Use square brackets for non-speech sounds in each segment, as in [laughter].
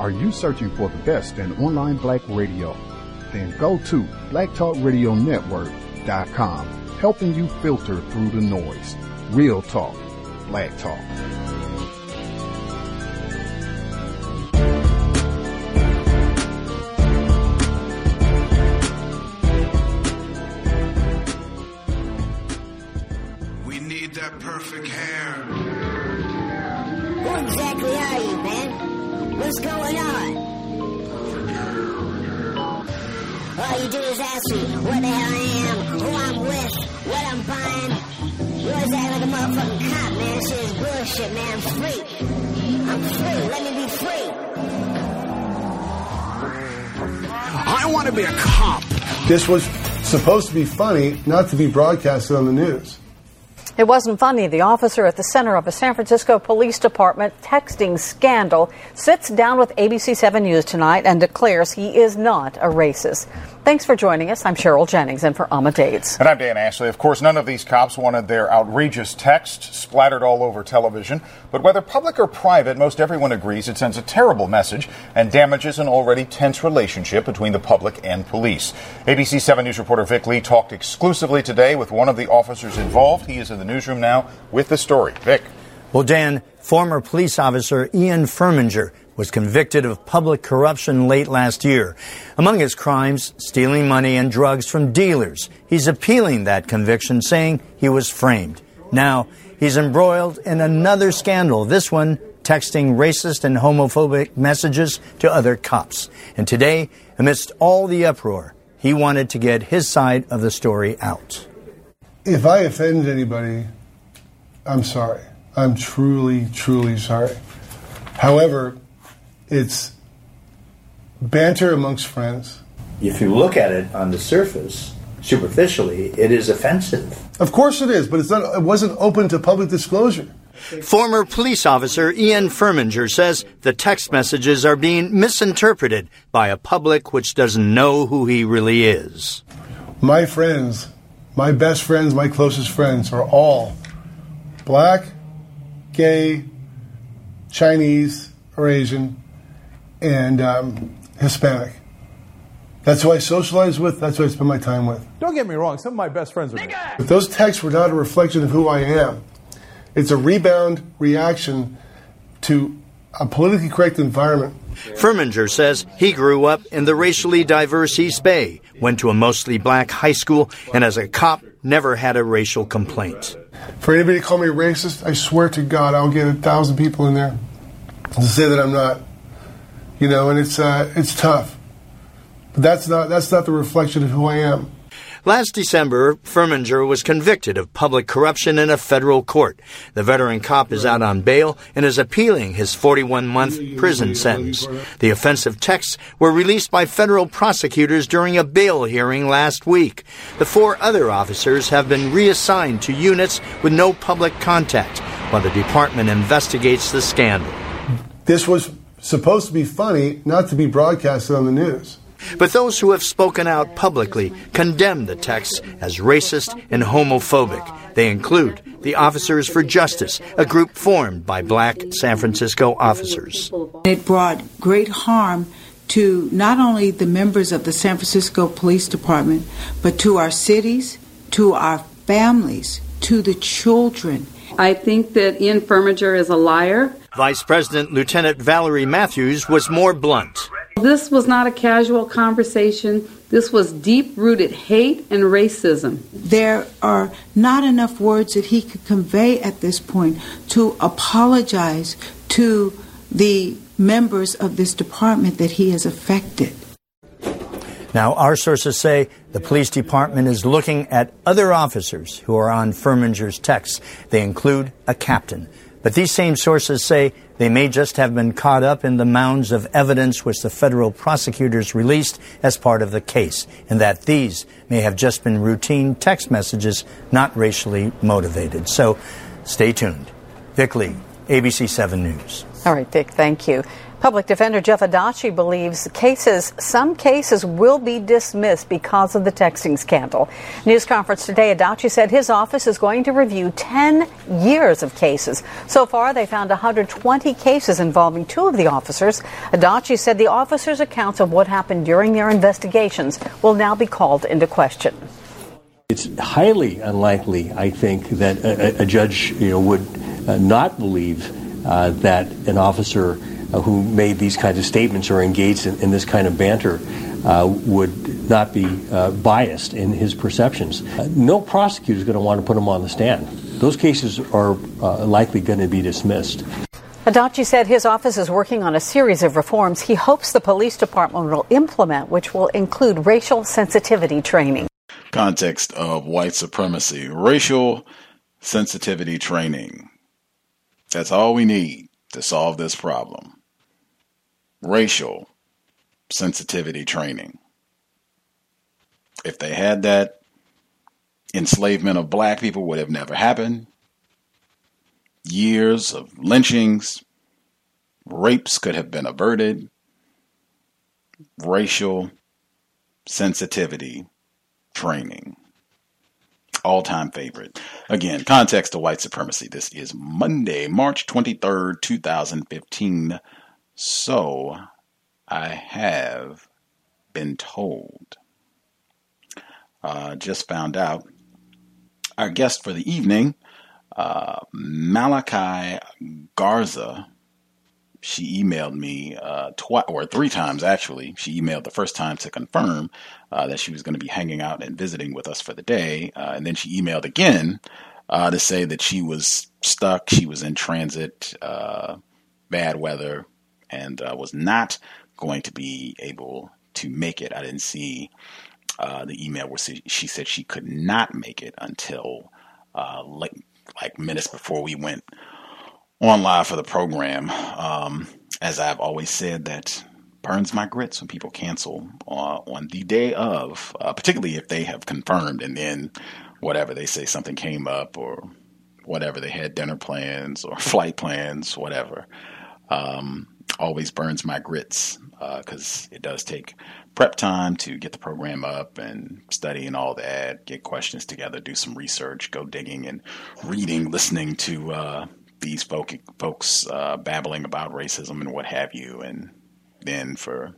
Are you searching for the best in online black radio? Then go to blacktalkradionetwork.com, helping you filter through the noise. Real talk, black talk. This was supposed to be funny, not to be broadcasted on the news. It wasn't funny. The officer at the center of a San Francisco Police Department texting scandal sits down with ABC 7 News tonight and declares he is not a racist. Thanks for joining us. I'm Cheryl Jennings and for Ama Daetz. And I'm Dan Ashley. Of course, none of these cops wanted their outrageous text splattered all over television. But whether public or private, most everyone agrees it sends a terrible message and damages an already tense relationship between the public and police. ABC 7 News reporter Vic Lee talked exclusively today with one of the officers involved. He is in the newsroom now with the story. Vic. Well, Dan, former police officer Ian Furminger was convicted of public corruption late last year. Among his crimes, stealing money and drugs from dealers. He's appealing that conviction, saying he was framed. Now, he's embroiled in another scandal, this one texting racist and homophobic messages to other cops. And today, amidst all the uproar, he wanted to get his side of the story out. If I offended anybody, I'm sorry. I'm truly, truly sorry. However, it's banter amongst friends. If you look at it on the surface, superficially, it is offensive. Of course it is, but it's not, it wasn't open to public disclosure. Former police officer Ian Furminger says the text messages are being misinterpreted by a public which doesn't know who he really is. My friends, my best friends, my closest friends are all black, gay, Chinese or Asian, and um, Hispanic. That's who I socialize with. That's who I spend my time with. Don't get me wrong, some of my best friends are me. But those texts were not a reflection of who I am. It's a rebound reaction to a politically correct environment. Furminger says he grew up in the racially diverse East Bay, went to a mostly black high school, and as a cop, never had a racial complaint. For anybody to call me racist, I swear to God, I'll get a thousand people in there to say that I'm not. You know, and it's uh, it's tough. But that's not that's not the reflection of who I am. Last December, Furminger was convicted of public corruption in a federal court. The veteran cop is out on bail and is appealing his 41 month prison sentence. The offensive texts were released by federal prosecutors during a bail hearing last week. The four other officers have been reassigned to units with no public contact while the department investigates the scandal. This was supposed to be funny, not to be broadcasted on the news. But those who have spoken out publicly condemn the texts as racist and homophobic. They include the Officers for Justice, a group formed by black San Francisco officers. It brought great harm to not only the members of the San Francisco Police Department, but to our cities, to our families, to the children. I think that Ian Furminger is a liar. Vice President Lieutenant Valerie Matthews was more blunt. This was not a casual conversation. This was deep rooted hate and racism. There are not enough words that he could convey at this point to apologize to the members of this department that he has affected. Now, our sources say the police department is looking at other officers who are on Furminger's texts. They include a captain. But these same sources say they may just have been caught up in the mounds of evidence which the federal prosecutors released as part of the case, and that these may have just been routine text messages, not racially motivated. So stay tuned. Vic Lee, ABC 7 News. All right, Vic, thank you. Public Defender Jeff Adachi believes cases, some cases will be dismissed because of the texting scandal. News conference today, Adachi said his office is going to review 10 years of cases. So far, they found 120 cases involving two of the officers. Adachi said the officers' accounts of what happened during their investigations will now be called into question. It's highly unlikely, I think, that a, a judge you know, would uh, not believe uh, that an officer who made these kinds of statements or engaged in, in this kind of banter uh, would not be uh, biased in his perceptions. Uh, no prosecutor is going to want to put him on the stand. Those cases are uh, likely going to be dismissed. Adachi said his office is working on a series of reforms he hopes the police department will implement, which will include racial sensitivity training. Context of white supremacy, racial sensitivity training. That's all we need to solve this problem racial sensitivity training. If they had that, enslavement of black people would have never happened. Years of lynchings, rapes could have been averted. Racial sensitivity training. All time favorite. Again, context to white supremacy. This is Monday, March 23rd, 2015. So I have been told. Uh, just found out our guest for the evening, uh, Malachi Garza. She emailed me uh, twice or three times actually. She emailed the first time to confirm uh, that she was going to be hanging out and visiting with us for the day, uh, and then she emailed again uh, to say that she was stuck. She was in transit, bad weather, and uh, was not going to be able to make it. I didn't see uh, the email where she said she could not make it until uh, like like minutes before we went on live for the program. Um, as I've always said, that burns my grits when people cancel uh, on the day of, uh, particularly if they have confirmed and then whatever they say something came up or whatever they had dinner plans or [laughs] flight plans, whatever. Um, always burns my grits because uh, it does take prep time to get the program up and study and all that, get questions together, do some research, go digging and reading, listening to uh, these folk, folks uh, babbling about racism and what have you, and then for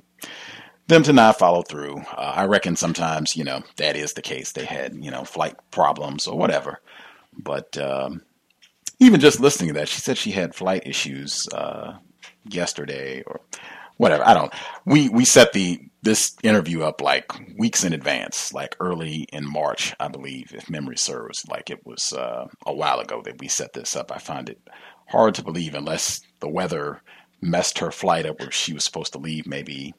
them to not follow through. Uh, I reckon sometimes, you know, that is the case. They had, you know, flight problems or whatever. But um, even just listening to that, she said she had flight issues uh, yesterday or whatever. I don't. We we set the this interview up like weeks in advance, like early in March, I believe, if memory serves. Like it was uh, a while ago that we set this up. I find it hard to believe unless the weather messed her flight up where she was supposed to leave maybe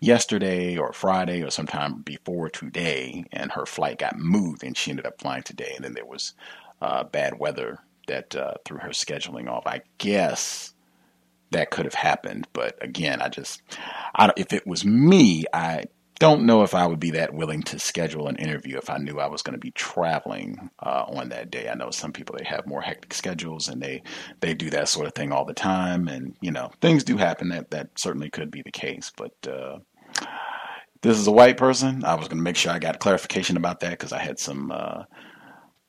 yesterday or Friday or sometime before today, and her flight got moved and she ended up flying today. And then there was uh, bad weather that uh, threw her scheduling off. I guess that could have happened. But again, I just, I, if it was me, I don't know if I would be that willing to schedule an interview if I knew I was going to be traveling uh, on that day. I know some people they have more hectic schedules and they they do that sort of thing all the time, and you know things do happen. That that certainly could be the case, but. Uh, this is a white person. I was going to make sure I got clarification about that because I had some uh,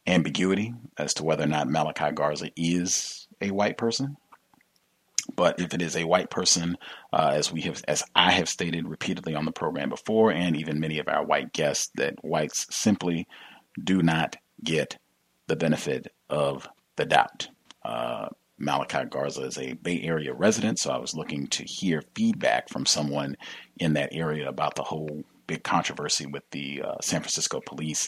ambiguity as to whether or not Malachi Garza is a white person. But if it is a white person, uh, as we have, as I have stated repeatedly on the program before, and even many of our white guests, that whites simply do not get the benefit of the doubt. Uh, Malachi Garza is a Bay Area resident, so I was looking to hear feedback from someone in that area about the whole big controversy with the uh, San Francisco police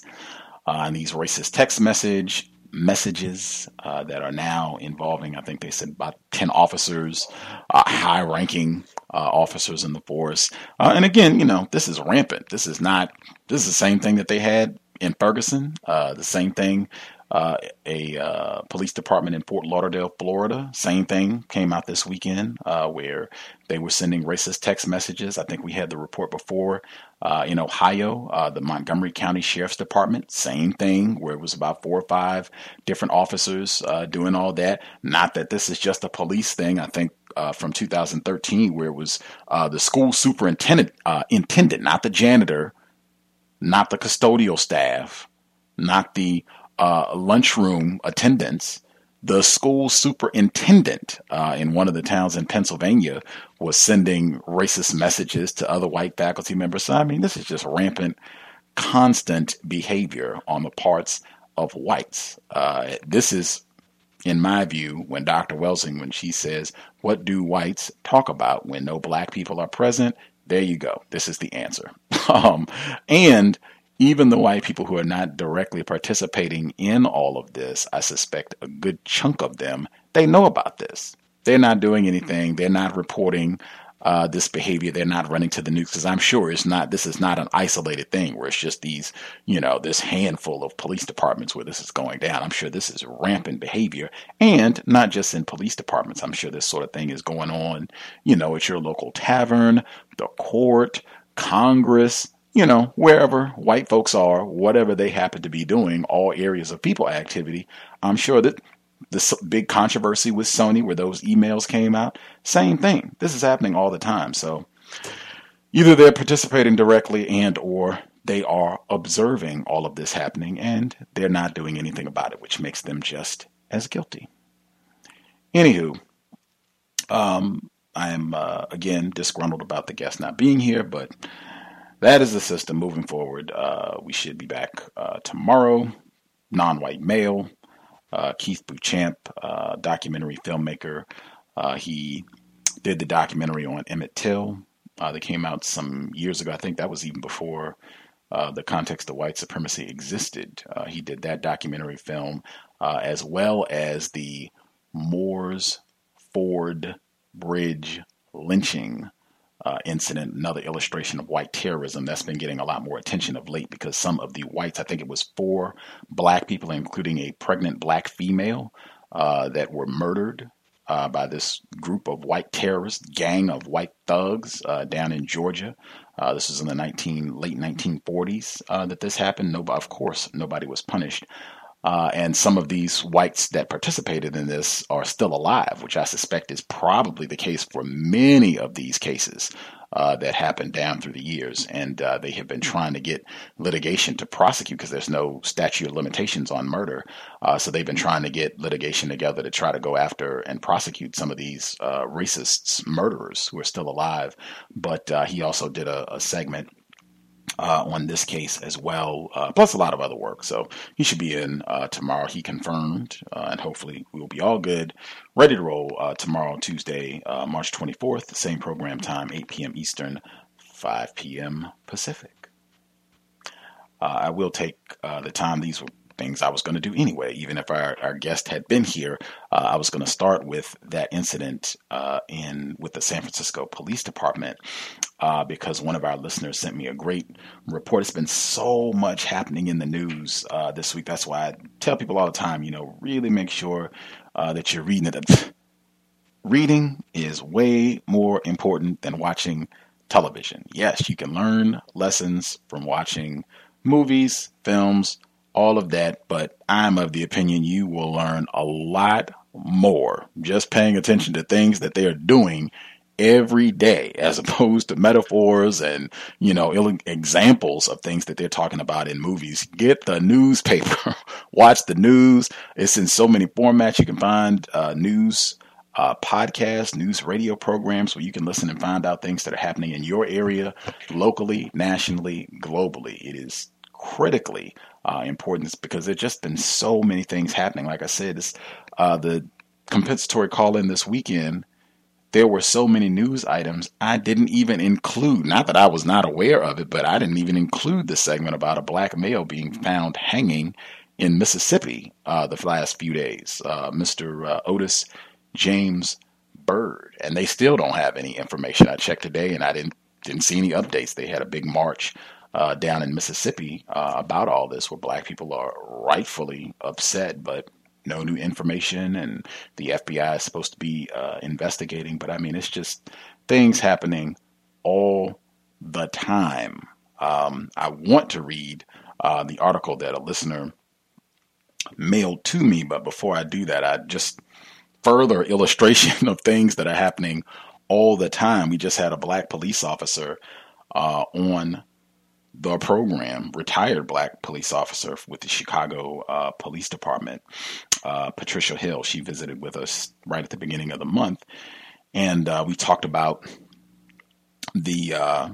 uh, and these racist text message messages uh, that are now involving, I think they said about 10 officers, uh, high ranking uh, officers in the force. Uh, and again, you know, this is rampant. This is not, this is the same thing that they had in Ferguson, uh, the same thing. Uh, a police department in Fort Lauderdale, Florida, same thing came out this weekend where they were sending racist text messages. I think we had the report before uh, in Ohio, uh, the Montgomery County Sheriff's Department, same thing, where it was about four or five different officers uh, doing all that. Not that this is just a police thing. I think uh, from 2013 where it was uh, the school superintendent, uh, intendant, not the janitor, not the custodial staff, not the uh, lunchroom attendants. The school superintendent uh, in one of the towns in Pennsylvania was sending racist messages to other white faculty members. So, I mean, this is just rampant, constant behavior on the parts of whites. Uh, this is, in my view, when Dr. Welsing, when she says, What do whites talk about when no black people are present? There you go. This is the answer. [laughs] um, and even the white people who are not directly participating in all of this, I suspect a good chunk of them, they know about this. They're not doing anything. They're not reporting uh, this behavior. They're not running to the news because I'm sure it's not. This is not an isolated thing where it's just these, you know, this handful of police departments where this is going down. I'm sure this is rampant behavior, and not just in police departments. I'm sure this sort of thing is going on, you know, at your local tavern, the court, Congress, you know, wherever white folks are, whatever they happen to be doing, all areas of people activity, I'm sure that this big controversy with Sony where those emails came out, same thing. This is happening all the time. So either they're participating directly and or they are observing all of this happening and they're not doing anything about it, which makes them just as guilty. Anywho, um, I am uh, again disgruntled about the guest not being here, but that is the system moving forward. Uh, we should be back uh, tomorrow. Non white male. Uh, Keith Beauchamp, uh, documentary filmmaker. Uh, he did the documentary on Emmett Till uh, that came out some years ago. I think that was even before the context of white supremacy existed. he did that documentary film as well as the Moores Ford Bridge lynching uh, incident, another illustration of white terrorism that's been getting a lot more attention of late because some of the whites, I think it was four black people, including a pregnant black female, uh, that were murdered uh, by this group of white terrorists, gang of white thugs uh, down in Georgia. Uh, this was in the 19 late 1940s uh, that this happened. Nobody, of course, nobody was punished. Uh, and some of these whites that participated in this are still alive, which I suspect is probably the case for many of these cases uh, that happened down through the years. And uh, they have been trying to get litigation to prosecute because there's no statute of limitations on murder. Uh, so they've been trying to get litigation together to try to go after and prosecute some of these uh, racists, murderers who are still alive. But uh, he also did a, a segment uh, on this case as well, uh, plus a lot of other work. So he should be in uh, tomorrow. He confirmed, uh, and hopefully we will be all good, ready to roll uh, tomorrow, Tuesday, uh, March 24th, same program time, 8 p.m. Eastern, 5 p.m. Pacific. I will take the time. These were things I was going to do anyway. Even if our, our guest had been here, uh, I was going to start with that incident uh, in with the San Francisco Police Department uh, because one of our listeners sent me a great report. It's been so much happening in the news uh, this week. That's why I tell people all the time, you know, really make sure uh, that you're reading it. [laughs] Reading is way more important than watching television. Yes, you can learn lessons from watching movies, films, all of that, but I'm of the opinion you will learn a lot more just paying attention to things that they are doing every day [laughs] as opposed to metaphors and you know examples of things that they're talking about in movies. Get the newspaper. [laughs] Watch the news. It's in so many formats. You can find uh, news uh, podcasts news radio programs where you can listen and find out things that are happening in your area locally nationally globally. It is critically uh, importance because there's just been so many things happening. Like I said, this, uh, the compensatory call in this weekend, there were so many news items I didn't even include. Not that I was not aware of it, but I didn't even include the segment about a black male being found hanging in Mississippi uh, the last few days. Uh, Mr. Uh, Otis James Byrd, and they still don't have any information. I checked today, and I didn't didn't see any updates. They had a big march uh, down in Mississippi uh, about all this, where black people are rightfully upset, but no new information, and the FBI is supposed to be uh, investigating. But I mean, it's just things happening all the time. Um, I want to read uh, the article that a listener mailed to me, but before I do that, I just further illustration [laughs] of things that are happening all the time. We just had a black police officer uh, on the program, retired black police officer with the Chicago uh, Police Department, uh, Patricia Hill. She visited with us right at the beginning of the month, and uh, we talked about the uh,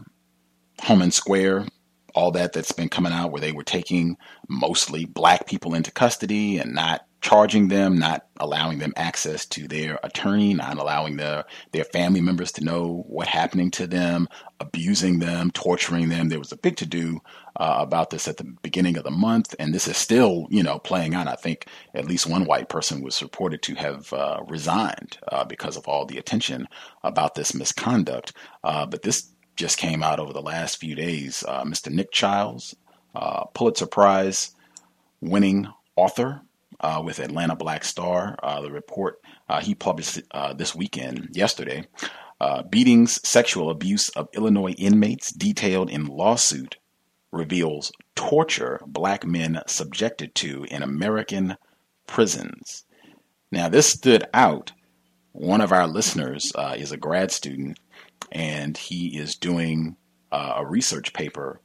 Homan Square, all that that's been coming out, where they were taking mostly black people into custody and not charging them, not allowing them access to their attorney, not allowing their their family members to know what happening to them, abusing them, torturing them. There was a big to do uh, about this at the beginning of the month, and this is still, you know, playing out. I think at least one white person was reported to have uh, resigned uh, because of all the attention about this misconduct. Uh, but this just came out over the last few days. Uh, Mr. Nick Chiles, uh, Pulitzer Prize winning author uh, with Atlanta Black Star. Uh, the report uh, he published uh, this weekend, yesterday, uh, beatings, sexual abuse of Illinois inmates detailed in lawsuit reveals torture black men subjected to in American prisons. Now, this stood out. One of our listeners is a grad student, and he is doing a research paper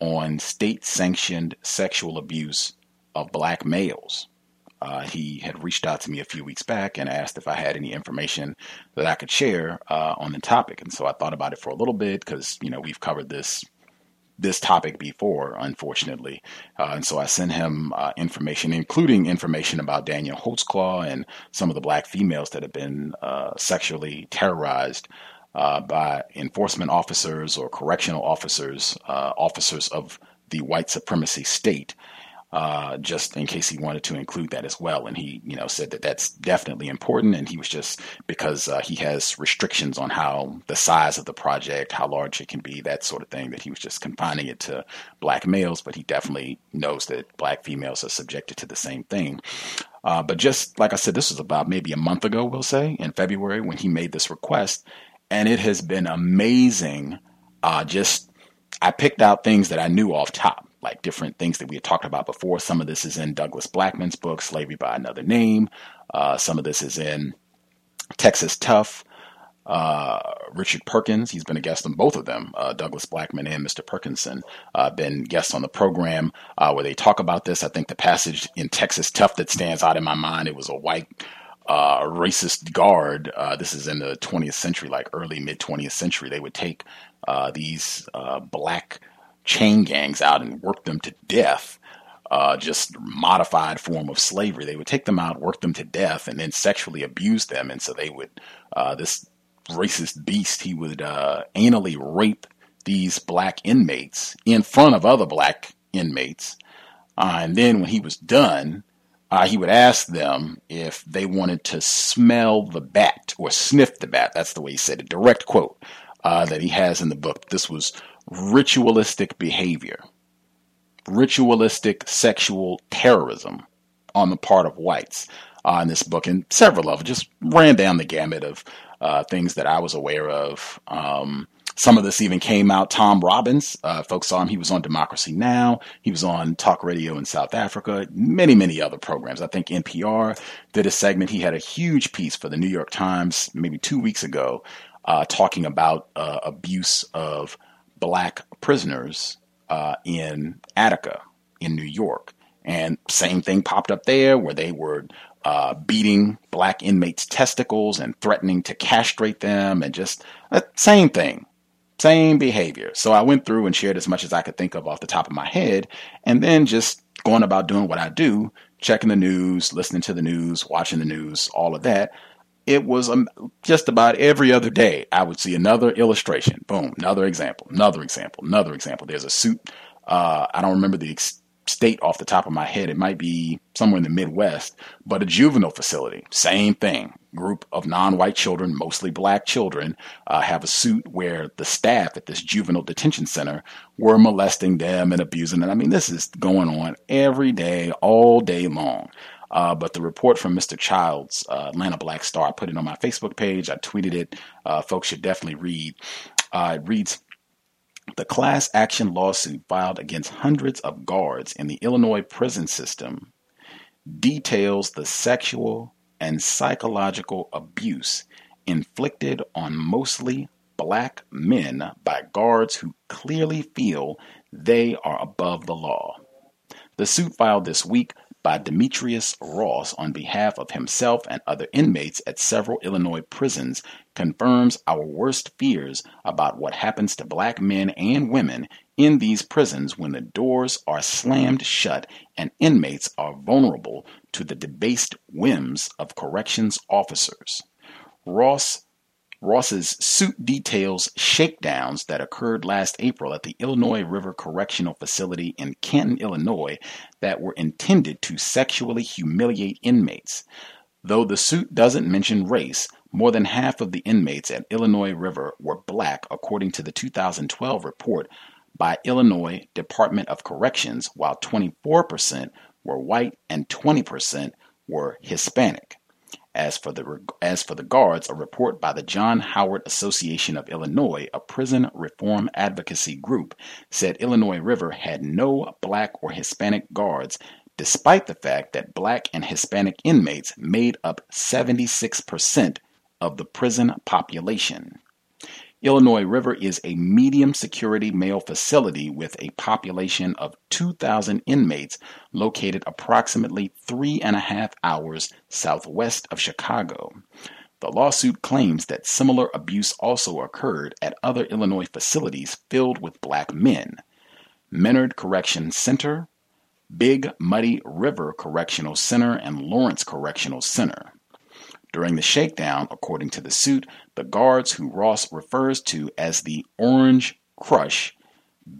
on state sanctioned sexual abuse of black males. Uh, he had reached out to me a few weeks back and asked if I had any information that I could share uh, on the topic. And so I thought about it for a little bit because you know we've covered this this topic before, unfortunately. Uh, and so I sent him uh, information, including information about Daniel Holtzclaw and some of the black females that have been uh, sexually terrorized uh, by enforcement officers or correctional officers, officers of the white supremacy state uh, just in case he wanted to include that as well. And he, you know, said that that's definitely important. And he was just because uh, he has restrictions on how the size of the project, how large it can be, that sort of thing. That he was just confining it to black males, but he definitely knows that black females are subjected to the same thing. Uh, but just like I said, this was about maybe a month ago, we'll say, in February when he made this request, and it has been amazing. Uh, just I picked out things that I knew off top like different things that we had talked about before. Some of this is in Douglas Blackmon's book, Slavery by Another Name. Uh, some of this is in Texas Tough. Uh, Richard Perkins, he's been a guest on both of them, uh, Douglas Blackmon and Mr. Perkinson, uh, been guests on the program uh, where they talk about this. I think the passage in Texas Tough that stands out in my mind, it was a white uh, racist guard. Uh, this is in the 20th century, like early mid 20th century. They would take uh, these uh, black chain gangs out and work them to death. Uh, just modified form of slavery. They would take them out, work them to death, and then sexually abuse them. And so they would, uh, this racist beast, he would uh, anally rape these black inmates in front of other black inmates. Uh, and then when he was done, uh, he would ask them if they wanted to smell the bat or sniff the bat. That's the way he said it. Direct quote uh, that he has in the book. This was ritualistic behavior, ritualistic sexual terrorism on the part of whites uh, in this book, and several of them just ran down the gamut of uh, things that I was aware of. Um, some of this even came out. Tom Robbins, uh, folks saw him. He was on Democracy Now. He was on Talk Radio in South Africa. Many, many other programs. I think NPR did a segment. He had a huge piece for the New York Times maybe two weeks ago, uh, talking about uh, abuse of black prisoners uh, in Attica in New York. And same thing popped up there where they were uh, beating black inmates' testicles and threatening to castrate them and just uh, same thing, same behavior. So I went through and shared as much as I could think of off the top of my head and then just going about doing what I do, checking the news, listening to the news, watching the news, all of that it was um, just about every other day I would see another illustration. Boom, another example, another example, another example. There's a suit. Uh, I don't remember the ex- state off the top of my head. It might be somewhere in the Midwest, but a juvenile facility. Same thing. Group of non-white children, mostly black children, uh, have a suit where the staff at this juvenile detention center were molesting them and abusing them. I mean, this is going on every day, all day long. Uh, but the report from Mr. Chiles, uh, Atlanta Black Star, I put it on my Facebook page. I tweeted it. Uh, folks should definitely read. Uh, it reads The class action lawsuit filed against hundreds of guards in the Illinois prison system details the sexual and psychological abuse inflicted on mostly black men by guards who clearly feel they are above the law. The suit filed this week by Demetrius Ross on behalf of himself and other inmates at several Illinois prisons confirms our worst fears about what happens to black men and women in these prisons when the doors are slammed shut and inmates are vulnerable to the debased whims of corrections officers. Ross Ross's suit details shakedowns that occurred last April at the Illinois River Correctional Facility in Canton, Illinois, that were intended to sexually humiliate inmates. Though the suit doesn't mention race, more than half of the inmates at Illinois River were black, according to the 2012 report by Illinois Department of Corrections, while 24% were white and 20% were Hispanic. As for the as for the guards, a report by the John Howard Association of Illinois, a prison reform advocacy group, said Illinois River had no black or Hispanic guards despite the fact that black and Hispanic inmates made up 76% of the prison population. Illinois River is a medium security male facility with a population of 2,000 inmates located approximately three and a half hours southwest of Chicago. The lawsuit claims that similar abuse also occurred at other Illinois facilities filled with black men. Menard Correction Center, Big Muddy River Correctional Center, and Lawrence Correctional Center. During the shakedown, according to the suit, the guards who Ross refers to as the Orange Crush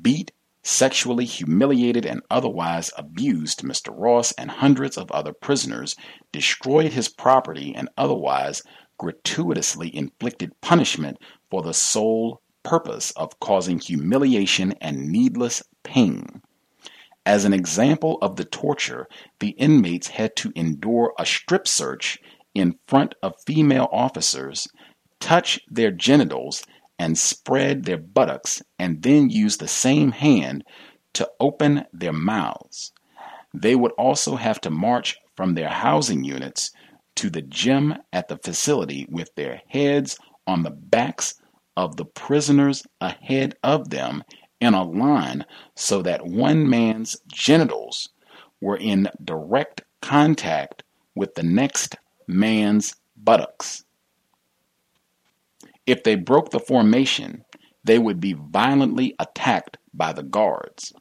beat, sexually humiliated, and otherwise abused Mr. Ross and hundreds of other prisoners, destroyed his property, and otherwise gratuitously inflicted punishment for the sole purpose of causing humiliation and needless pain. As an example of the torture, the inmates had to endure a strip search in front of female officers, touch their genitals, and spread their buttocks, and then use the same hand to open their mouths. They would also have to march from their housing units to the gym at the facility with their heads on the backs of the prisoners ahead of them in a line so that one man's genitals were in direct contact with the next man's buttocks. If they broke the formation, they would be violently attacked by the guards.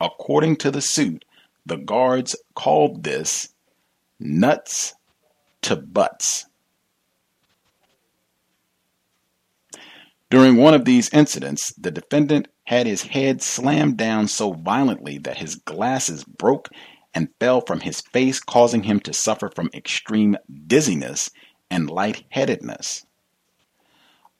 According to the suit, the guards called this nuts to butts. During one of these incidents, the defendant had his head slammed down so violently that his glasses broke and fell from his face, causing him to suffer from extreme dizziness and lightheadedness.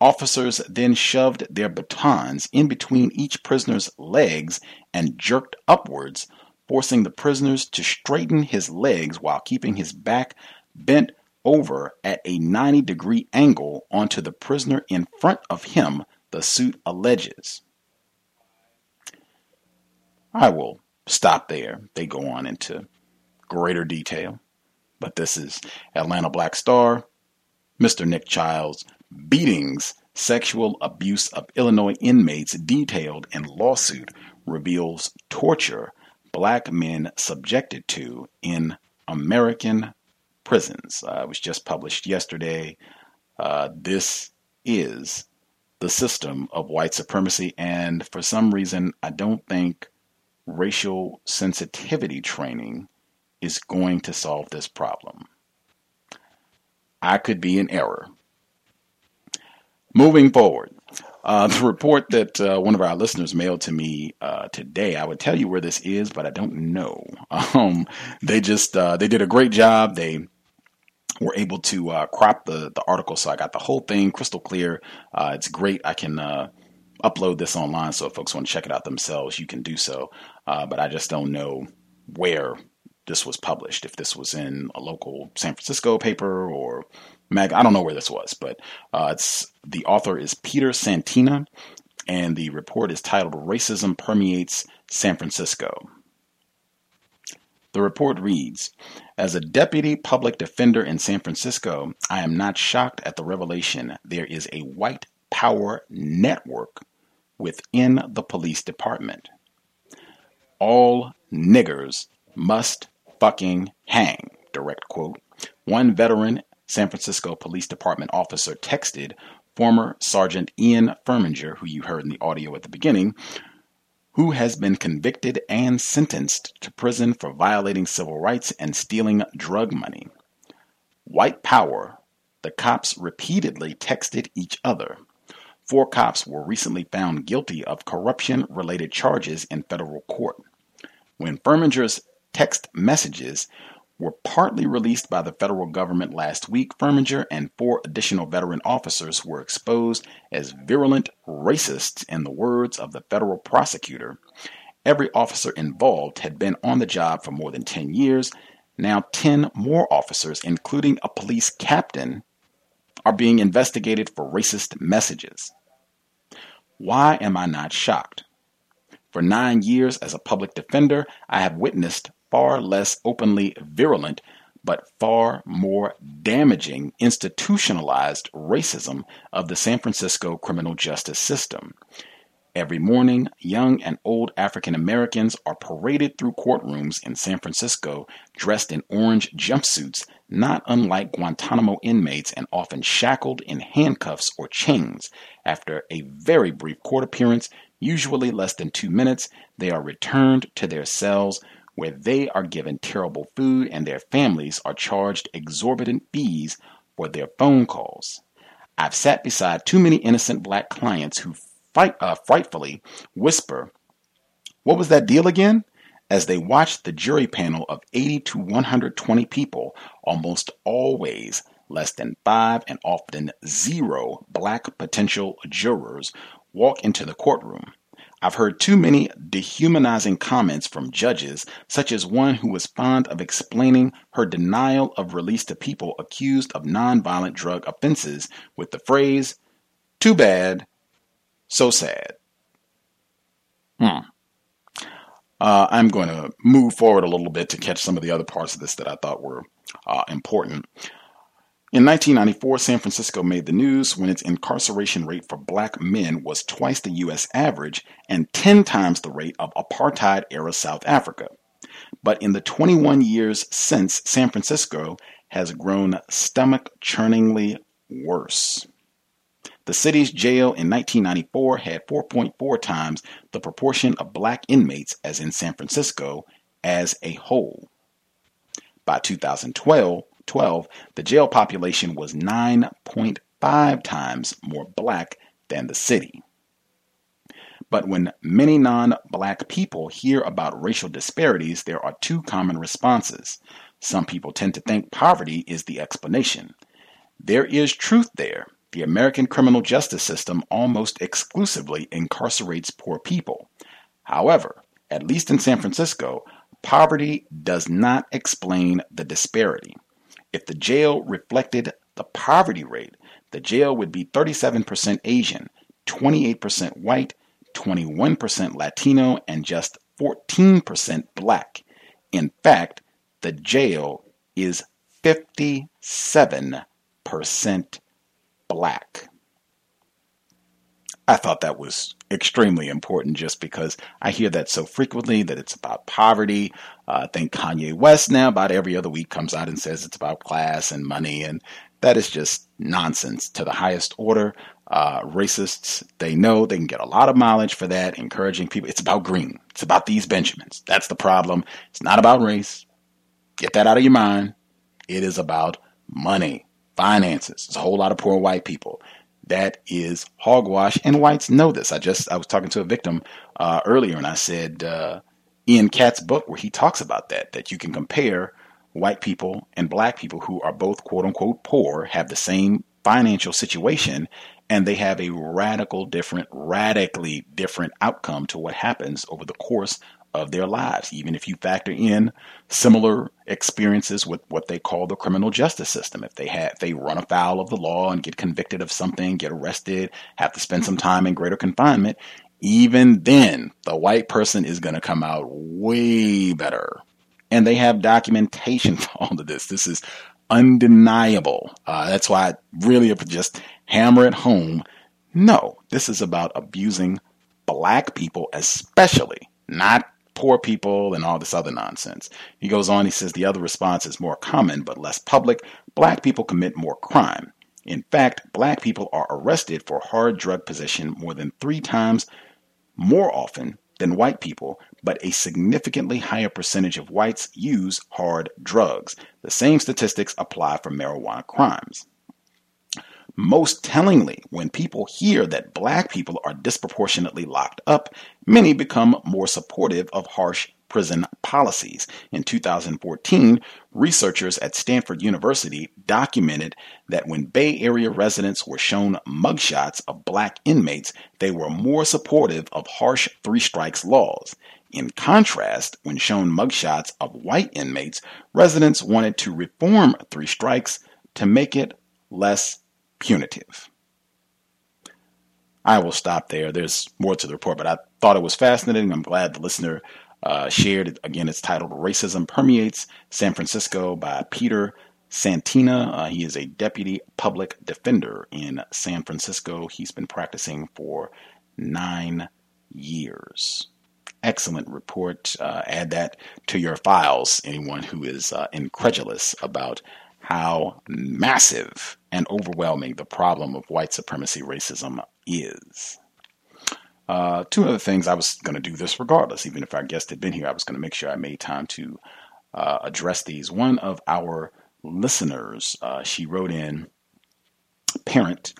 Officers then shoved their batons in between each prisoner's legs and jerked upwards, forcing the prisoners to straighten his legs while keeping his back bent over at a 90 degree angle onto the prisoner in front of him, the suit alleges. I will stop there. They go on into greater detail. But this is Atlanta Black Star, Mr. Nick Chiles, beatings, sexual abuse of Illinois inmates detailed in lawsuit reveals torture black men subjected to in American prisons. Uh, it was just published yesterday. Uh, this is the system of white supremacy, and for some reason, I don't think racial sensitivity training is going to solve this problem. I could be in error. Moving forward, uh, [laughs] the report that uh, one of our listeners mailed to me uh, today, I would tell you where this is, but I don't know. [laughs] Um, they just uh, they did a great job. They were able to uh, crop the the article, so I got the whole thing crystal clear. Uh, it's great. I can upload this online, so if folks want to check it out themselves, you can do so. Uh, but I just don't know where this was published. If this was in a local San Francisco paper or mag, I don't know where this was. But uh, it's the author is Peter Santina, and the report is titled "Racism Permeates San Francisco." The report reads As a deputy public defender in San Francisco, I am not shocked at the revelation there is a white power network within the police department. All niggers must fucking hang, direct quote. One veteran San Francisco Police Department officer texted former Sergeant Ian Furminger, who you heard in the audio at the beginning, who has been convicted and sentenced to prison for violating civil rights and stealing drug money. White power, the cops repeatedly texted each other. Four cops were recently found guilty of corruption related charges in federal court. When Furminger's text messages were partly released by the federal government last week, Furminger and four additional veteran officers were exposed as virulent racists, in the words of the federal prosecutor. Every officer involved had been on the job for more than 10 years. Now, 10 more officers, including a police captain, are being investigated for racist messages. Why am I not shocked? For nine years as a public defender, I have witnessed far less openly virulent, but far more damaging institutionalized racism of the San Francisco criminal justice system. Every morning, young and old African Americans are paraded through courtrooms in San Francisco dressed in orange jumpsuits, not unlike Guantanamo inmates, and often shackled in handcuffs or chains. After a very brief court appearance, usually less than two minutes, they are returned to their cells where they are given terrible food and their families are charged exorbitant fees for their phone calls. I've sat beside too many innocent black clients who fight, uh, frightfully whisper, What was that deal again? as they watch the jury panel of 80 to 120 people, almost always less than five and often zero black potential jurors, walk into the courtroom. I've heard too many dehumanizing comments from judges, such as one who was fond of explaining her denial of release to people accused of nonviolent drug offenses with the phrase, too bad, so sad. Hmm. Uh, I'm going to move forward a little bit to catch some of the other parts of this that I thought were uh, important. In 1994, San Francisco made the news when its incarceration rate for black men was twice the U.S. average and 10 times the rate of apartheid era South Africa. But in the 21 years since, San Francisco has grown stomach churningly worse. The city's jail in 1994 had 4.4 times the proportion of black inmates as in San Francisco as a whole. By 2012, 12, the jail population was 9.5 times more black than the city. But when many non black people hear about racial disparities, there are two common responses. Some people tend to think poverty is the explanation. There is truth there. The American criminal justice system almost exclusively incarcerates poor people. However, at least in San Francisco, poverty does not explain the disparity. If the jail reflected the poverty rate, the jail would be 37% Asian, 28% white, 21% Latino, and just 14% black. In fact, the jail is 57% black. I thought that was extremely important just because I hear that so frequently that it's about poverty. Uh, I think Kanye West now about every other week comes out and says it's about class and money, and that is just nonsense to the highest order. Uh, racists, they know they can get a lot of mileage for that, encouraging people. It's about green. It's about these Benjamins. That's the problem. It's not about race. Get that out of your mind. It is about money, finances. There's a whole lot of poor white people. That is hogwash, and whites know this. I just I was talking to a victim uh, earlier, and I said uh, Ian Katz's book where he talks about that that you can compare white people and black people who are both quote unquote poor have the same financial situation and they have a radical different radically different outcome to what happens over the course of their lives, even if you factor in similar experiences with what they call the criminal justice system. If they have, they run afoul of the law and get convicted of something, get arrested, have to spend some time in greater confinement, even then, the white person is going to come out way better And they have documentation [laughs] for all of this. This is undeniable. Uh, that's why I really just hammer it home. No, this is about abusing black people, especially, not poor people and all this other nonsense. He goes on, he says the other response is more common but less public. Black people commit more crime. In fact, black people are arrested for hard drug possession more than three times more often than white people, but a significantly higher percentage of whites use hard drugs. The same statistics apply for marijuana crimes. Most tellingly, when people hear that black people are disproportionately locked up, many become more supportive of harsh prison policies. In 2014, researchers at Stanford University documented that when Bay Area residents were shown mugshots of black inmates, they were more supportive of harsh three strikes laws. In contrast, when shown mugshots of white inmates, residents wanted to reform three strikes to make it less punitive. I will stop there. There's more to the report, but I thought it was fascinating. I'm glad the listener uh, shared. It. Again, it's titled Racism Permeates San Francisco by Peter Santina. Uh, he is a deputy public defender in San Francisco. He's been practicing for nine years. Excellent report. Uh, add that to your files, anyone who is uh, incredulous about how massive and overwhelming the problem of white supremacy racism is. Uh, two other things I was going to do this regardless, even if our guest had been here, I was going to make sure I made time to uh, address these. One of our listeners, uh, she wrote in, parent,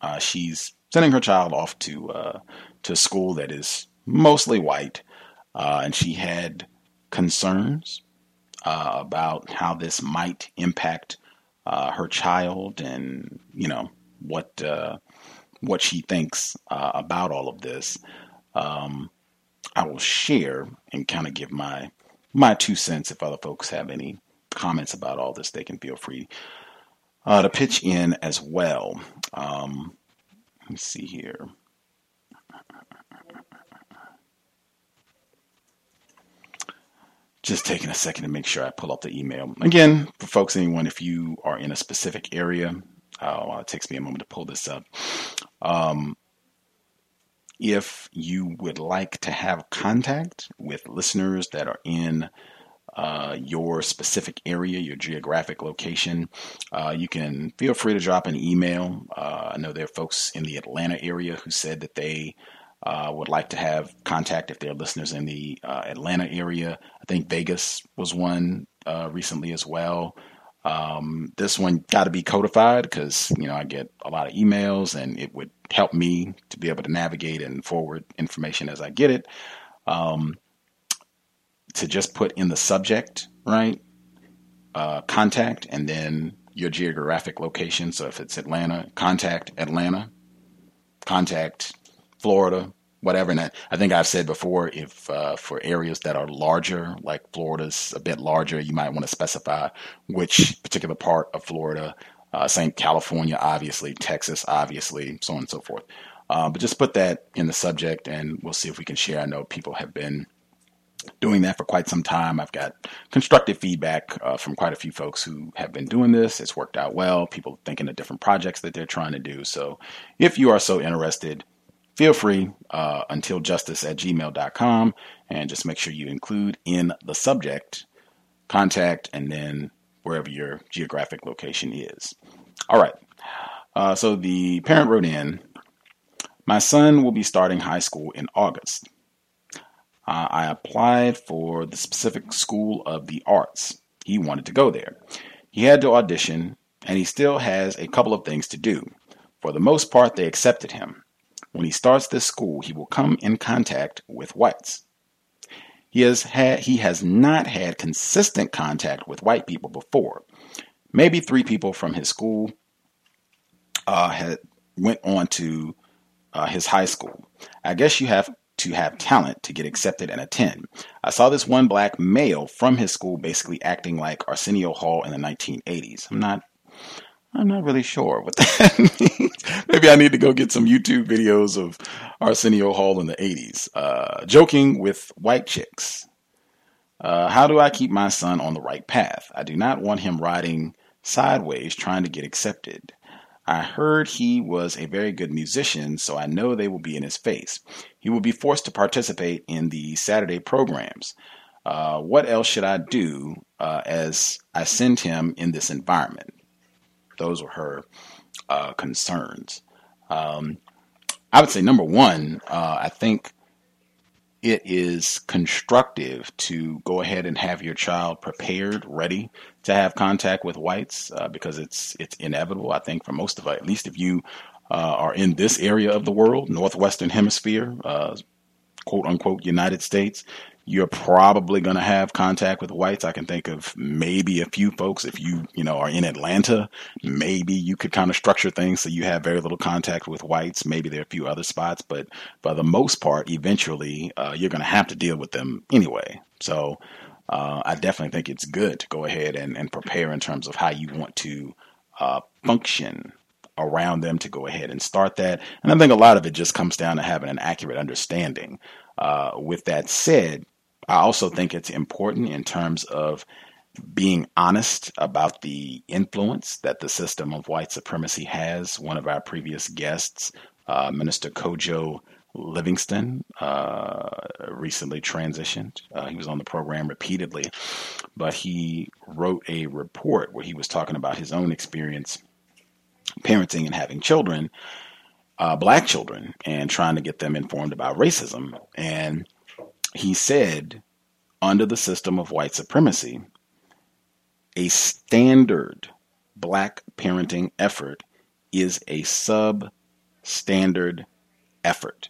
uh, she's sending her child off to uh, to school that is mostly white, uh, and she had concerns about how this might impact her child, and you know what what she thinks uh, about all of this. Um, I will share and kind of give my my two cents. If other folks have any comments about all this, they can feel free uh, to pitch in as well. Um, let me see here. Just taking a second to make sure I pull up the email. Again, for folks, anyone, if you are in a specific area, uh, it takes me a moment to pull this up. Um, if you would like to have contact with listeners that are in uh, your specific area, your geographic location, uh, you can feel free to drop an email. Uh, I know there are folks in the Atlanta area who said that they uh, would like to have contact if they're listeners in the uh, Atlanta area. I think Vegas was one uh, recently as well. Um, this one got to be codified because you know I get a lot of emails, and it would help me to be able to navigate and forward information as I get it. Um, to just put in the subject, right? Uh, contact, and then your geographic location. So if it's Atlanta, contact Atlanta, contact Florida, whatever. And I think I've said before, if uh, for areas that are larger, like Florida's a bit larger, you might want to specify which particular part of Florida. Uh, St. California, obviously, Texas, obviously, so on and so forth. Uh, but just put that in the subject, and we'll see if we can share. I know people have been doing that for quite some time. I've got constructive feedback uh, from quite a few folks who have been doing this. It's worked out well. People thinking of different projects that they're trying to do. So if you are so interested, feel free uh, until justice at gmail.com and just make sure you include in the subject contact and then wherever your geographic location is. All right. Uh, so the parent wrote in My son will be starting high school in August. Uh, I applied for the specific School of the Arts. He wanted to go there. He had to audition, and he still has a couple of things to do. For the most part, they accepted him. When he starts this school, he will come in contact with whites. He has had he has not had consistent contact with white people before. Maybe three people from his school uh, had went on to uh, his high school. I guess you have to have talent to get accepted and attend. I saw this one black male from his school basically acting like Arsenio Hall in the 1980s. I'm not I'm not really sure what that [laughs] means. Maybe I need to go get some YouTube videos of Arsenio Hall in the 80s. Uh, joking with white chicks. Uh, how do I keep my son on the right path? I do not want him riding sideways trying to get accepted. I heard he was a very good musician, so I know they will be in his face. He will be forced to participate in the Saturday programs. Uh, what else should I do uh, as I send him in this environment? Those were her uh, concerns. Um, I would say number one, uh, I think it is constructive to go ahead and have your child prepared, ready to have contact with whites, uh, because it's it's inevitable. I think for most of us, at least if you uh, are in this area of the world, northwestern hemisphere, uh, quote unquote United States, you're probably going to have contact with whites. I can think of maybe a few folks. If you, you know, are in Atlanta, maybe you could kind of structure things so you have very little contact with whites. Maybe there are a few other spots, but for the most part, eventually, uh, you're going to have to deal with them anyway. So, uh, I definitely think it's good to go ahead and, and prepare in terms of how you want to uh, function around them to go ahead and start that. And I think a lot of it just comes down to having an accurate understanding. Uh, with that said, I also think it's important in terms of being honest about the influence that the system of white supremacy has. One of our previous guests, uh, Minister Kojo Livingston, uh, recently transitioned. Uh, he was on the program repeatedly, but he wrote a report where he was talking about his own experience parenting and having children, uh, black children, and trying to get them informed about racism. And he said, under the system of white supremacy, a standard black parenting effort is a substandard effort.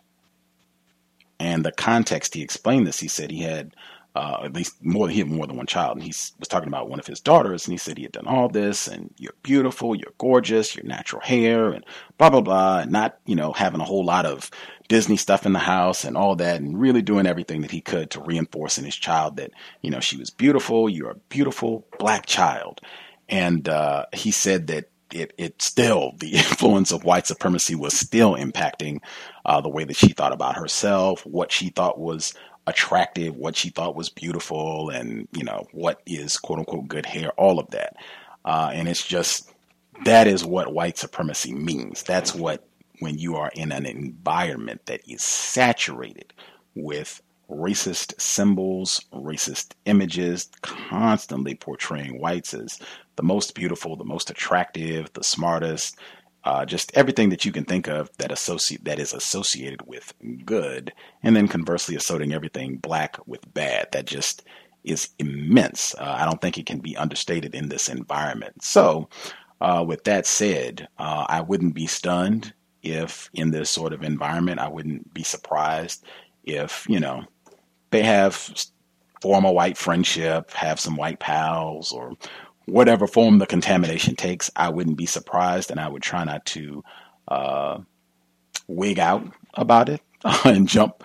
And the context he explained this, he said he had uh, at least more than he had more than one child, and he was talking about one of his daughters, and he said he had done all this, and you're beautiful, you're gorgeous, your natural hair, and blah blah blah, and not you know having a whole lot of Disney stuff in the house and all that, and really doing everything that he could to reinforce in his child that you know she was beautiful, you're a beautiful black child, and uh, he said that it, it still [laughs] the influence of white supremacy was still impacting uh, the way that she thought about herself, what she thought was attractive, what she thought was beautiful, and you know what is quote unquote good hair, all of that. Uh, and it's just that is what white supremacy means. That's what when you are in an environment that is saturated with racist symbols, racist images, constantly portraying whites as the most beautiful, the most attractive, the smartest, uh, just everything that you can think of that associate that is associated with good, and then conversely associating everything black with bad. That just is immense. Uh, I don't think it can be understated in this environment. So, uh, with that said, uh, I wouldn't be stunned if in this sort of environment, I wouldn't be surprised if you know they have form a white friendship, have some white pals, or whatever form the contamination takes, I wouldn't be surprised, and I would try not to uh, wig out about it [laughs] and jump,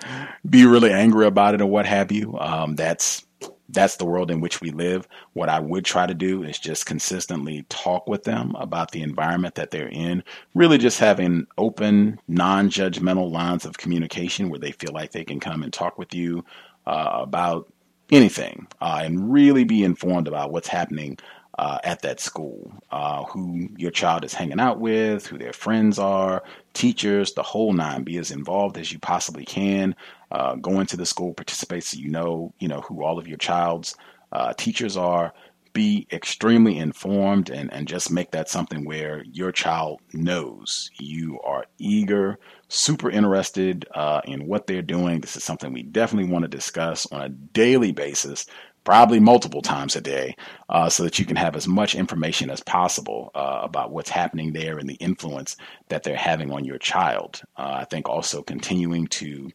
be really angry about it, or what have you. Um, that's that's the world in which we live. What I would try to do is just consistently talk with them about the environment that they're in. Really, just having open, non-judgmental lines of communication where they feel like they can come and talk with you uh, about anything uh, and really be informed about what's happening uh, at that school, uh, who your child is hanging out with, who their friends are, teachers, the whole nine. Be as involved as you possibly can. Uh, go into the school, participate so you know, you know who all of your child's uh, teachers are. Be extremely informed and, and just make that something where your child knows you are eager, super interested uh, in what they're doing. This is something we definitely want to discuss on a daily basis probably multiple times a day, uh, so that you can have as much information as possible uh, about what's happening there and the influence that they're having on your child. Uh, I think also continuing to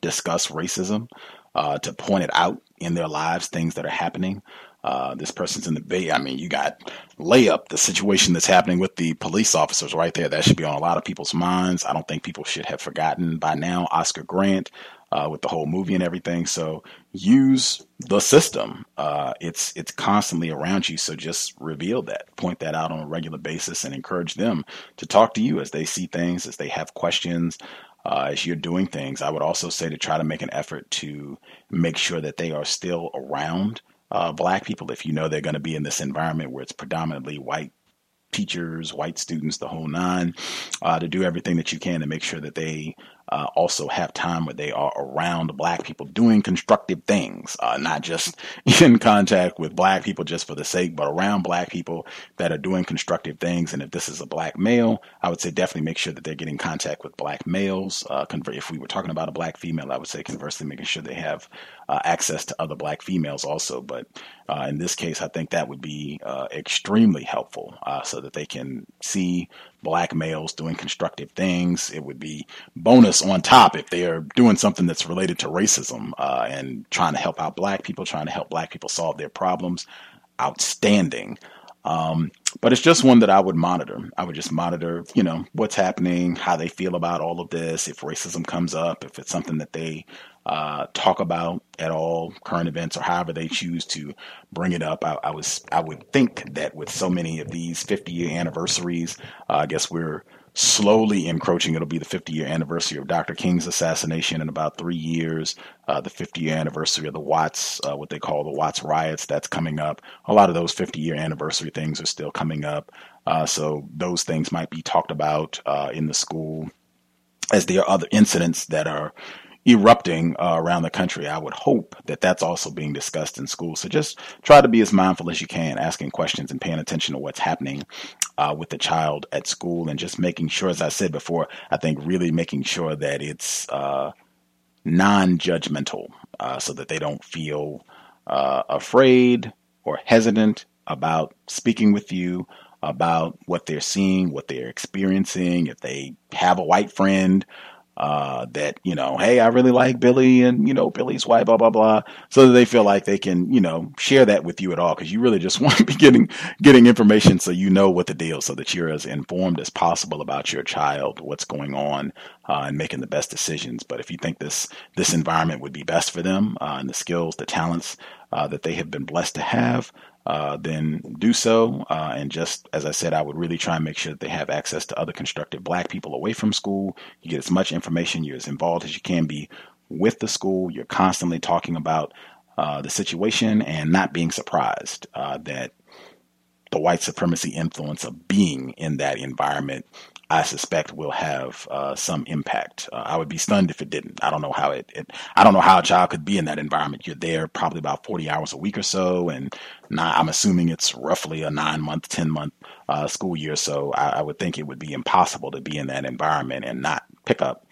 discuss racism, uh, to point it out in their lives, things that are happening. Uh, this person's in the bay. I mean, you got layup, the situation that's happening with the police officers right there. That should be on a lot of people's minds. I don't think people should have forgotten by now Oscar Grant uh, with the whole movie and everything. So use the system. Uh, it's it's constantly around you. So just reveal that, point that out on a regular basis, and encourage them to talk to you as they see things, as they have questions. uh, as you're doing things, I would also say to try to make an effort to make sure that they are still around uh, black people. If you know they're going to be in this environment where it's predominantly white teachers, white students, the whole nine, uh, to do everything that you can to make sure that they uh, also have time where they are around black people doing constructive things, uh, not just [laughs] in contact with black people just for the sake, but around black people that are doing constructive things. And if this is a black male, I would say definitely make sure that they're getting contact with black males. Uh, if we were talking about a black female, I would say conversely making sure they have uh, access to other black females also. But uh, in this case, I think that would be uh, extremely helpful so that they can see black males doing constructive things. It would be bonus on top if they are doing something that's related to racism uh, and trying to help out black people, trying to help black people solve their problems. Outstanding. Um, but it's just one that I would monitor. I would just monitor, you know, what's happening, how they feel about all of this, if racism comes up, if it's something that they uh, talk about at all, current events or however they choose to bring it up. I, I was I would think that with so many of these 50 year anniversaries, uh, I guess we're slowly encroaching. It'll be the 50 year anniversary of Dr. King's assassination in about three years. Uh, the 50 year anniversary of the Watts, uh, what they call the Watts riots, that's coming up. A lot of those 50 year anniversary things are still coming up. Uh, so those things might be talked about uh, in the school as there are other incidents that are erupting uh, around the country. I would hope that that's also being discussed in schools. So just try to be as mindful as you can, asking questions and paying attention to what's happening uh, with the child at school, and just making sure, as I said before, I think really making sure that it's uh, non-judgmental, uh, so that they don't feel uh, afraid or hesitant about speaking with you about what they're seeing, what they're experiencing, if they have a white friend uh, that you know, hey, I really like Billy, and you know, Billy's white, blah blah blah, so that they feel like they can, you know, share that with you at all, because you really just [laughs] want to be getting getting information so you know what the deal, so that you're as informed as possible about your child, what's going on, uh, and making the best decisions. But if you think this this environment would be best for them, uh, and the skills, the talents uh, that they have been blessed to have, uh, then do so. Uh, and just as I said, I would really try and make sure that they have access to other constructive black people away from school. You get as much information, you're as involved as you can be with the school. You're constantly talking about uh, the situation and not being surprised uh, that the white supremacy influence of being in that environment I suspect will have uh, some impact. Uh, I would be stunned if it didn't. I don't know how it, it, I don't know how a child could be in that environment. You're there probably about 40 hours a week or so, and not, I'm assuming it's roughly a nine month, 10 month uh, school year. So I, I would think it would be impossible to be in that environment and not pick up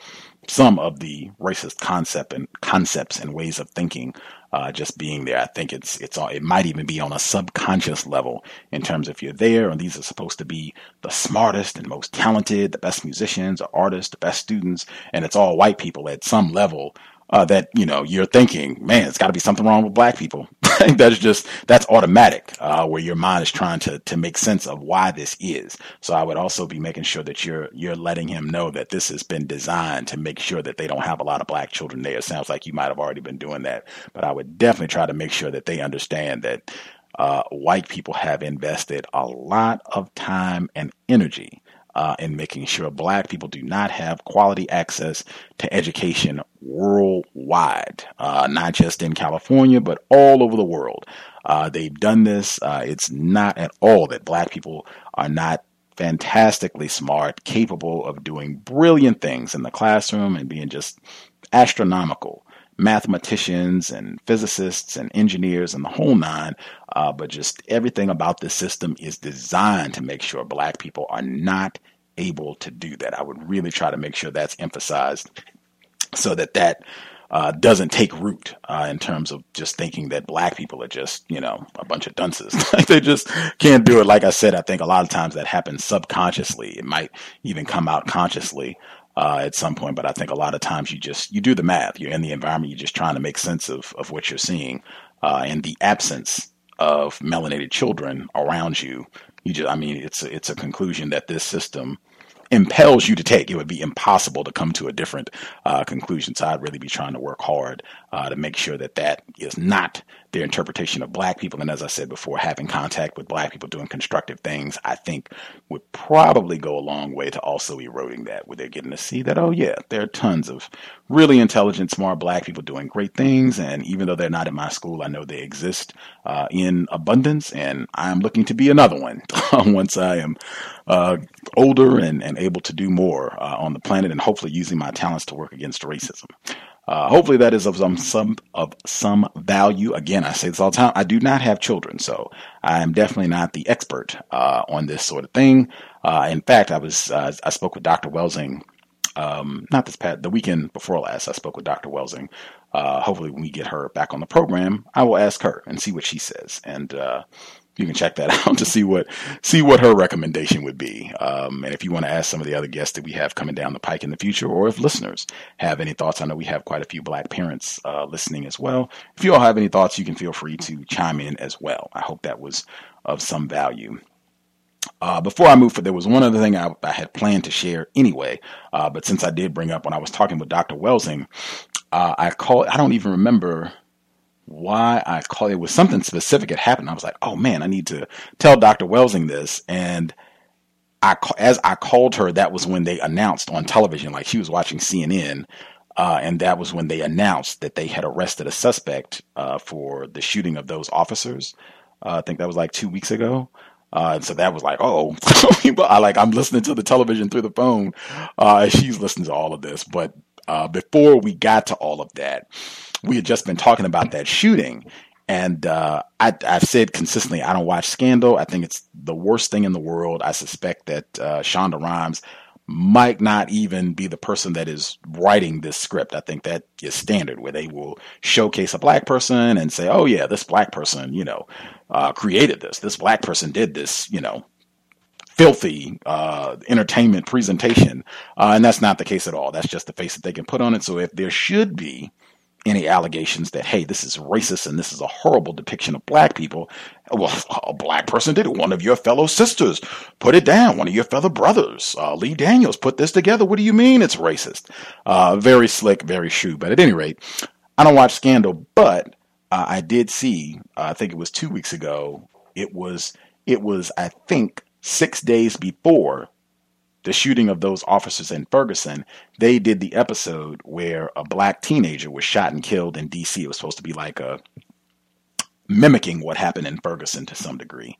some of the racist concept and concepts and ways of thinking uh, just being there. I think it's it's all, it might even be on a subconscious level in terms of you're there, and these are supposed to be the smartest and most talented, the best musicians or artists, the best students, and it's all white people at some level uh, that you know you're thinking, man, it's got to be something wrong with black people. [laughs] that's just that's automatic, uh, where your mind is trying to to make sense of why this is. So I would also be making sure that you're you're letting him know that this has been designed to make sure that they don't have a lot of black children there. It sounds like you might have already been doing that, but I would definitely try to make sure that they understand that uh, white people have invested a lot of time and energy uh, in making sure black people do not have quality access to education worldwide, uh, not just in California, but all over the world. Uh, they've done this. Uh, it's not at all that black people are not fantastically smart, capable of doing brilliant things in the classroom and being just astronomical mathematicians and physicists and engineers and the whole nine. Uh, but just everything about this system is designed to make sure black people are not able to do that. I would really try to make sure that's emphasized so that that uh, doesn't take root uh, in terms of just thinking that black people are just, you know, a bunch of dunces. [laughs] they just can't do it. Like I said, I think a lot of times that happens subconsciously. It might even come out consciously uh, at some point. But I think a lot of times you just you do the math. You're in the environment. You're just trying to make sense of of what you're seeing, uh, and the absence of melanated children around you. You just, I mean, it's it's a conclusion that this system impels you to take. It would be impossible to come to a different uh, conclusion. So I'd really be trying to work hard uh, to make sure that that is not their interpretation of black people. And as I said before, having contact with black people doing constructive things, I think would probably go a long way to also eroding that, where they're getting to see that, oh, yeah, there are tons of really intelligent, smart black people doing great things. And even though they're not in my school, I know they exist uh, in abundance. And I'm looking to be another one [laughs] once I am uh, older and, and able to do more uh, on the planet and hopefully using my talents to work against racism. Uh, hopefully that is of some, some of some value. Again, I say this all the time. I do not have children, so I am definitely not the expert uh, on this sort of thing. Uh, in fact, I was uh, I spoke with Dr. Welsing, um, not this past the weekend before last. I spoke with Dr. Welsing. Uh, hopefully, when we get her back on the program, I will ask her and see what she says. And uh, you can check that [laughs] out to see what see what her recommendation would be. Um, and if you want to ask some of the other guests that we have coming down the pike in the future, or if listeners have any thoughts, I know we have quite a few black parents uh, listening as well. If you all have any thoughts, you can feel free to chime in as well. I hope that was of some value. Uh, before I move forward, there was one other thing I, I had planned to share anyway, uh, but since I did bring up when I was talking with Dr. Welsing, uh, I call I don't even remember why I called it was something specific had happened. I was like, oh man, I need to tell Dr. Welsing this. And I, as I called her, that was when they announced on television, like she was watching CNN. Uh, and that was when they announced that they had arrested a suspect uh, for the shooting of those officers. Uh, I think that was like two weeks ago. Uh, and so that was like, oh, [laughs] I like I'm listening to the television through the phone. Uh, she's listening to all of this, but uh, before we got to all of that, we had just been talking about that shooting. And uh, I, have said consistently, I don't watch Scandal. I think it's the worst thing in the world. I suspect that uh, Shonda Rhimes might not even be the person that is writing this script. I think that is standard, where they will showcase a black person and say, "Oh yeah, this black person, you know, uh, created this. This black person did this, you know, filthy uh, entertainment presentation. Uh, and that's not the case at all. That's just the face that they can put on it. So if there should be any allegations that, hey, this is racist and this is a horrible depiction of black people, well, a black person did it. One of your fellow sisters put it down. One of your fellow brothers, uh, Lee Daniels, put this together. What do you mean it's racist? Uh, very slick, very shrewd. But at any rate, I don't watch Scandal, but uh, I did see, uh, I think it was two weeks ago, it was, it was, I think, six days before the shooting of those officers in Ferguson, they did the episode where a black teenager was shot and killed in DC. It was supposed to be like a mimicking what happened in Ferguson to some degree.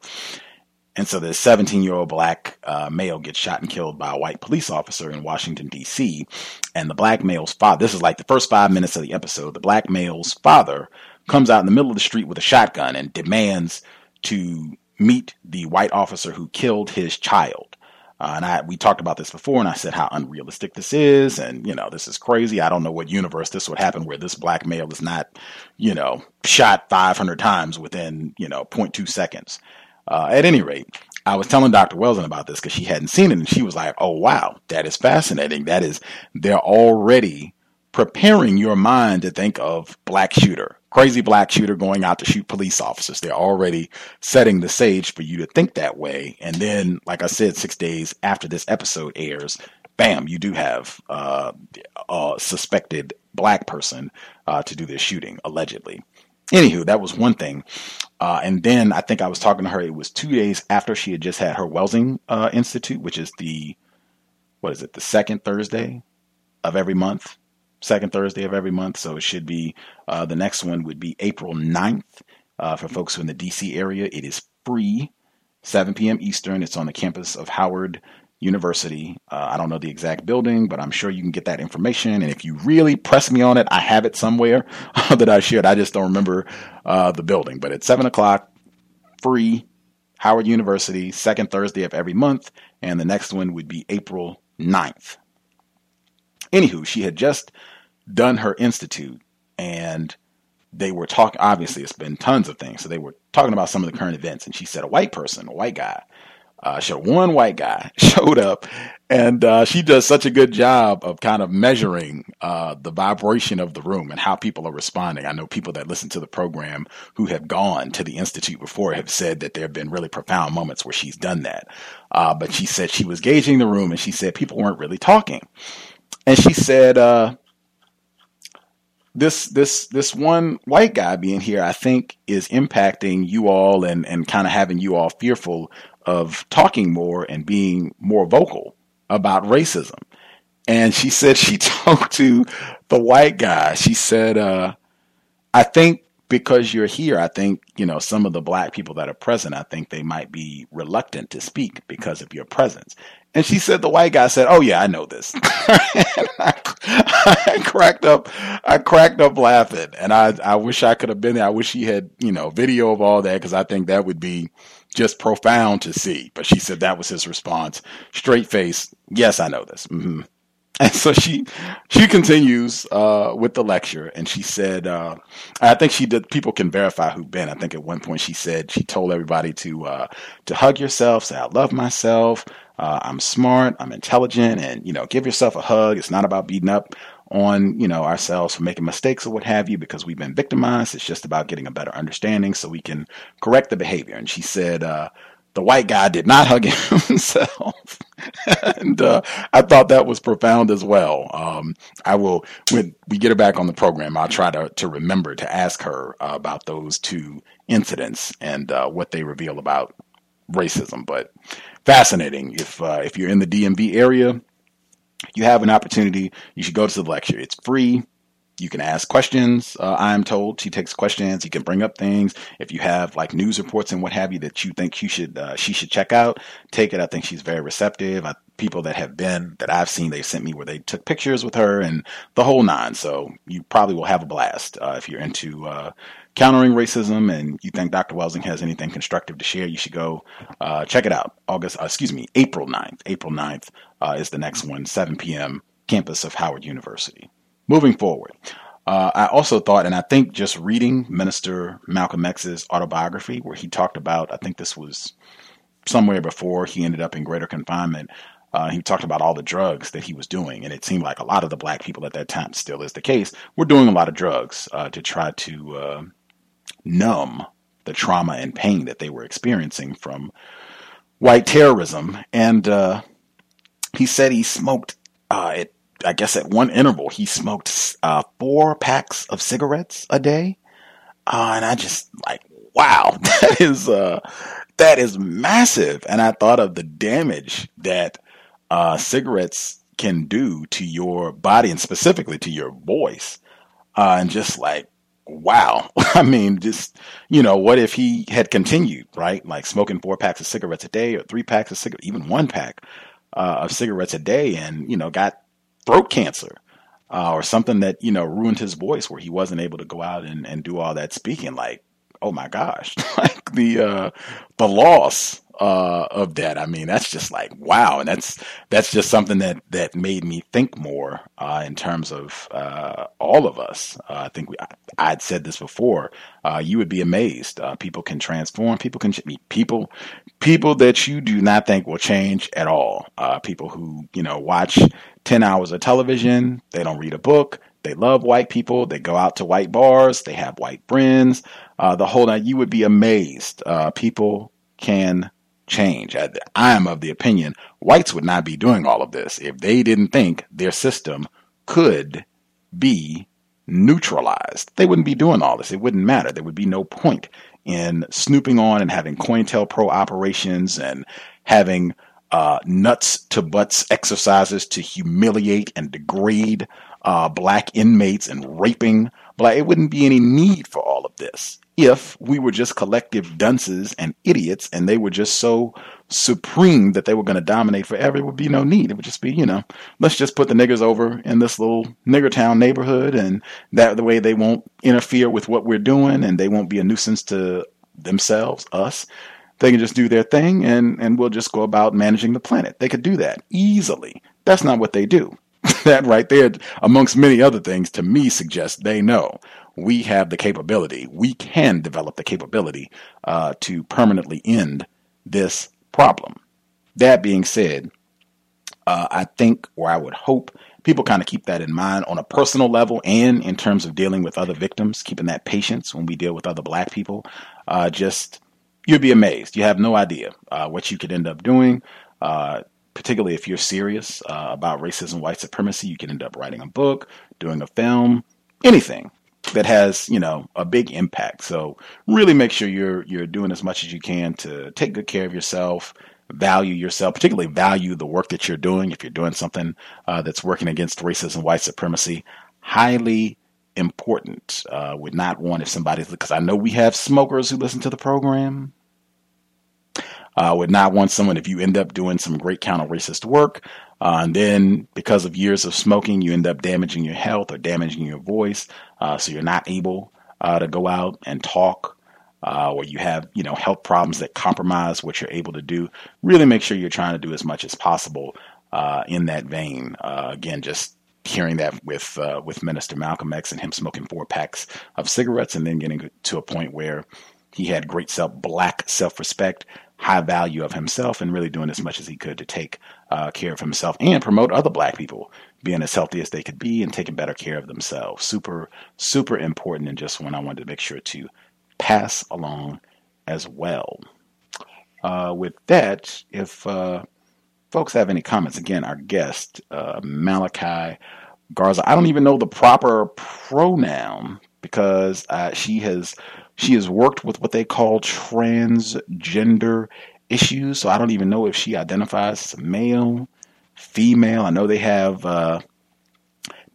And so this 17 year old black uh, male gets shot and killed by a white police officer in Washington, D.C. And the black male's father, this is like the first five minutes of the episode, the black male's father comes out in the middle of the street with a shotgun and demands to meet the white officer who killed his child. Uh, and I, we talked about this before, and I said how unrealistic this is, and you know this is crazy. I don't know what universe this would happen where this black male is not, you know, shot 500 times within you know 0.2 seconds. Uh, at any rate, I was telling Dr. Welsing about this because she hadn't seen it, and she was like, "Oh wow, that is fascinating. That is they're already preparing your mind to think of black shooter, crazy black shooter going out to shoot police officers. They're already setting the stage for you to think that way. And then, like I said, six days after this episode airs, bam, you do have uh, a suspected black person uh, to do this shooting, allegedly. Anywho, that was one thing. Uh, and then I think I was talking to her, it was two days after she had just had her Welsing uh, Institute, which is the, what is it, the second Thursday of every month second Thursday of every month. So it should be uh, the next one would be April 9th. Uh, for folks who in the DC area, it is free, 7 p.m. Eastern. It's on the campus of Howard University. Uh, I don't know the exact building, but I'm sure you can get that information. And if you really press me on it, I have it somewhere [laughs] that I shared. I just don't remember uh, the building. But it's 7 o'clock, free, Howard University, second Thursday of every month. And the next one would be April 9th. Anywho, she had just done her institute and they were talking obviously it's been tons of things so they were talking about some of the current events and she said a white person a white guy uh, so one white guy [laughs] showed up and uh, she does such a good job of kind of measuring uh, the vibration of the room and how people are responding. I know people that listen to the program who have gone to the institute before have said that there have been really profound moments where she's done that. Uh, but she said she was gauging the room and she said people weren't really talking, and she said uh, this this this one white guy being here, I think, is impacting you all and and kind of having you all fearful of talking more and being more vocal about racism. And she said she [laughs] talked to the white guy. She said, uh, I think because you're here, I think, you know, some of the black people that are present, I think they might be reluctant to speak because of your presence. And she said, the white guy said, Oh yeah, I know this. I, [laughs] I, cracked up, I cracked up laughing. And I, I wish I could have been there. I wish she had, you know, video of all that because I think that would be just profound to see. But she said that was his response. Straight face. Yes, I know this. Mm-hmm. [laughs] And so she she continues uh, with the lecture, and she said, uh, "I think she did. People can verify who been. I think at one point she said she told everybody to uh, to hug yourself, say I love myself, uh, I'm smart, I'm intelligent, and you know, give yourself a hug. It's not about beating up on you know ourselves for making mistakes or what have you because we've been victimized. It's just about getting a better understanding so we can correct the behavior." And she said uh, the white guy did not [laughs] hug himself. [laughs] and uh, I thought that was profound as well. Um, I will, when we get her back on the program, I'll try to, to remember to ask her uh, about those two incidents and uh, what they reveal about racism. But fascinating. If uh, if you're in the DMV area, you have an opportunity. You should go to the lecture. It's free. You can ask questions. Uh, I'm told she takes questions. You can bring up things. If you have like news reports and what have you that you think you should uh, she should check out, take it. I think she's very receptive. I, people that have been that I've seen, they've sent me where they took pictures with her and the whole nine. So you probably will have a blast uh, if you're into uh, countering racism and you think Dr. Welsing has anything constructive to share. You should go uh, check it out. August, uh, excuse me, April 9th. April 9th is the next one, 7 p.m. Campus of Howard University moving forward, uh, I also thought, and I think just reading Minister Malcolm X's autobiography, where he talked about, I think this was somewhere before he ended up in greater confinement. Uh, he talked about all the drugs that he was doing, and it seemed like a lot of the black people at that time, still is the case, were doing a lot of drugs uh, to try to uh, numb the trauma and pain that they were experiencing from white terrorism. And uh, he said he smoked uh, it I guess at one interval he smoked uh, four packs of cigarettes a day, uh, and I just like, wow, [laughs] that is uh, that is massive. And I thought of the damage that uh, cigarettes can do to your body and specifically to your voice, and just like, wow. [laughs] I mean, just you know, what if he had continued, right? Like smoking four packs of cigarettes a day, or three packs of cigarettes, even one pack uh, of cigarettes a day, and you know, got throat cancer uh, or something that you know ruined his voice where he wasn't able to go out and, and do all that speaking like oh my gosh [laughs] like the uh, the loss uh, of that i mean that's just like wow and that's that's just something that that made me think more uh, in terms of uh, all of us uh, i think we I, would said this before you would be amazed people can transform people can people people that you do not think will change at all people who you know watch 10 hours of television. They don't read a book. They love white people. They go out to white bars. They have white friends. Uh, the whole night, you would be amazed. Uh, people can change. I, I am of the opinion whites would not be doing all of this if they didn't think their system could be neutralized. They wouldn't be doing all this. It wouldn't matter. There would be no point in snooping on and having COINTELPRO operations and having uh, nuts to butts exercises to humiliate and degrade uh, black inmates and raping black. It wouldn't be any need for all of this if we were just collective dunces and idiots and they were just so supreme that they were going to dominate forever. It would be no need. It would just be, you know, let's just put the niggers over in this little nigger town neighborhood and that the way they won't interfere with what we're doing and they won't be a nuisance to themselves, us. They can just do their thing and, and we'll just go about managing the planet. They could do that easily. That's not what they do. [laughs] that right there, amongst many other things, to me suggests they know we have the capability, we can develop the capability uh, to permanently end this problem. That being said, Uh, I think, or I would hope, people kind of keep that in mind on a personal level and in terms of dealing with other victims, keeping that patience when we deal with other black people. Uh, just, you'd be amazed. You have no idea uh, what you could end up doing. Uh, particularly if you're serious uh, about racism, white supremacy, you can end up writing a book, doing a film, anything that has you know a big impact. So really make sure you're you're doing as much as you can to take good care of yourself, value yourself, particularly value the work that you're doing. If you're doing something uh, that's working against racism, white supremacy, highly important. Uh, would not want if somebody's because I know we have smokers who listen to the program. Uh, would not want someone if you end up doing some great counter racist work, uh, and then because of years of smoking, you end up damaging your health or damaging your voice, uh, so you're not able uh, to go out and talk, uh, or you have you know health problems that compromise what you're able to do. Really make sure you're trying to do as much as possible uh, in that vein. again, just hearing that with with Minister Malcolm X and him smoking four packs of cigarettes, and then getting to a point where he had great self black self respect high value of himself and really doing as much as he could to take uh, care of himself and promote other black people being as healthy as they could be and taking better care of themselves. Super, super important and just one I wanted to make sure to pass along as well. Uh, with that, if uh, folks have any comments, again, our guest, uh, Malachi Garza, I don't even know the proper pronoun because uh, she has she has worked with what they call transgender issues. So I don't even know if she identifies as male, female. I know they have uh,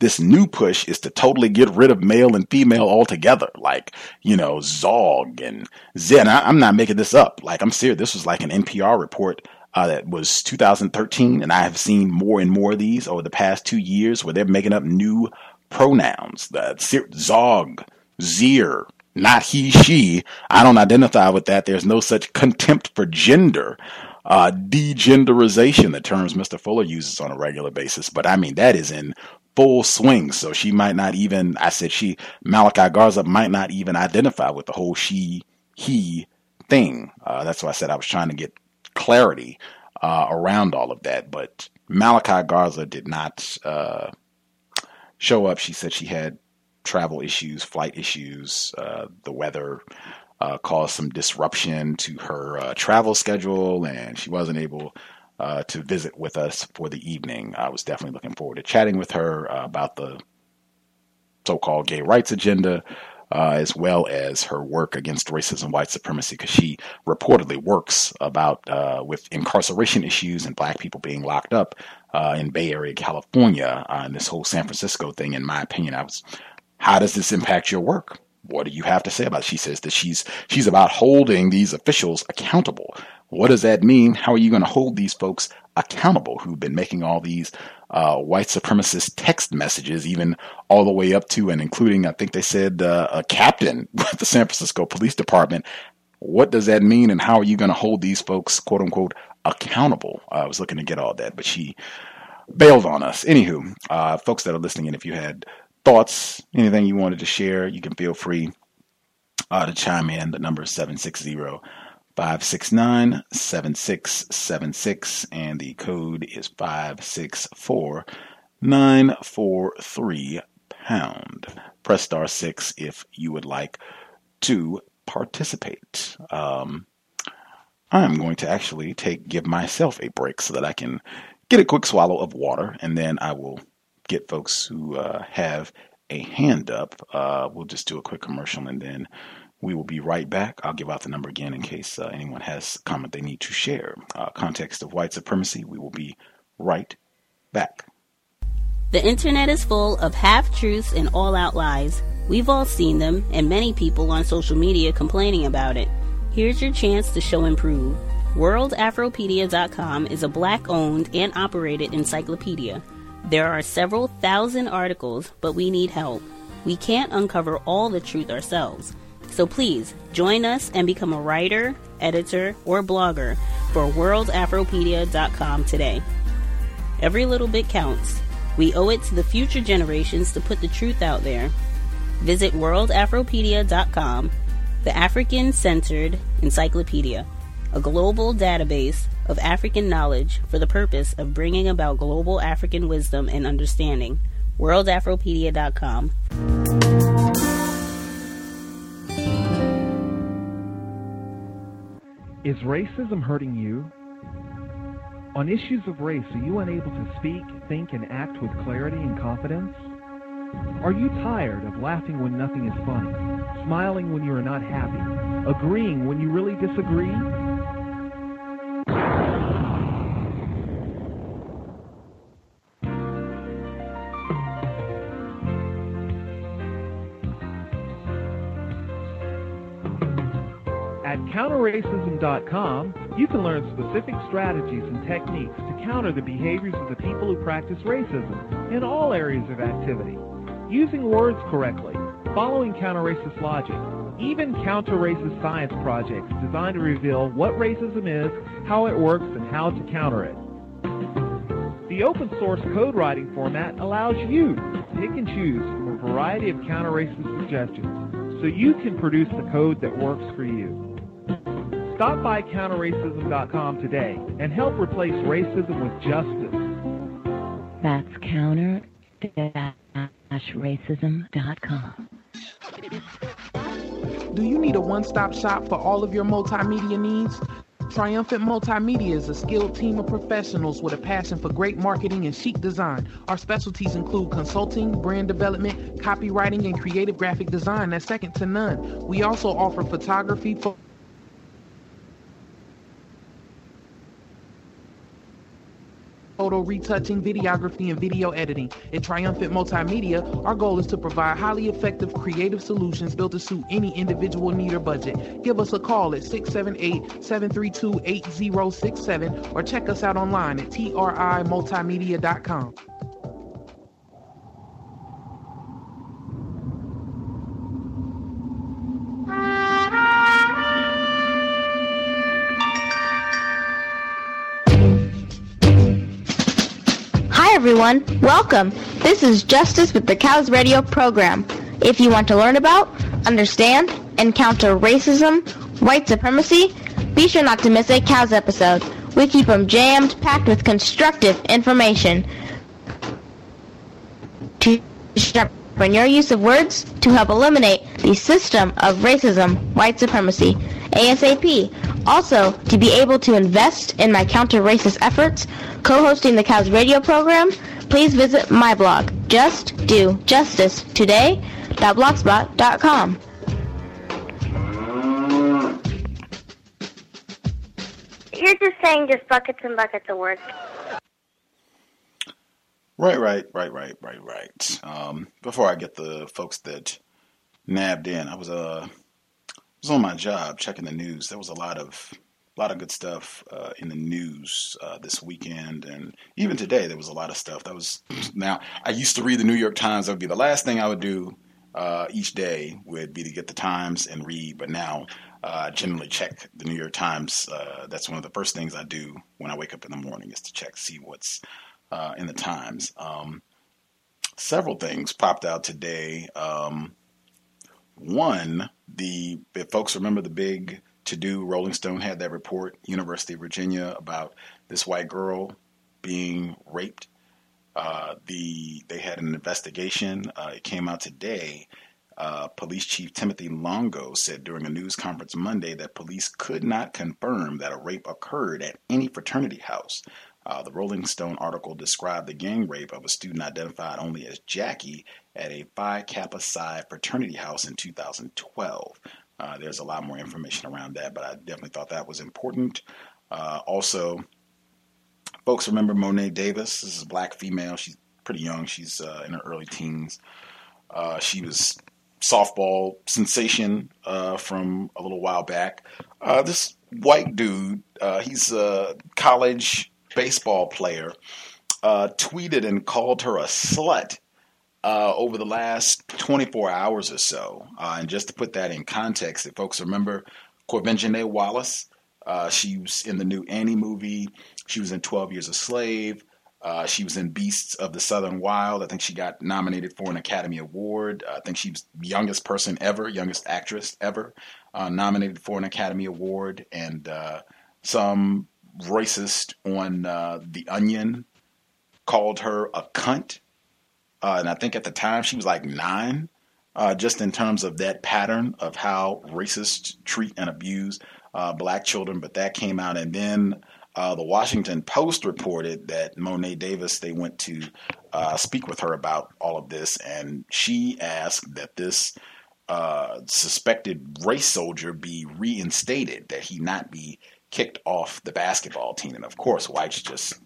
this new push is to totally get rid of male and female altogether. Like, you know, Zog and Zen. I, am not making this up. Like, I'm serious. This was like an NPR report uh, that was 2013, and I have seen more and more of these over the past two years where they're making up new pronouns. The Zog, Zir, not he, she. I don't identify with that. There's no such contempt for gender. Uh, degenderization, the terms Mr. Fuller uses on a regular basis. But I mean, that is in full swing. So she might not even, I said she, Malachi Garza might not even identify with the whole she, he thing. Uh, that's why I said I was trying to get clarity uh, around all of that. But Malachi Garza did not uh, show up. She said she had travel issues, flight issues, uh, the weather uh, caused some disruption to her uh, travel schedule, and she wasn't able uh, to visit with us for the evening. I was definitely looking forward to chatting with her uh, about the so-called gay rights agenda. Uh, as well as her work against racism, white supremacy, because she reportedly works about with incarceration issues and black people being locked up in Bay Area, California, and this whole San Francisco thing. In my opinion, I was how does this impact your work? What do you have to say about it? She says that she's she's about holding these officials accountable. What does that mean? How are you going to hold these folks accountable who've been making all these uh, white supremacist text messages, even all the way up to and including, I think they said, uh, a captain with the San Francisco Police Department. What does that mean, and how are you going to hold these folks, quote unquote, accountable? Uh, I was looking to get all that, but she bailed on us. Anywho, uh, folks that are listening in, if you had thoughts, anything you wanted to share, you can feel free uh, to chime in. The number is 760 569 7676, and the code is 564 943 pound. Press star 6 if you would like to participate. Um, I'm going to actually take give myself a break so that I can get a quick swallow of water, and then I will get folks who uh, have a hand up. Uh, we'll just do a quick commercial and then we will be right back. I'll give out the number again in case uh, anyone has a comment they need to share. Uh, context of white supremacy. We will be right back. The internet is full of half truths and all out lies. We've all seen them, and many people on social media complaining about it. Here's your chance to show and prove. WorldAfropedia.com is a black owned and operated encyclopedia there are several thousand articles, but we need help. We can't uncover all the truth ourselves. So please join us and become a writer, editor, or blogger for worldafropedia.com today. Every little bit counts. We owe it to the future generations to put the truth out there. Visit worldafropedia.com, the African centered encyclopedia, a global database of African knowledge for the purpose of bringing about global African wisdom and understanding. WorldAfropedia.com. Is racism hurting you? On issues of race, are you unable to speak, think, and act with clarity and confidence? Are you tired of laughing when nothing is funny, smiling when you are not happy, agreeing when you really disagree? At counterracism.com, you can learn specific strategies and techniques to counter the behaviors of the people who practice racism in all areas of activity. Using words correctly, following counter-racist logic, even counter-racist science projects designed to reveal what racism is, how it works, and how to counter it. The open source code writing format allows you to pick and choose from a variety of counter-racist suggestions so you can produce the code that works for you. Stop by counterracism.com today and help replace racism with justice. That's counter-racism.com. Do you need a one stop shop for all of your multimedia needs? Triumphant Multimedia is a skilled team of professionals with a passion for great marketing and chic design. Our specialties include consulting, brand development, copywriting, and creative graphic design that's second to none. We also offer photography, photo retouching, videography, and video editing. At Triumphant Multimedia, our goal is to provide highly effective creative solutions built to suit any individual need or budget. Give us a call at 678-732-8067 or check us out online at trimultimedia.com. everyone, welcome. This is Justice with the Cows Radio program. If you want to learn about, understand, and counter racism, white supremacy, be sure not to miss a Cows episode. We keep them jammed, packed with constructive information to sharpen your use of words to help eliminate the system of racism, white supremacy, ASAP. Also, to be able to invest in my counter-racist efforts, co-hosting the Cows radio program, please visit my blog, Just Do Justice justdojustice.today.blogspot.com. You're just saying just buckets and buckets of words. Right, right, right, right, right, right. Um, before I get the folks that nabbed in, I was uh was on my job checking the news. There was a lot of a lot of good stuff uh, in the news uh, this weekend, and even today there was a lot of stuff. That was now I used to read the New York Times. That would be the last thing I would do uh, each day would be to get the Times and read. But now uh, I generally check the New York Times. Uh, that's one of the first things I do when I wake up in the morning is to check see what's uh, in the Times. Um, several things popped out today. Um, one, the if folks remember the big to do, Rolling Stone had that report, University of Virginia, about this white girl being raped. Uh, the they had an investigation. Uh, it came out today. Uh, police Chief Timothy Longo said during a news conference Monday that police could not confirm that a rape occurred at any fraternity house. Uh, the Rolling Stone article described the gang rape of a student identified only as Jackie at a Phi Kappa Psi fraternity house in 2012. Uh, there's a lot more information around that, but I definitely thought that was important. Uh, also, folks remember Mo'ne Davis. This is a black female. She's pretty young. She's uh, in her early teens. Uh, she was softball sensation uh, from a little while back. Uh, this white dude, he's a college baseball player, tweeted and called her a slut uh, over the last 24 hours or so. Uh, and just to put that in context, if folks remember Quvenzhané Wallis, uh, she was in the new Annie movie. She was in 12 Years a Slave. Uh, she was in Beasts of the Southern Wild. I think she got nominated for an Academy Award. I think she was the youngest person ever, youngest actress ever, uh, nominated for an Academy Award. And uh, some racist on uh, The Onion called her a cunt. Uh, and I think at the time she was like nine, uh, just in terms of that pattern of how racists treat and abuse uh, black children. But that came out. And then uh, the Washington Post reported that Mo'ne Davis, they went to uh, speak with her about all of this. And she asked that this uh, suspected race soldier be reinstated, that he not be kicked off the basketball team. And of course, whites just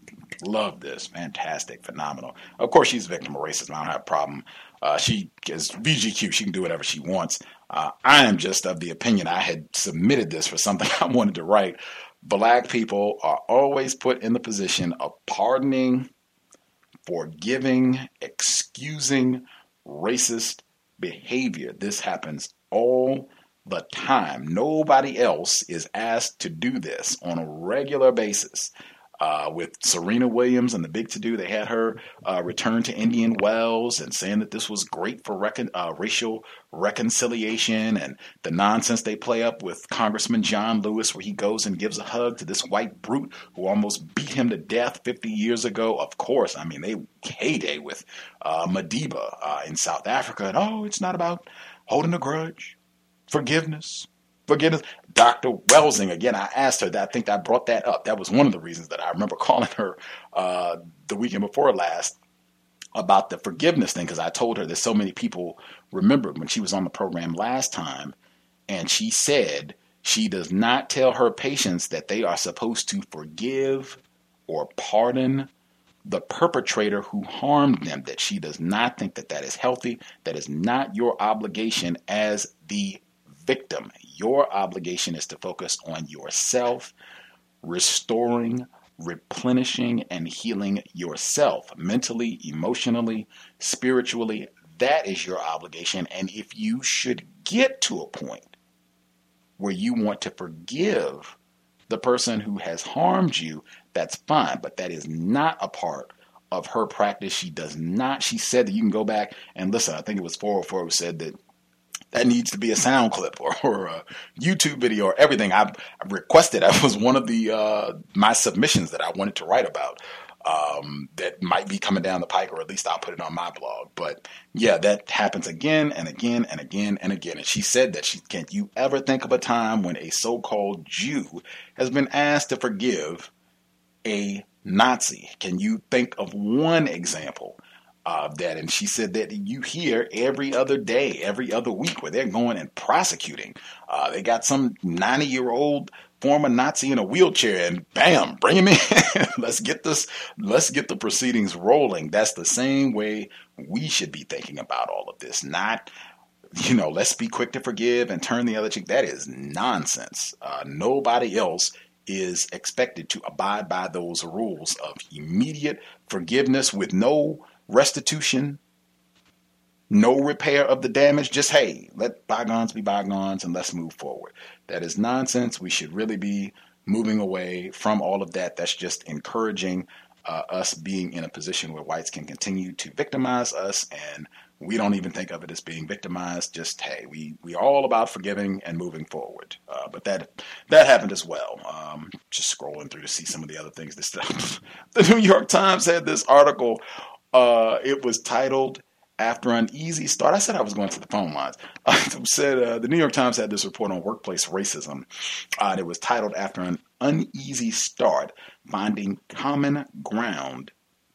love this. Fantastic, phenomenal. Of course, she's a victim of racism. I don't have a problem. Uh, she is VGQ. She can do whatever she wants. Uh, I am just of the opinion I had submitted this for something [laughs] I wanted to write. Black people are always put in the position of pardoning, forgiving, excusing racist behavior. This happens all the time. Nobody else is asked to do this on a regular basis. Uh, with Serena Williams and the big to do, they had her uh, return to Indian Wells and saying that this was great for recon- uh, racial reconciliation and the nonsense they play up with Congressman John Lewis, where he goes and gives a hug to this white brute who almost beat him to death 50 years ago. Of course, I mean, they heyday with uh, Madiba uh, in South Africa. And oh, it's not about holding a grudge, forgiveness forgiveness. Dr. Welsing, again, I asked her that. I think I brought that up. That was one of the reasons that I remember [laughs] calling her uh, the weekend before last about the forgiveness thing because I told her that so many people remembered when she was on the program last time and she said she does not tell her patients that they are supposed to forgive or pardon the perpetrator who harmed them that she does not think that that is healthy that is not your obligation as the victim your obligation is to focus on yourself, restoring, replenishing, and healing yourself mentally, emotionally, spiritually. That is your obligation. And if you should get to a point where you want to forgive the person who has harmed you, that's fine. But that is not a part of her practice. She does not. She said that you can go back and listen. I think it was 404 who said that that needs to be a sound clip or, or a YouTube video or everything. I, I requested. That was one of the uh, my submissions that I wanted to write about. Um, that might be coming down the pike, or at least I'll put it on my blog. But yeah, that happens again and again and again and again. And she said that she can't. You ever think of a time when a so-called Jew has been asked to forgive a Nazi? Can you think of one example? Of that. And she said that you hear every other day, every other week, where they're going and prosecuting. Uh, they got some 90 year old former Nazi in a wheelchair and bam, bring him in. [laughs] let's get this, let's get the proceedings rolling. That's the same way we should be thinking about all of this. Not, you know, let's be quick to forgive and turn the other cheek. That is nonsense. Uh, nobody else is expected to abide by those rules of immediate forgiveness with no restitution, no repair of the damage. Just, hey, let bygones be bygones and let's move forward. That is nonsense. We should really be moving away from all of that. That's just encouraging uh, us being in a position where whites can continue to victimize us and we don't even think of it as being victimized. Just hey, we we all about forgiving and moving forward. Uh, but that that happened as well. Um, just scrolling through to see some of the other things. This [laughs] the New York Times had this article uh, it was titled after an easy start. I said I was going to the phone lines. [laughs] I said uh, the New York Times had this report on workplace racism. Uh, it was titled after an uneasy start, finding common ground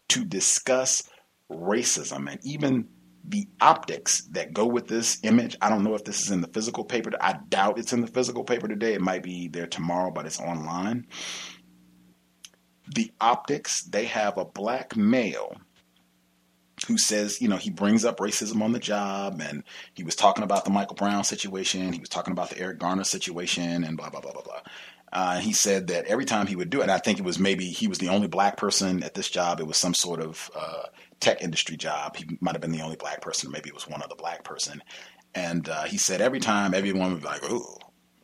to discuss racism and even the optics that go with this image. I don't know if this is in the physical paper. I doubt it's in the physical paper today. It might be there tomorrow, but it's online. The optics, they have a black male who says, you know, he brings up racism on the job and he was talking about the Michael Brown situation, he was talking about the Eric Garner situation and blah, blah, blah, blah, blah. Uh, he said that every time he would do it, and I think it was maybe he was the only black person at this job. It was some sort of uh, tech industry job. He might have been the only black person, or maybe it was one other black person. And uh, he said every time everyone would be like, "Ooh,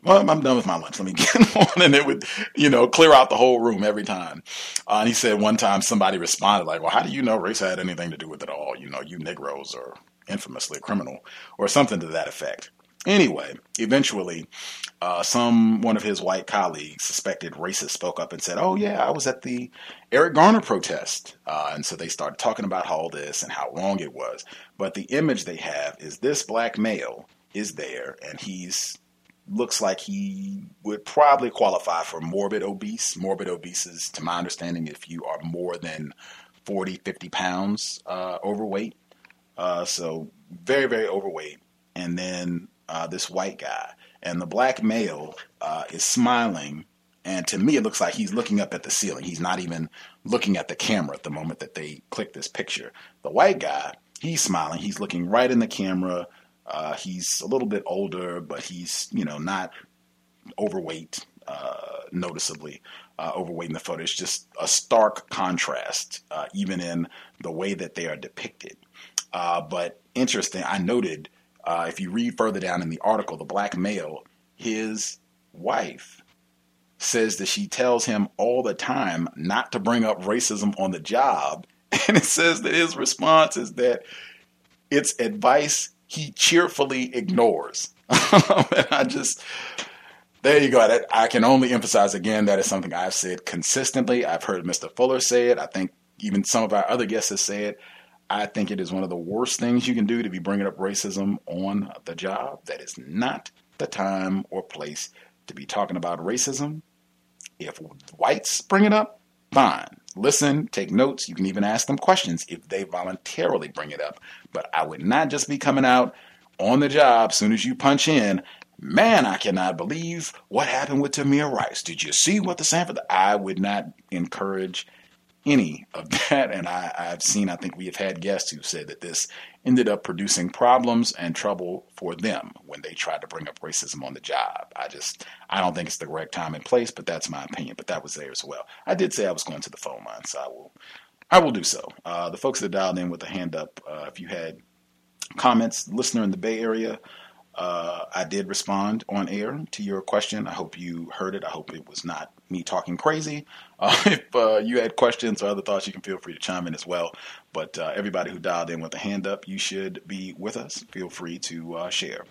well, I'm done with my lunch. Let me [laughs] get on. And it would, you know, clear out the whole room every time. Uh, and he said one time somebody responded like, well, how do you know race had anything to do with it all? You know, you Negroes are infamously criminal or something to that effect. Anyway, eventually, uh, some one of his white colleagues, suspected racist, spoke up and said, "Oh yeah, I was at the Eric Garner protest," uh, and so they started talking about all this and how wrong it was. But the image they have is this black male is there, and he's looks like he would probably qualify for morbid obese. Morbid obese is, to my understanding, if you are more than 40, 50 pounds uh, overweight. Uh, so very, very overweight. And then uh, this white guy. And the black male uh, is smiling. And to me, it looks like he's looking up at the ceiling. He's not even looking at the camera at the moment that they click this picture. The white guy, he's smiling. He's looking right in the camera. Uh, he's a little bit older, but he's, you know, not overweight, uh, noticeably uh, overweight in the photo. It's just a stark contrast, uh, even in the way that they are depicted. Uh, but interesting, I noted uh, if you read further down in the article, the black male, his wife says that she tells him all the time not to bring up racism on the job. [laughs] And it says that his response is that it's advice he cheerfully ignores. [laughs] and I just, there you go. I can only emphasize again that is something I've said consistently. I've heard Mr. Fuller say it. I think even some of our other guests have said it. I think it is one of the worst things you can do to be bringing up racism on the job. That is not the time or place to be talking about racism. If whites bring it up, fine. Listen, take notes. You can even ask them questions if they voluntarily bring it up. But I would not just be coming out on the job soon as you punch in. Man, I cannot believe what happened with Tamir Rice. Did you see what the Sanford? I would not encourage any of that. And I, have seen, I think we have had guests who said that this ended up producing problems and trouble for them when they tried to bring up racism on the job. I just, I don't think it's the correct time and place, but that's my opinion. But that was there as well. I did say I was going to the phone line, so I will, I will do so. Uh, the folks that dialed in with a hand up, uh, if you had comments, listener in the Bay Area, uh, I did respond on air to your question. I hope you heard it. I hope it was not me talking crazy. [laughs] Uh, if uh, you had questions or other thoughts, you can feel free to chime in as well. But uh, everybody who dialed in with a hand up, you should be with us. Feel free to uh, share.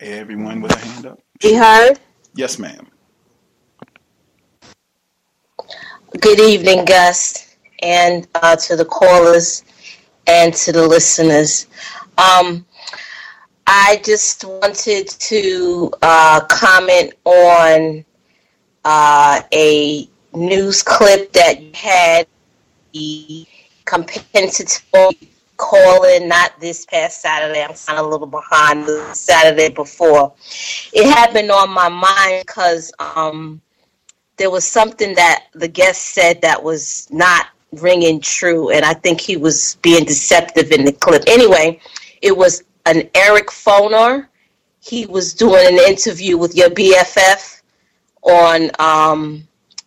Everyone with a hand up. Be heard? Yes, ma'am. Good evening, Gus, and uh, to the callers and to the listeners. Um, I just wanted to uh, comment on uh, a news clip that you had the compensatory calling not this past Saturday. I'm kind of a little behind the Saturday before. It had been on my mind because um, there was something that the guest said that was not ringing true, and I think he was being deceptive in the clip. Anyway, it was an Eric Foner. He was doing an interview with your BFF on um,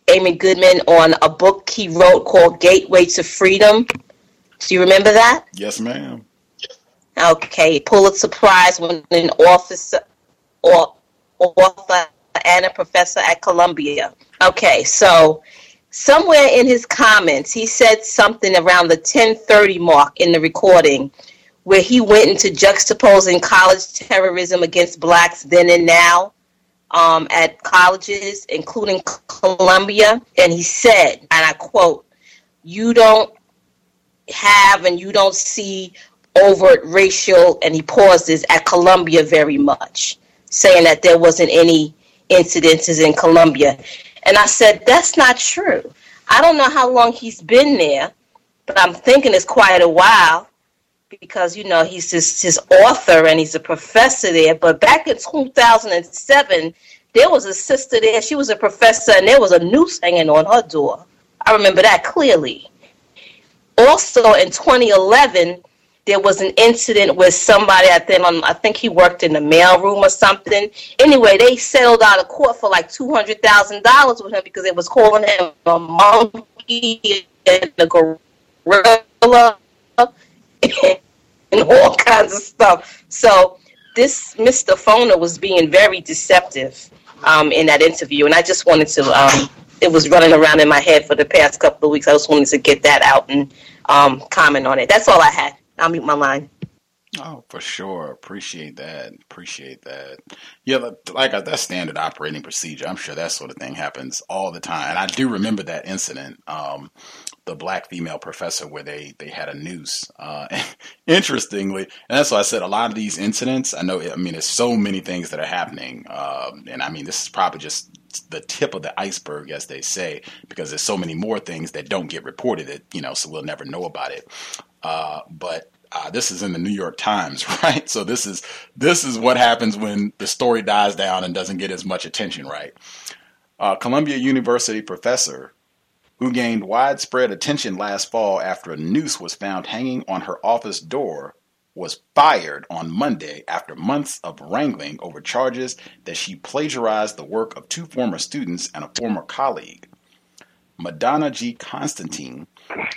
Amy Goodman on a book he wrote called Gateway to Freedom. Do you remember that? Yes, ma'am. Okay, Pulitzer Prize winning officer or author and a professor at Columbia. Okay, so somewhere in his comments, he said something around the 1030 mark in the recording where he went into juxtaposing college terrorism against blacks then and now um, at colleges, including Columbia. And he said, and I quote, You don't have and you don't see overt racial, and he pauses at Columbia very much, saying that there wasn't any incidences in Columbia. And I said, that's not true. I don't know how long he's been there, but I'm thinking it's quite a while because, you know, he's his, his author and he's a professor there. But back in 2007, there was a sister there. She was a professor and there was a noose hanging on her door. I remember that clearly. Also in 2011, there was an incident with somebody I think on I think he worked in the mailroom or something. Anyway, they settled out of court for like two hundred thousand dollars with him because they was calling him a monkey and a gorilla. [laughs] and all kinds of stuff. So this Mr. Foner was being very deceptive um, in that interview, and I just wanted to. Um, it was running around in my head for the past couple of weeks. I just wanted to get that out and um, comment on it. That's all I had. I'll mute my line. Oh, for sure. Appreciate that. Appreciate that. Yeah, like uh, that's standard operating procedure. I'm sure that sort of thing happens all the time. And I do remember that incident, um, the black female professor where they they had a noose. Uh, [laughs] interestingly, and that's why I said a lot of these incidents. I know. I mean, there's so many things that are happening, um, and I mean, this is probably just the tip of the iceberg, as they say, because there's so many more things that don't get reported. That you know, so we'll never know about it. Uh, but uh, this is in the New York Times, [laughs] right? So this is this is what happens when the story dies down and doesn't get as much attention, right? Uh, Columbia University professor who gained widespread attention last fall after a noose was found hanging on her office door was fired on Monday after months of wrangling over charges that she plagiarized the work of two former students and a former colleague. Madonna G. Constantine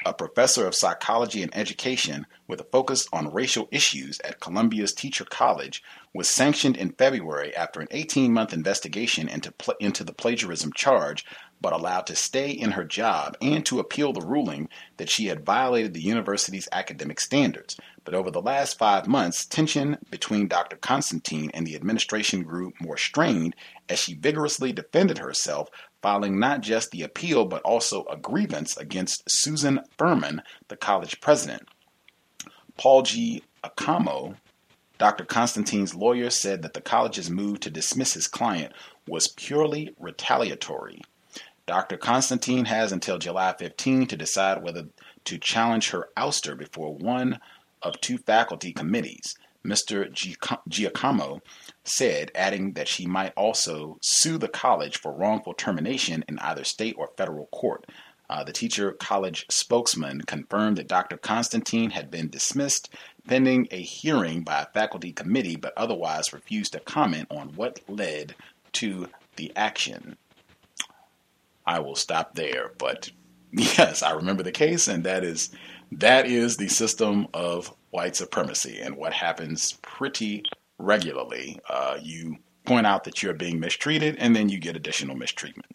a professor of psychology and education with a focus on racial issues at Columbia's Teacher College, was sanctioned in February after an 18 month investigation into, pl- into the plagiarism charge, but allowed to stay in her job and to appeal the ruling that she had violated the university's academic standards. But over the last five months, tension between Dr. Constantine and the administration grew more strained as she vigorously defended herself filing not just the appeal but also a grievance against Susan Fuhrman, the college president. Paul G. Acamo, Dr. Constantine's lawyer, said that the college's move to dismiss his client was purely retaliatory. Dr. Constantine has until July 15 to decide whether to challenge her ouster before one of two faculty committees. Mr. Giacomo said, adding that she might also sue the college for wrongful termination in either state or federal court. Uh, the teacher college spokesman confirmed that Dr. Constantine had been dismissed pending a hearing by a faculty committee, but otherwise refused to comment on what led to the action. I will stop there, but [laughs] yes, I remember the case, and that is that is the system of white supremacy and what happens pretty regularly. Uh, you point out that you're being mistreated, and then you get additional mistreatment.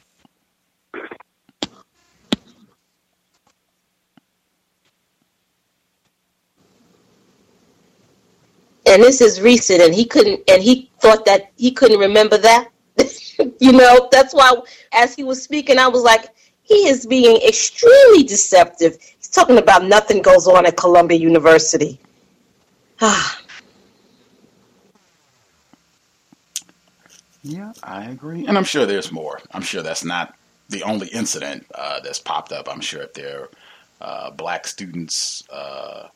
And this is recent, and he couldn't, and he thought that he couldn't remember that. [laughs] you know, that's why as he was speaking, I was like, he is being extremely deceptive. Talking about nothing goes on at Columbia University. Ah. Yeah, I agree. And I'm sure there's more. I'm sure that's not the only incident uh, that's popped up. I'm sure if there are uh, black students, uh,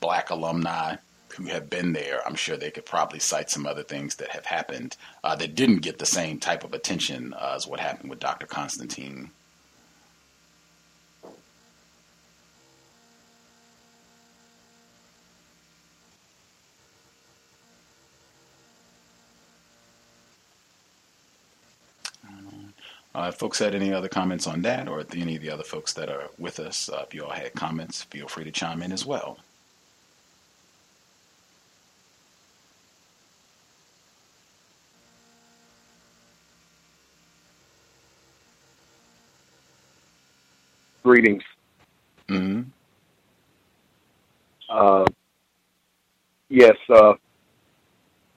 black alumni who have been there, I'm sure they could probably cite some other things that have happened uh, that didn't get the same type of attention uh, as what happened with Dr. Constantine. Uh, if folks had any other comments on that, or any of the other folks that are with us, uh, if you all had comments, feel free to chime in as well. Greetings. Mm-hmm. Uh, yes, uh,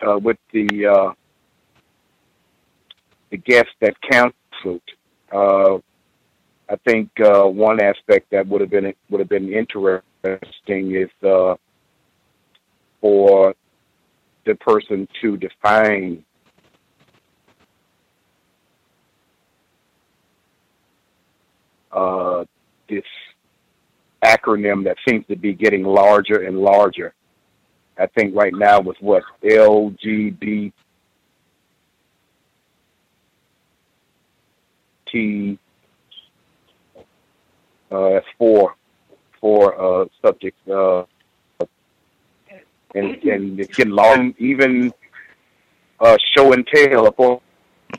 uh, with the uh, the guest that counts uh, I think uh, one aspect that would have been would have been interesting is uh, for the person to define uh, this acronym that seems to be getting larger and larger. I think right now with what LGBT T uh, that's four four uh, subjects, uh, and and it can long even uh, show and tell up on,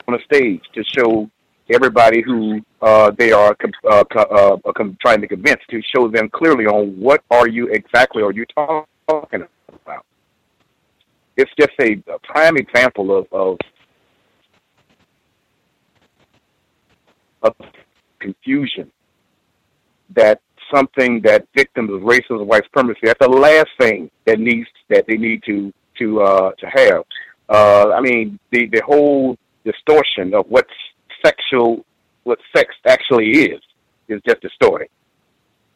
on a stage to show everybody who uh, they are com- uh, co- uh, com- trying to convince to show them clearly on what are you exactly are you talking about. It's just a, a prime example of, of of confusion that something that victims of racism, and white supremacy, that's the last thing that needs that they need to to uh, to have. Uh, I mean, the the whole distortion of what sexual what sex actually is is just distorted.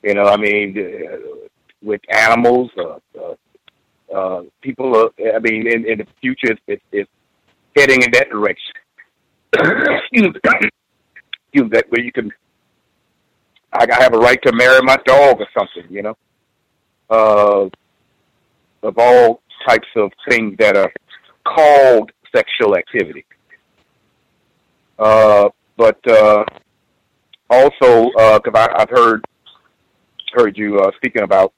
You know, I mean, uh, with animals, uh, uh, uh, people. Are, I mean, in, in the future, it's, it's heading in that direction. [coughs] Excuse me. Me, that where you can I have a right to marry my dog or something, you know. Uh, of all types of things that are called sexual activity. Uh, but uh, also, because I've heard heard you uh, speaking about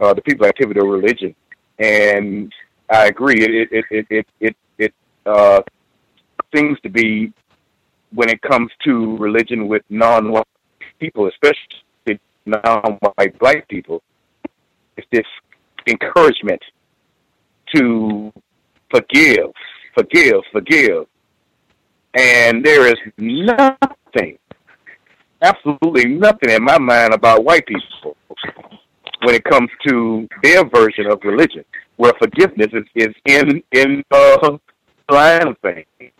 uh, the people's activity of religion, and I agree. It it it it it, it uh, seems to be when it comes to religion with non-white people, especially non-white black people, is this encouragement to forgive, forgive, forgive. And there is nothing, absolutely nothing in my mind about white people when it comes to their version of religion, where forgiveness is, is in in uh, line of things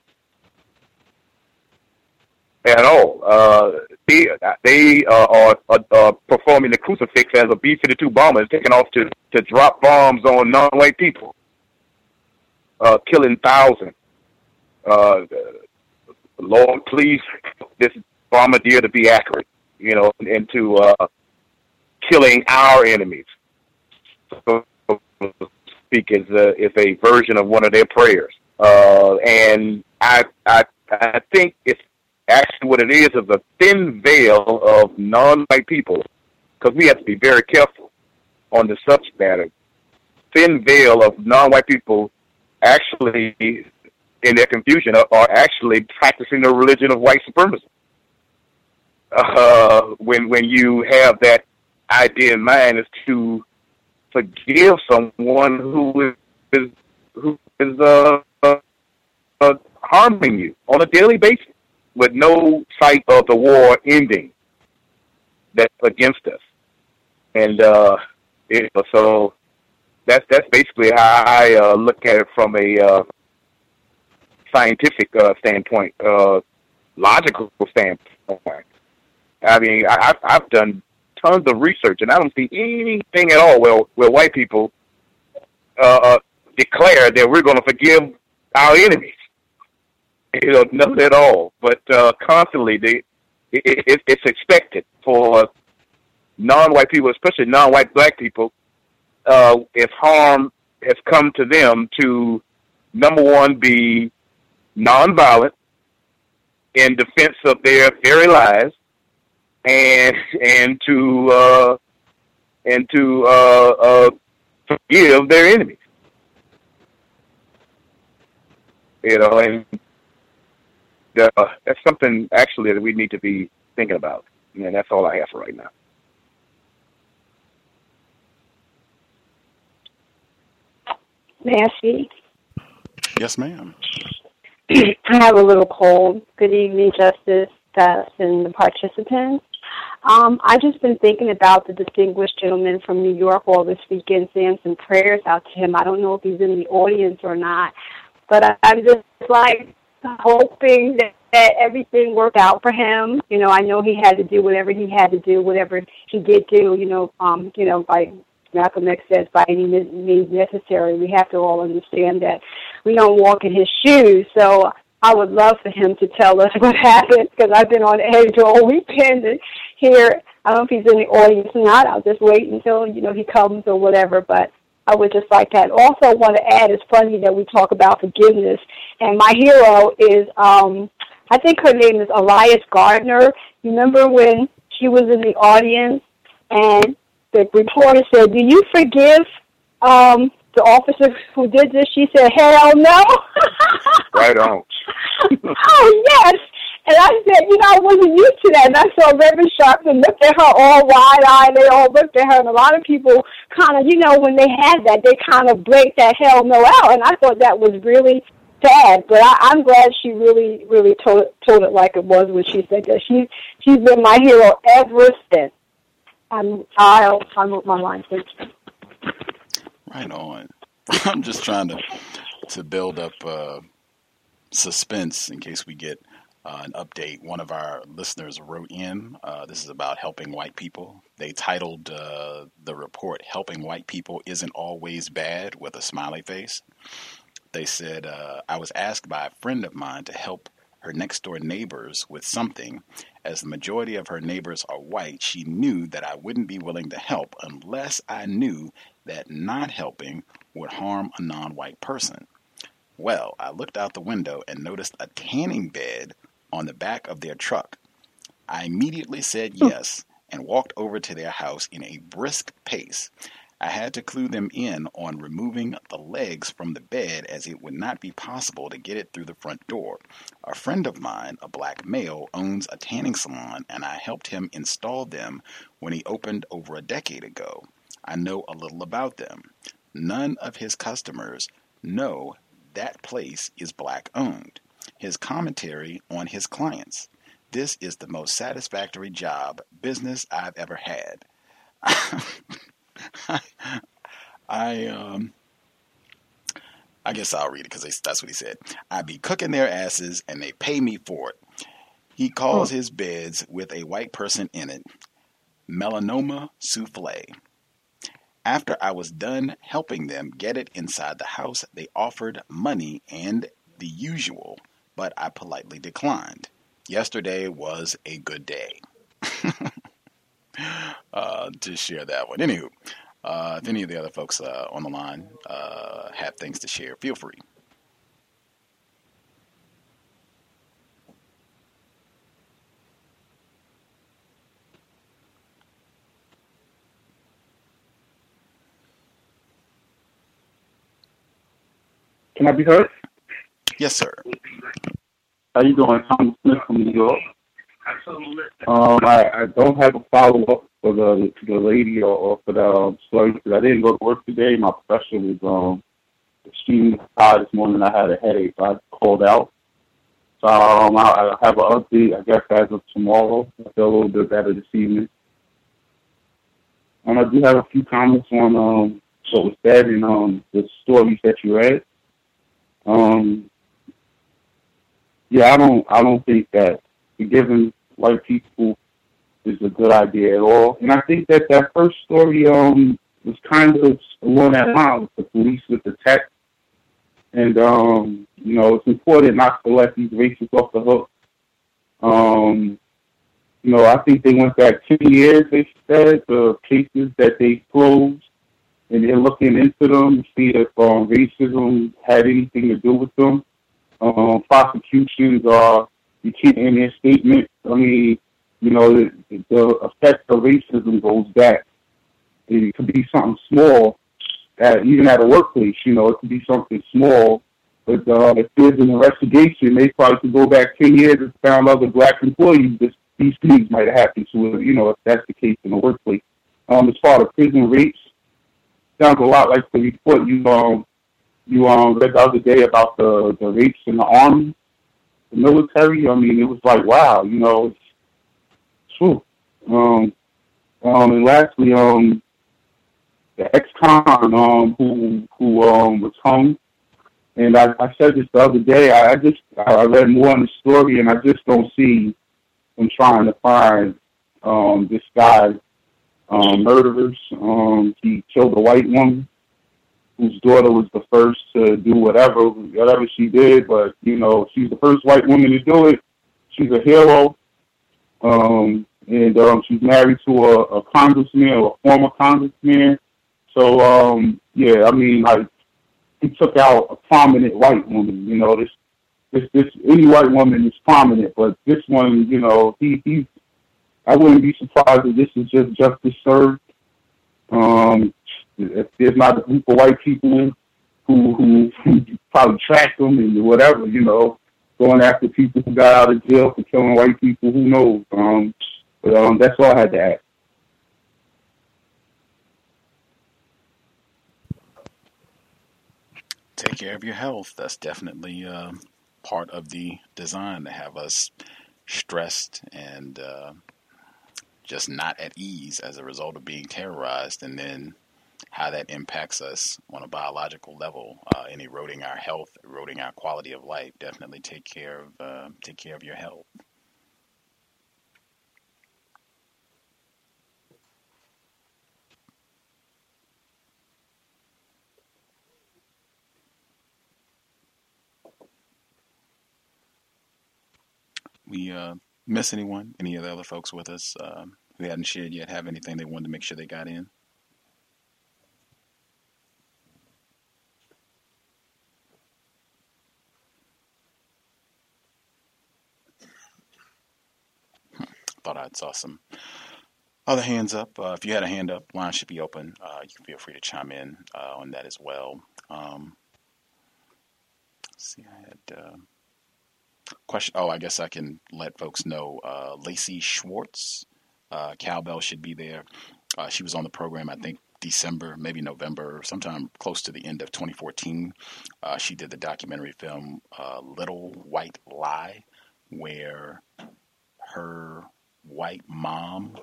at all. Uh, they they uh, are, are, are performing the crucifix as a B-52 bomber is taking off to to drop bombs on non-white people, uh, killing thousands. Uh, Lord, please, this bombardier to be accurate, you know, and to uh, killing our enemies. Speak is a, is a version of one of their prayers, uh, and I I I think it's actually what it is is a thin veil of non-white people, because we have to be very careful on the subject matter. Thin veil of non-white people actually, in their confusion, are, are actually practicing the religion of white supremacy. Uh, when when you have that idea in mind, is to forgive someone who is who is uh, uh, harming you on a daily basis with no sight of the war ending that's against us. And uh, it, so that's that's basically how I uh, look at it from a uh, scientific uh, standpoint, uh, logical standpoint. I mean, I, I've, I've done tons of research, and I don't see anything at all where where white people uh, declare that we're going to forgive our enemies you know, none at all. But uh, constantly, they it, it, it's expected for non-white people, especially non-white black people, uh, if harm has come to them, to number one be nonviolent in defense of their very lives, and and to uh, and to uh, uh, forgive their enemies. You know, and uh, that's something actually that we need to be thinking about. And that's all I have for right now. May I speak? Yes, ma'am. [clears throat] I have a little cold. Good evening, Justice, Gus, and the participants. Um, I've just been thinking about the distinguished gentleman from New York all this weekend, saying some prayers out to him. I don't know if he's in the audience or not, but I, I'm just like hoping that, that everything worked out for him. You know, I know he had to do whatever he had to do, whatever he did do. You know, um, you know, by Malcolm X says, by any means necessary. We have to all understand that we don't walk in his shoes. So I would love for him to tell us [laughs] what happened because I've been on edge all weekend here. I don't know if he's in the audience or not. I'll just wait until you know he comes or whatever. But I would just like that. Also, want to add, it's funny that we talk about forgiveness, and my hero is, um, I think her name is Elias Gardner. You remember when she was in the audience, and the reporter said, "Do you forgive um, the officer who did this?" She said, "Hell no." right on. [laughs] oh yes, And I said, you know, I wasn't used to that. And I saw Reverend Sharpton looked at her all wide eyed. They all looked at her. And a lot of people kind of, you know, when they had that, they kind of break that hell no out. And I thought that was really sad. But I, I'm glad she really, really told, told it like it was when she said that. She, she's been my hero ever since. I'm, I'll, I'll move my line. Thank you. Right on. [laughs] I'm just trying to to build up uh, suspense in case we get uh, an update. One of our listeners wrote in. Uh, this is about helping white people. They titled uh, the report "Helping White People Isn't Always Bad" with a smiley face. They said, uh, "I was asked by a friend of mine to help." Her next door neighbors with something. As the majority of her neighbors are white, she knew that I wouldn't be willing to help unless I knew that not helping would harm a non white person. Well, I looked out the window and noticed a tanning bed on the back of their truck. I immediately said hmm. yes and walked over to their house in a brisk pace. I had to clue them in on removing the legs from the bed as it would not be possible to get it through the front door. A friend of mine, a black male, owns a tanning salon and I helped him install them when he opened over a decade ago. I know a little about them. None of his customers know that place is black owned. His commentary on his clients. This is the most satisfactory job business I've ever had. [laughs] I um I guess I'll read it because that's what he said. I be cooking their asses and they pay me for it. He calls his beds with a white person in it melanoma souffle. After I was done helping them get it inside the house, they offered money and the usual, but I politely declined. Yesterday was a good day. [laughs] uh, to share that one. Anywho, uh, if any of the other folks uh, on the line uh, have things to share, feel free. Can I be heard? Yes, sir. How you doing? I'm Smith from New York. Um, I, I don't have a follow up for the the lady or, or for the um, because I didn't go to work today. My pressure was um extremely high this morning. I had a headache, so I called out. So um, I, I have an update. I guess as of tomorrow, I feel a little bit better this evening. Um, I do have a few comments on um what was said in um the stories that you read. Um, yeah, I don't I don't think that forgiving white people is a good idea at all. And I think that that first story um was kind of along that line with the police with the tech. And um, you know, it's important not to let these racists off the hook. Um, you know, I think they went back ten years, they said, the cases that they closed and they're looking into them to see if um, racism had anything to do with them. Um, prosecutions are you can't in their statement. I mean, you know, the, the effect of racism goes back. It could be something small, at, even at a workplace. You know, it could be something small. But uh, if there's an investigation, they probably could go back ten years and found other black employees that these things might have happened to. You know, if that's the case in the workplace. Um, as far as prison rapes, sounds a lot like the report you um you um read the other day about the the rapes in the army, the military. I mean, it was like wow, you know, it's true. Um, um, and lastly, um, the ex-con um who who um was hung, and I, I said this the other day. I, I just I read more on the story, and I just don't see them trying to find um this guy um, murderers. Um, he killed a white woman whose daughter was the first to do whatever whatever she did. But you know, she's the first white woman to do it. She's a hero, um, and um, she's married to a, a congressman a former congressman. So um, yeah, I mean, like he took out a prominent white woman. You know, this this this any white woman is prominent, but this one, you know, he he's I wouldn't be surprised if this is just justice served. Um, if there's not a group of white people who who, probably track them and whatever, you know, going after people who got out of jail for killing white people. Who knows? Um, but um, that's all I had to add. Take care of your health. That's definitely uh, part of the design to have us stressed and uh, just not at ease as a result of being terrorized, and then how that impacts us on a biological level uh, in eroding our health, eroding our quality of life. Definitely take care of uh, take care of your health. We uh, miss anyone? Any of the other folks with us um, who hadn't shared yet have anything they wanted to make sure they got in? Thought I saw some other hands up. Uh, if you had a hand up, line should be open. Uh, you can feel free to chime in uh, on that as well. Um, see, I had uh, question. Oh, I guess I can let folks know. Uh, Lacey Schwartz, uh, cowbell should be there. she was on the program, I think, December, maybe November, sometime close to the end of 2014. she did the documentary film Little White Lie, where her white mom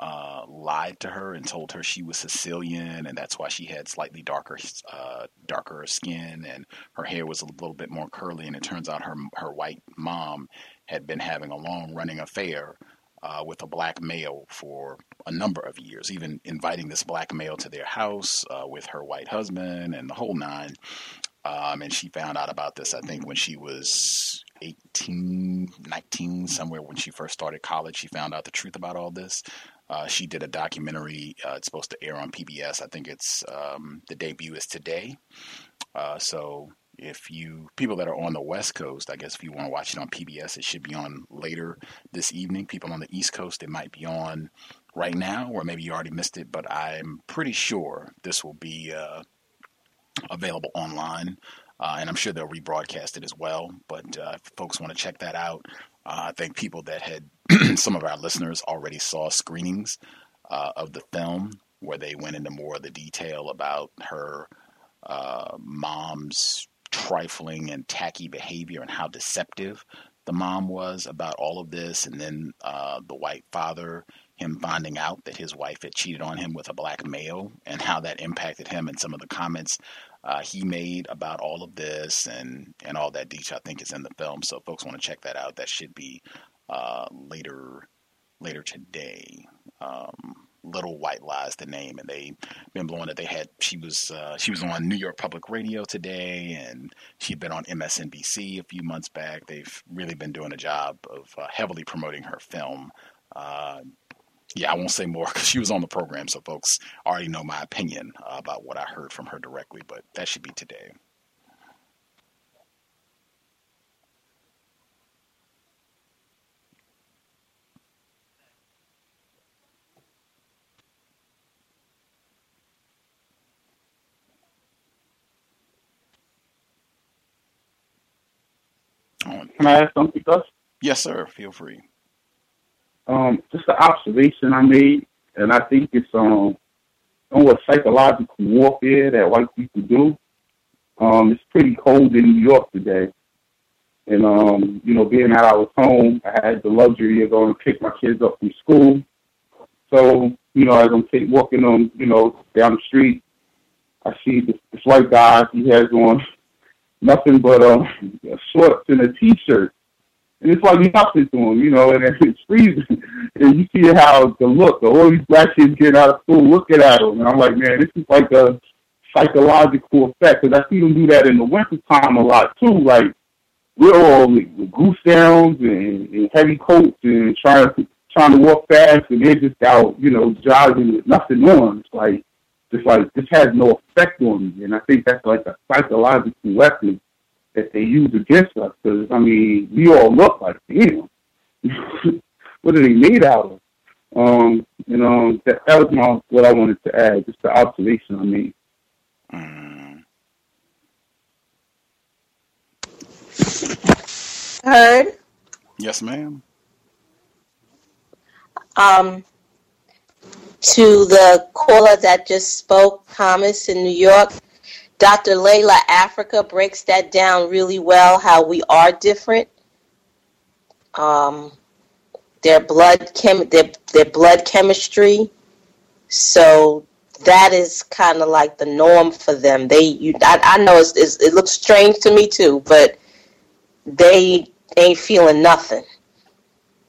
uh, lied to her and told her she was Sicilian, and that's why she had slightly darker, uh, darker skin, and her hair was a little bit more curly. And it turns out her her white mom had been having a long running affair uh, with a black male for a number of years, even inviting this black male to their house uh, with her white husband and the whole nine. Um, and she found out about this, I think, when she was 18, 19, somewhere when she first started college. She found out the truth about all this. Uh, she did a documentary. Uh, it's supposed to air on PBS. I think it's um, the debut is today. Uh, so if you people that are on the West Coast, I guess if you want to watch it on PBS, it should be on later this evening. People on the East Coast, it might be on right now, or maybe you already missed it. But I'm pretty sure this will be uh, available online. Uh, and I'm sure they'll rebroadcast it as well. But uh, if folks want to check that out, uh, I think people that had [clears throat] some of our listeners already saw screenings uh, of the film where they went into more of the detail about her uh, mom's trifling and tacky behavior and how deceptive the mom was about all of this, and then uh, the white father him finding out that his wife had cheated on him with a black male and how that impacted him and some of the comments uh, he made about all of this and, and all that detail, I think is in the film. So folks want to check that out. That should be uh, later later today. Um, Little White Lies, the name, and they've been blowing it. They had she was uh, she was on New York Public Radio today, and she'd been on MSNBC a few months back. They've really been doing a job of uh, heavily promoting her film. Uh, yeah, I won't say more [laughs] because she was on the program, so folks already know my opinion uh, about what I heard from her directly, but that should be today. Can I ask something, Gus? Yes, sir. Feel free um, just an observation I made, and I think it's um, on what psychological warfare that white people do. Um, it's pretty cold in New York today. And, um, you know, being that I was home, I had the luxury of going to pick my kids up from school. So, you know, as I'm take, walking on, you know, down the street, I see this, this white guy. He has on [laughs] nothing but um, shorts and a T-shirt and it's like nothing to him, you know, and it's freezing. [laughs] And you see how the look, all these black kids getting out of school looking at him. And I'm like, man, this is like a psychological effect. Because I see them do that in the wintertime a lot, too. Like, we're all with goose downs and, and heavy coats and trying to trying to walk fast, and they're just out, you know, jogging with nothing on. It's like, just like, this has no effect on me. And I think that's like a psychological weapon that they use against us. Because I mean, we all look like damn. [laughs] what are they made out of? Um, you know, that, that was my what I wanted to add, just the observation I made. Mm. heard? Yes, ma'am. Um, to the caller that just spoke, Thomas in New York, Dr. Llaila Afrika breaks that down really well. How we are different. Um, their blood chem their, their blood chemistry. So that is kind of like the norm for them. They you I, I know it's, it's, it looks strange to me too, but they ain't feeling nothing.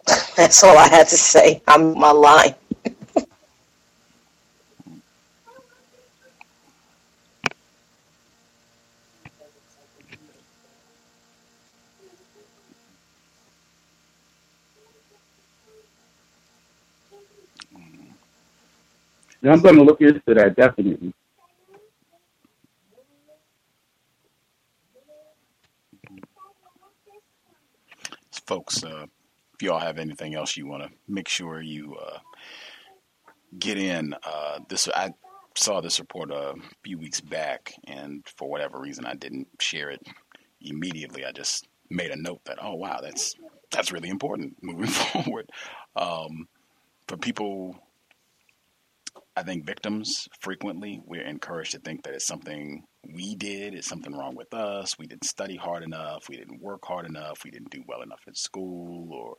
[laughs] That's all I had to say. I'm my line. Yeah, I'm going to look into that definitely. folks, uh, if y'all have anything else you want to make sure you uh, get in, uh, this I saw this report a few weeks back, and for whatever reason, I didn't share it immediately. I just made a note that, oh wow, that's that's really important moving [laughs] forward. Um, for people, I think victims frequently we're encouraged to think that it's something we did, it's something wrong with us. We didn't study hard enough. We didn't work hard enough. We didn't do well enough in school, or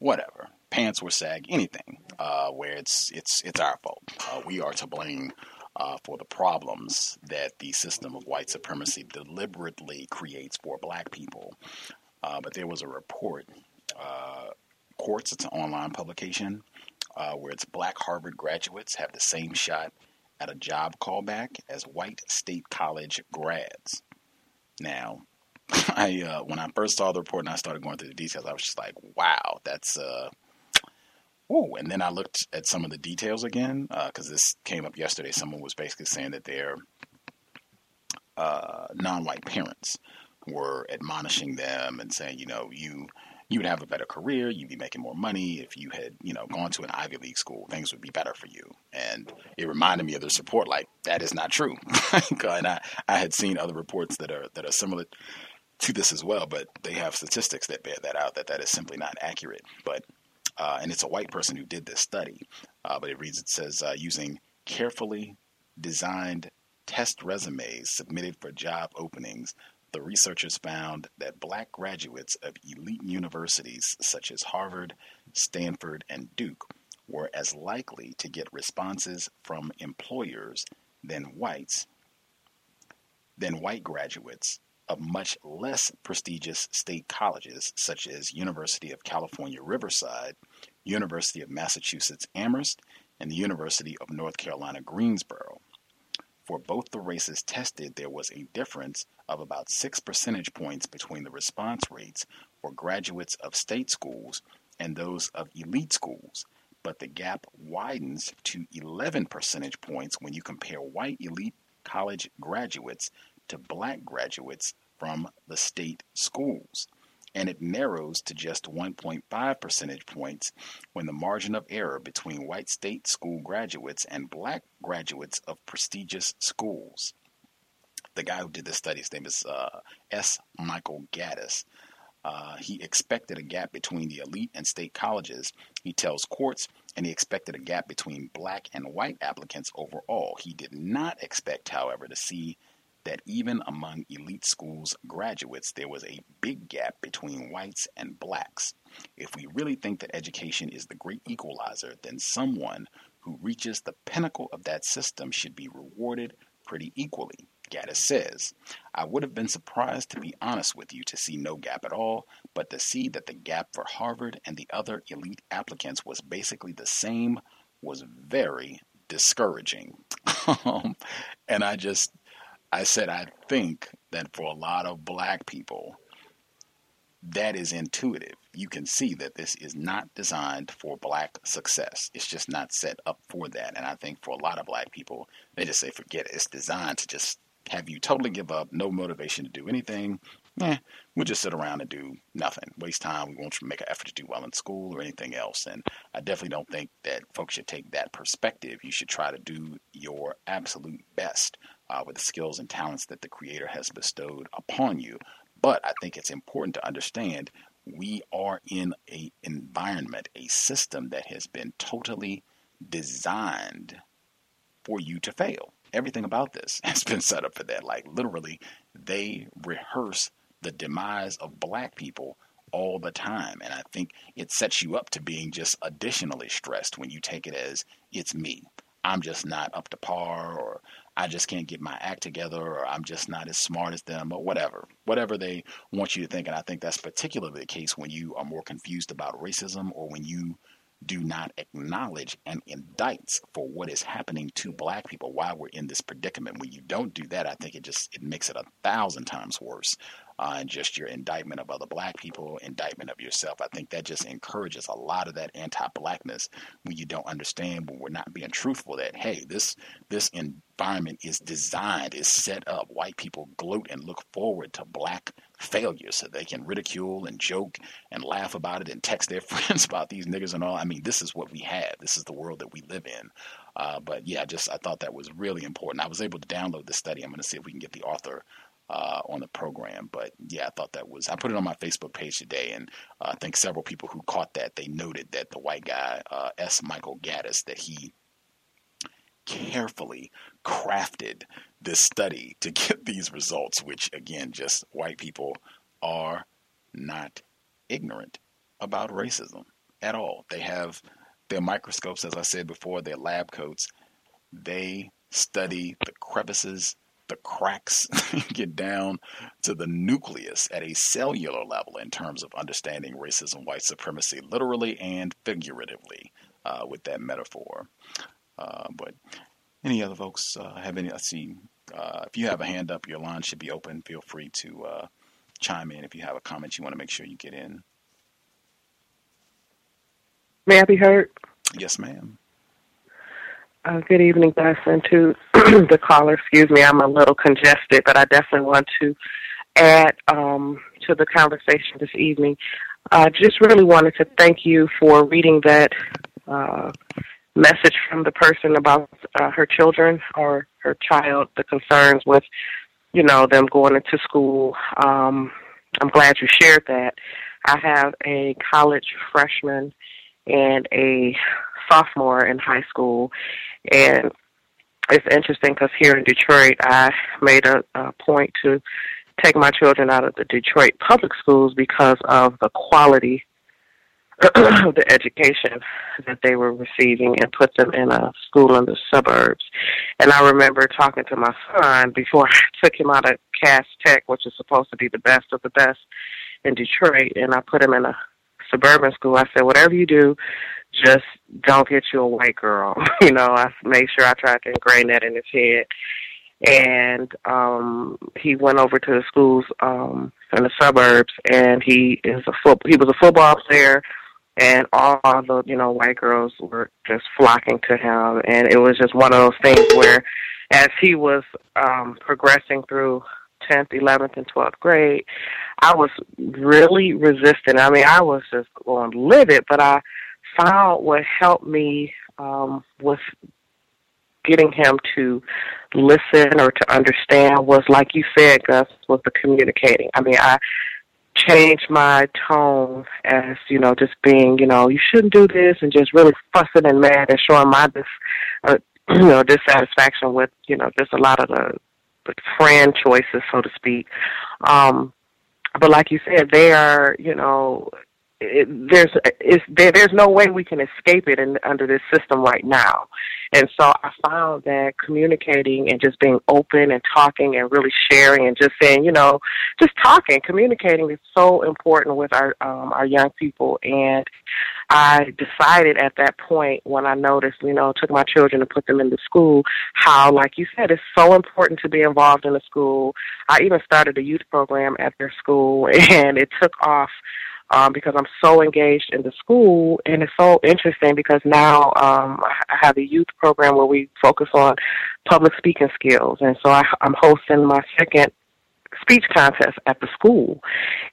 whatever. Pants were sag, anything uh, where it's it's it's our fault. Uh, we are to blame uh, for the problems that the system of white supremacy deliberately creates for black people. Uh, but there was a report, uh, Quartz, it's an online publication, uh, where it's black Harvard graduates have the same shot at a job callback as white state college grads. Now, [laughs] I uh, when I first saw the report and I started going through the details, I was just like, "Wow, that's uh, oh." And then I looked at some of the details again because uh, this came up yesterday. Someone was basically saying that their uh, non-white parents were admonishing them and saying, you know, you you would have a better career, you'd be making more money if you had, you know, gone to an Ivy League school. Things would be better for you. And it reminded me of the support like that is not true. [laughs] and I, I had seen other reports that are that are similar to this as well, but they have statistics that bear that out that that is simply not accurate. But uh, and it's a white person who did this study, uh, but it reads it says uh, using carefully designed test resumes submitted for job openings the researchers found that black graduates of elite universities such as Harvard, Stanford, and Duke were as likely to get responses from employers than whites than white graduates of much less prestigious state colleges such as University of California Riverside, University of Massachusetts Amherst, and the University of North Carolina Greensboro. For both the races tested, there was a difference of about 6 percentage points between the response rates for graduates of state schools and those of elite schools, but the gap widens to 11 percentage points when you compare white elite college graduates to black graduates from the state schools and it narrows to just 1.5 percentage points when the margin of error between white state school graduates and black graduates of prestigious schools. The guy who did this study, his name is uh, S. Michael Gaddis. Uh, he expected a gap between the elite and state colleges, he tells Quartz, and he expected a gap between black and white applicants overall. He did not expect, however, to see that even among elite schools graduates, there was a big gap between whites and blacks. If we really think that education is the great equalizer, then someone who reaches the pinnacle of that system should be rewarded pretty equally. Gaddis says, I would have been surprised, to be honest with you, to see no gap at all, but to see that the gap for Harvard and the other elite applicants was basically the same was very discouraging. [laughs] Um, and I just, I said, I think that for a lot of black people, that is intuitive. You can see that this is not designed for black success. It's just not set up for that. And I think for a lot of black people, they just say, forget it. It's designed to just have you totally give up, no motivation to do anything. Eh, we'll just sit around and do nothing, waste time. We won't make an effort to do well in school or anything else. And I definitely don't think that folks should take that perspective. You should try to do your absolute best uh, with the skills and talents that the Creator has bestowed upon you. But I think it's important to understand We are in a environment, a system that has been totally designed for you to fail. Everything about this [laughs] has been set up for that. Like literally, they rehearse the demise of black people all the time. And I think it sets you up to being just additionally stressed when you take it as it's me. I'm just not up to par, or I just can't get my act together, or I'm just not as smart as them, or whatever. Whatever they want you to think. And I think that's particularly the case when you are more confused about racism or when you do not acknowledge and indict for what is happening to black people while we're in this predicament. When you don't do that, I think it just it makes it a thousand times worse. And just your indictment of other black people, indictment of yourself. I think that just encourages a lot of that anti-blackness when you don't understand when we're not being truthful that hey, this this environment is designed, is set up. White people gloat and look forward to black failure so they can ridicule and joke and laugh about it and text their [laughs] friends about these niggas and all. I mean, this is what we have. This is the world that we live in. Uh, but yeah, I just I thought that was really important. I was able to download the study. I'm going to see if we can get the author uh, on the program. But yeah, I thought that was. I put it on my Facebook page today, and uh, I think several people who caught that they noted that the white guy uh, S. Michael Gaddis that he carefully crafted this study to [laughs] get these results, which again, just white people are not ignorant about racism at all. They have their microscopes, as I said before, their lab coats. They study the crevices, the cracks, [laughs] get down to the nucleus at a cellular level in terms of understanding racism, white supremacy, literally and figuratively, uh, with that metaphor. Uh, but any other folks uh, have any? Let's see. Uh, if you have a hand up, your line should be open. Feel free to uh, chime in if you have a comment you want to make sure you get in. May I be heard? Yes, ma'am. Uh, good evening, Gus, and to [clears throat] the caller. Excuse me, I'm a little congested, but I definitely want to add um, to the conversation this evening. I just really wanted to thank you for reading that uh, message from the person about uh, her children or her child, the concerns with, you know, them going into school. Um, I'm glad you shared that. I have a college freshman and a sophomore in high school, and it's interesting because here in Detroit, I made a, a point to take my children out of the Detroit public schools because of the quality of [clears throat] the education that they were receiving and put them in a school in the suburbs. And I remember talking to my son before [laughs] I took him out of Cass Tech, which is supposed to be the best of the best in Detroit, and I put him in a suburban school. I said, whatever you do, just don't get you a white girl. [laughs] you know, I made sure I tried to ingrain that in his head. And um he went over to the schools um in the suburbs and he is a foot he was a football player and all the you know white girls were just flocking to him and it was just one of those things where as he was um progressing through 10th 11th and 12th grade i was really resistant. I mean i was just going livid but i found what helped me um with getting him to listen or to understand was like you said gus was the communicating. I mean i change my tone as you know just being you know you shouldn't do this and just really fussing and mad and showing my dis uh, [clears throat] you know dissatisfaction with you know just a lot of the, friend choices so to speak. Um but like you said they are you know it, there's is there, there's no way we can escape it in, under this system right now. And so i found that communicating and just being open and talking and really sharing and just saying you know just talking communicating is so important with our um our young people. And i decided at that point when i noticed you know took my children and put them into school how like you said it's so important to be involved in the school. I even started a youth program at their school [laughs] and it took off um, because I'm so engaged in the school, and it's so interesting because now um, I have a youth program where we focus on public speaking skills, and so I, I'm hosting my second speech contest at the school.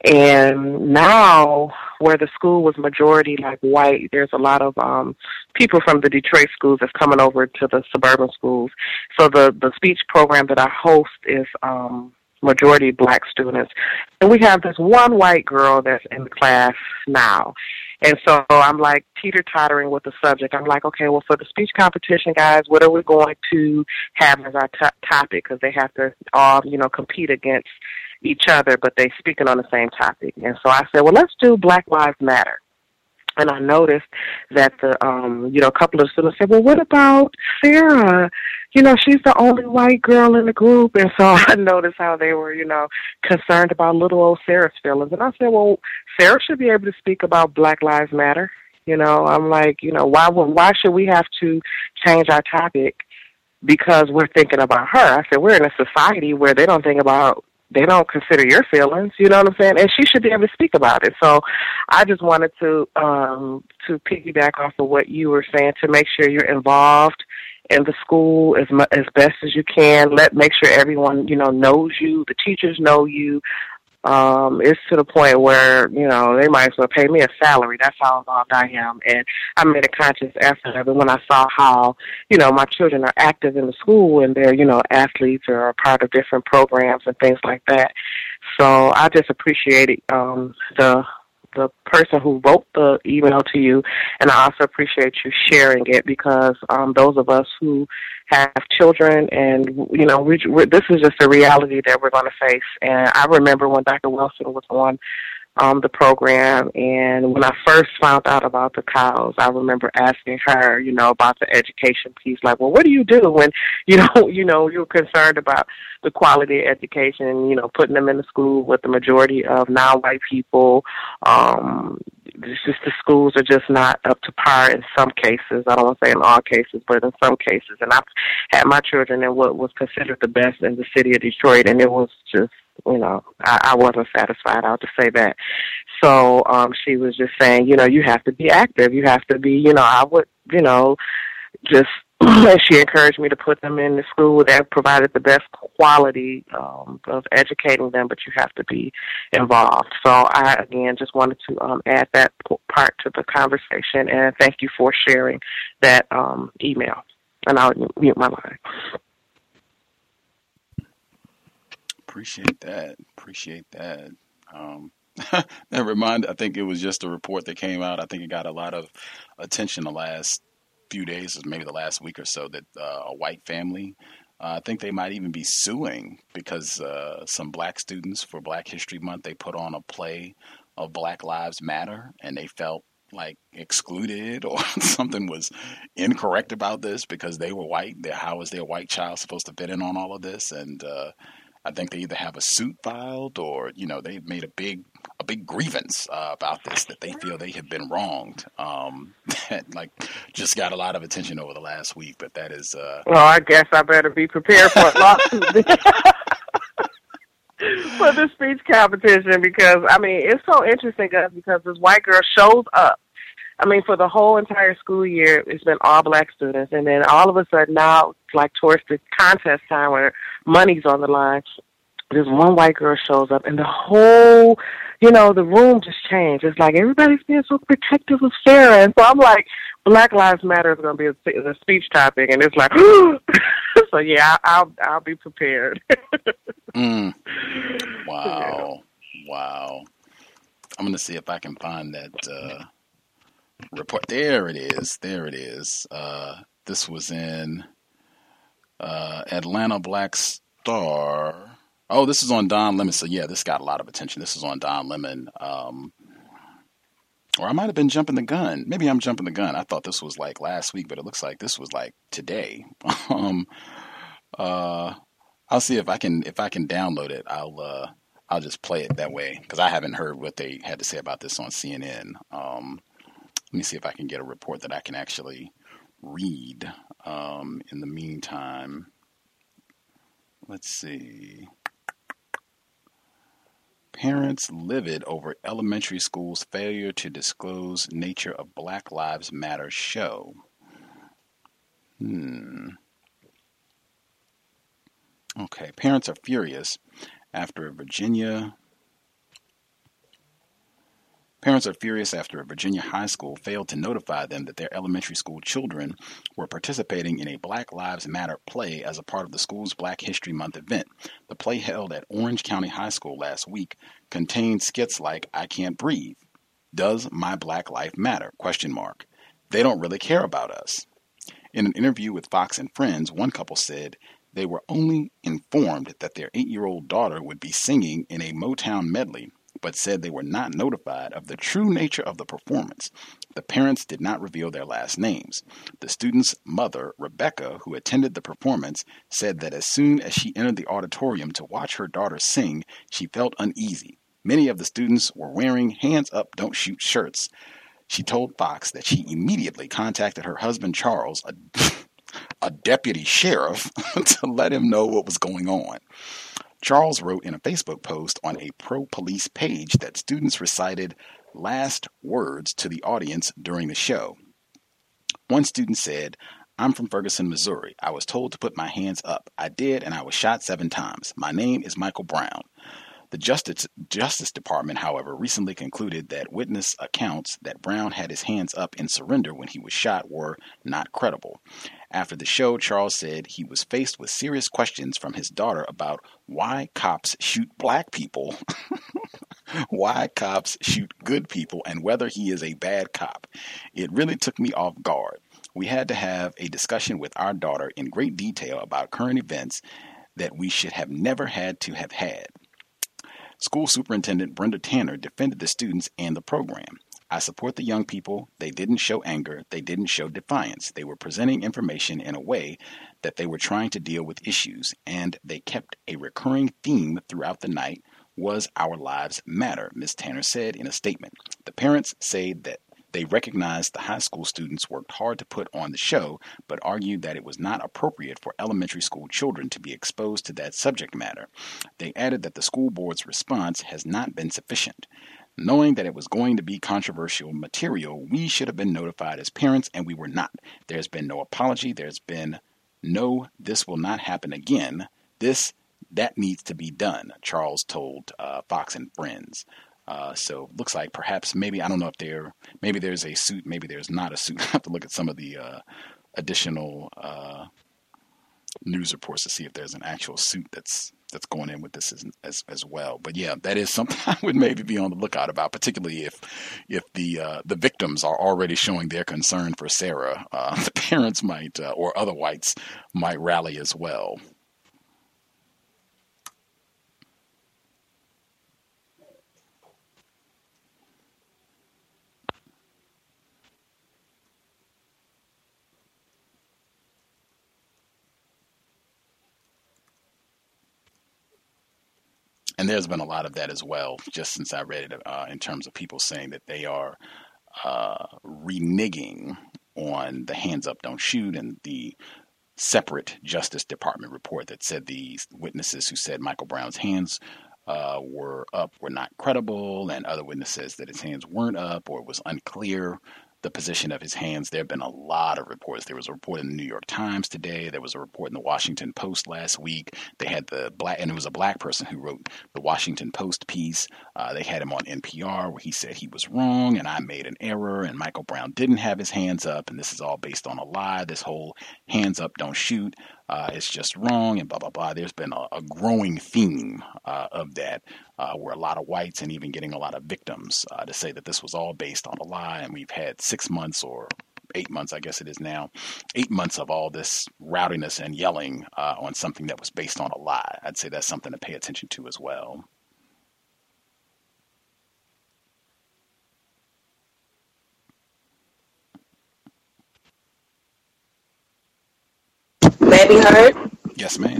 And now, where the school was majority like white, there's a lot of um, people from the Detroit schools that's coming over to the suburban schools. So the the speech program that I host is um, majority black students, and we have this one white girl that's in the class now. And so I'm like teeter tottering with the subject. I'm like, okay, well, for the speech competition, guys, what are we going to have as our t- topic? Because they have to all, you know, compete against each other, but they're speaking on the same topic. And so I said, well, let's do Black Lives Matter. And I noticed that the, um, you know, a couple of students said, well, what about Sarah? You know, she's the only white girl in the group. And so [laughs] I noticed how they were, you know, concerned about little old Sarah's feelings. And I said, well, Sarah should be able to speak about Black Lives Matter. You know, I'm like, you know, why would, why should we have to change our topic because we're thinking about her? I said, we're in a society where they don't think about they don't consider your feelings, you know what I'm saying? And she should be able to speak about it. So I just wanted to um to piggyback off of what you were saying to make sure you're involved in the school as mu- as best as you can. Let make sure everyone, you know, knows you, the teachers know you, um, it's to the point where, you know, they might as well pay me a salary. That's how involved I am. And I made a conscious effort of it when I saw how, you know, my children are active in the school and they're, you know, athletes or part of different programs and things like that. So I just appreciated um the the person who wrote the email to you, and I also appreciate you sharing it because um, those of us who have children and you know we, this is just a reality that we're going to face. And I remember when Dr. Wilson was on um, the program. And when I first found out about the cows, I remember asking her, you know, about the education piece. Like, well, what do you do when, [laughs] you know, you know, you're concerned about the quality of education, you know, putting them in the school with the majority of non-white people. Um, it's just the schools are just not up to par in some cases. I don't want to say in all cases, but in some cases. And I've had my children in what was considered the best in the city of Detroit, and it was just you know, I, I wasn't satisfied. I'll just say that. So um, she was just saying, you know, you have to be active. You have to be, you know, I would, you know, just [clears throat] she encouraged me to put them in the school that provided the best quality um, of educating them, but you have to be involved. So I again just wanted to um, add that part to the conversation, and thank you for sharing that um, email. And I'll mute my line. Appreciate that. Appreciate that. Um, [laughs] that reminded. I think it was just a report that came out. I think it got a lot of attention the last few days, or maybe the last week or so. That uh, a white family. Uh, I think they might even be suing because uh, some black students for Black History Month they put on a play of Black Lives Matter, and they felt like excluded [laughs] or something was incorrect about this because they were white. How is their white child supposed to fit in on all of this? And uh, I think they either have a suit filed or you know they've made a big a big grievance uh, about this that they feel they have been wronged. Um, that [laughs] like just got a lot of attention over the last week, but that is. Uh, well, I guess I better be prepared for a lawsuit [laughs] for the speech competition because I mean it's so interesting guys because this white girl shows up. I mean, for the whole entire school year, it's been all black students, and then all of a sudden now, like towards the contest time where money's on the line, this one white girl shows up, and the whole, you know, the room just changed. It's like everybody's being so protective of Sarah, and so I'm like, Black Lives Matter is going to be a, a speech topic, and it's like, [gasps] [laughs] so yeah, I'll I'll be prepared. [laughs] mm. Wow, wow. I'm going to see if I can find that uh, report. There it is. There it is. Uh, this was in uh, Atlanta Black Star. Oh, this is on Don Lemon. So yeah, this got a lot of attention. This is on Don Lemon. Um, or I might have been jumping the gun. Maybe I'm jumping the gun. I thought this was like last week, but it looks like this was like today. [laughs] um, uh, I'll see if I can if I can download it. I'll uh, I'll just play it that way because I haven't heard what they had to say about this on CNN. Um, let me see if I can get a report that I can actually read. Um, in the meantime, let's see. Parents livid over elementary school's failure to disclose nature of Black Lives Matter show. Hmm. Okay, parents are furious after a Virginia Parents are furious after a Virginia high school failed to notify them that their elementary school children were participating in a Black Lives Matter play as a part of the school's Black History Month event. The play held at Orange County High School last week contained skits like I Can't Breathe, Does My Black Life Matter? question mark. They don't really care about us. In an interview with Fox and Friends, one couple said they were only informed that their eight year old daughter would be singing in a Motown medley, but said they were not notified of the true nature of the performance. The parents did not reveal their last names. The student's mother, Rebecca, who attended the performance, said that as soon as she entered the auditorium to watch her daughter sing, she felt uneasy. Many of the students were wearing hands up, don't shoot shirts. She told Fox that she immediately contacted her husband, Charles, a [laughs] a deputy sheriff [laughs] to let him know what was going on. Charles wrote in a Facebook post on a pro police page that students recited last words to the audience during the show. One student said, I'm from Ferguson, Missouri. I was told to put my hands up. I did, and I was shot seven times. My name is Michael Brown. The Justice, Justice Department, however, recently concluded that witness accounts that Brown had his hands up in surrender when he was shot were not credible. After the show, Charles said he was faced with serious questions from his daughter about why cops shoot black people, [laughs] why cops shoot good people, and whether he is a bad cop. It really took me off guard. We had to have a discussion with our daughter in great detail about current events that we should have never had to have had. School Superintendent Brenda Tanner defended the students and the program. I support the young people. They didn't show anger. They didn't show defiance. They were presenting information in a way that they were trying to deal with issues, and they kept a recurring theme throughout the night was Our Lives Matter, Ms. Tanner said in a statement. The parents say that they recognized the high school students worked hard to put on the show, but argued that it was not appropriate for elementary school children to be exposed to that subject matter. They added that the school board's response has not been sufficient. Knowing that it was going to be controversial material, we should have been notified as parents, and we were not. There's been no apology. There's been no, this will not happen again. This, that needs to be done, Charles told uh, Fox and Friends. Uh, so looks like perhaps maybe I don't know if there maybe there's a suit, maybe there's not a suit. [laughs] I have to look at some of the uh, additional uh, news reports to see if there's an actual suit that's that's going in with this as, as, as well. But yeah, that is [laughs] something I would maybe be on the lookout about, particularly if if the uh, the victims are already showing their concern for Sarah. Uh, [laughs] the parents might uh, or other whites might rally as well. And there's been a lot of that as well, just since I read it, uh, in terms of people saying that they are uh, reneging on the hands up, don't shoot, and the separate Justice Department report that said the witnesses who said Michael Brown's hands uh, were up were not credible, and other witnesses that his hands weren't up or it was unclear the position of his hands. There have been a lot of reports. There was a report in the New York Times today. There was a report in the Washington Post last week. They had the black, and it was a black person who wrote the Washington Post piece. Uh, they had him on NPR where he said he was wrong and I made an error and Michael Brown didn't have his hands up and this is all based on a lie. This whole hands up, don't shoot uh, it's just wrong and blah blah blah. There's been a, a growing theme uh, of that, uh, where a lot of whites and even getting a lot of victims uh, to say that this was all based on a lie, and we've had six months or eight months, I guess it is now, eight months of all this rowdiness and yelling uh, on something that was based on a lie. I'd say that's something to pay attention to as well. I be heard? Yes, ma'am.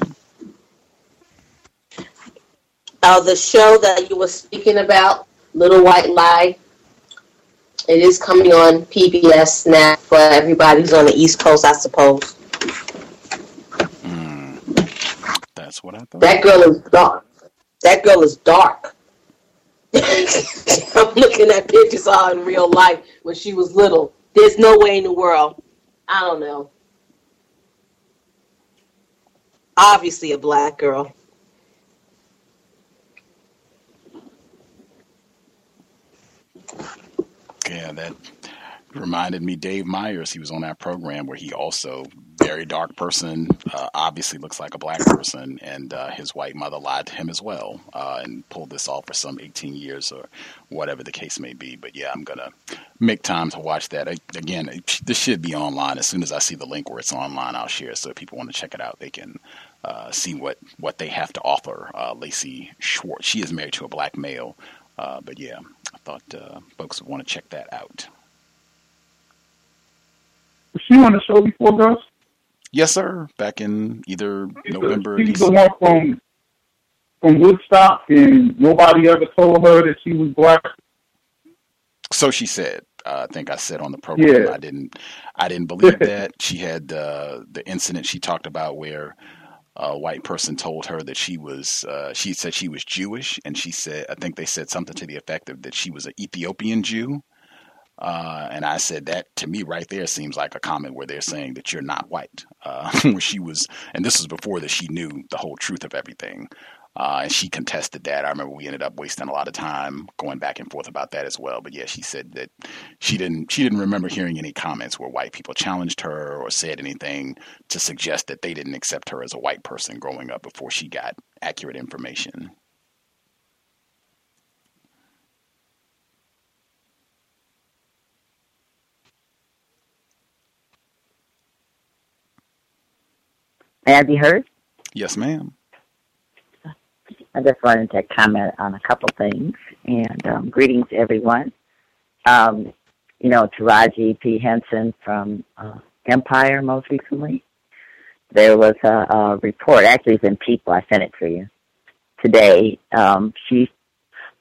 Uh, the show that you were speaking about, Little White Lie, it is coming on PBS now for everybody who's on the East Coast, I suppose. Mm, that's what I thought. That girl is dark. That girl is dark. [laughs] I'm looking at pictures of her in real life when she was little. There's no way in the world. I don't know. Obviously a black girl. Yeah, that reminded me Dave Myers. He was on that program where he also very dark person, uh, obviously looks like a black person, and uh, his white mother lied to him as well uh, and pulled this off for some 18 years or whatever the case may be. But yeah, I'm gonna make time to watch that. I, again, it, this should be online. As soon as I see the link where it's online, I'll share. it So if people want to check it out, they can uh, see what what they have to offer. Uh, Lacey Schwartz. She is married to a black male. Uh, but yeah, I thought folks would want to check that out. Was she on the show before, Gus? Yes, sir. Back in either she's November. she's the one from from Woodstock, and nobody ever told her that she was black. So she said. Uh, I think I said on the program. Yeah. I didn't. I didn't believe that she had uh, the incident she talked about where a white person told her that she was. Uh, she said she was Jewish, and she said I think they said something to the effect of that she was an Ethiopian Jew. Uh, and I said that to me right there seems like a comment where they're saying that you're not white. Uh, [laughs] where she was, and this was before that she knew the whole truth of everything. Uh, and she contested that. I remember we ended up wasting a lot of time going back and forth about that as well. But yeah, she said that she didn't she didn't remember hearing any comments where white people challenged her or said anything to suggest that they didn't accept her as a white person growing up before she got accurate information. May I be heard? Yes, ma'am. I just wanted to comment on a couple things. And um, greetings, everyone. Um, you know, Taraji P. Henson from uh, Empire most recently. There was a, a report, actually, it's in People. I sent it to you today. Um, she's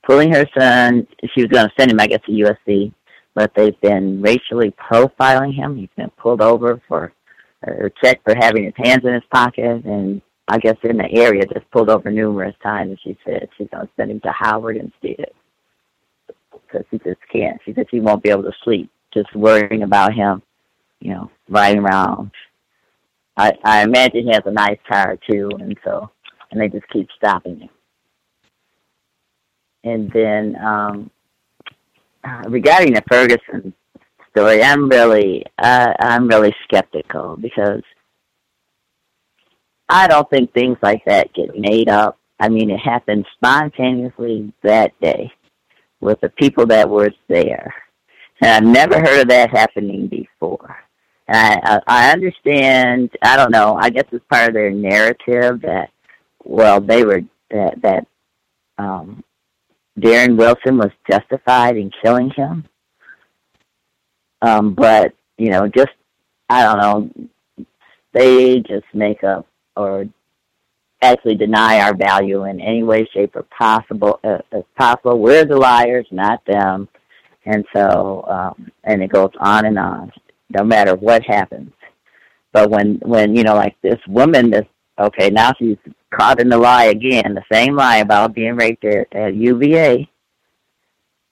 pulling her son. She was going to send him, I guess, to USC, but they've been racially profiling him. He's been pulled over for or checked for having his hands in his pocket and I guess in the area just pulled over numerous times and she said she's to send him to Howard instead because she just can't. She said she won't be able to sleep just worrying about him, you know, riding around. I I imagine he has a nice car too, and so and they just keep stopping him. And then um, regarding the Ferguson story, I'm really, uh, I'm really skeptical because I don't think things like that get made up. I mean, it happened spontaneously that day with the people that were there, and I've never heard of that happening before. And I, I understand. I don't know. I guess it's part of their narrative that, well, they were that that um, Darren Wilson was justified in killing him. Um, but you know, just I don't know, they just make up or actually deny our value in any way, shape, or possible uh, as possible. We're the liars, not them, and so um, and it goes on and on, no matter what happens. But when when you know, like this woman, this okay, now she's caught in the lie again, the same lie about being raped at, at UVA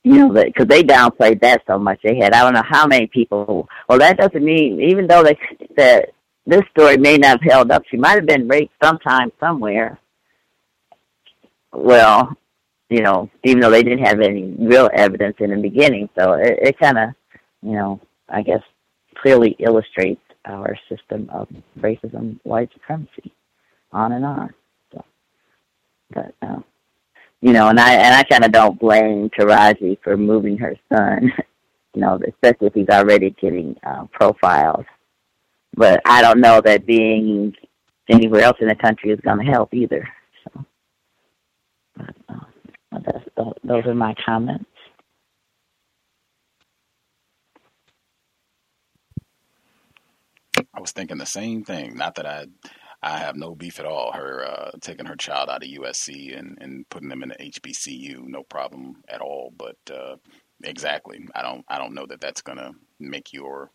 you know, because they downplayed that so much. They had I don't know how many people. Well, that doesn't mean even though they that this story may not have held up, she might have been raped sometime somewhere. Well, you know, even though they didn't have any real evidence in the beginning, so it, it kind of, you know, I guess clearly illustrates our system of racism, white supremacy, on and on. So, but. Um, you know, and I and I kind of don't blame Taraji for moving her son, [laughs] you know, especially if he's already getting uh, profiles. But I don't know that being anywhere else in the country is going to help either. So, but, uh, that's, those are my comments. I was thinking the same thing. Not that I I have no beef at all. Her uh, taking her child out of USC and, and putting them in the HBCU, no problem at all. But uh, exactly, I don't I don't know that that's gonna make your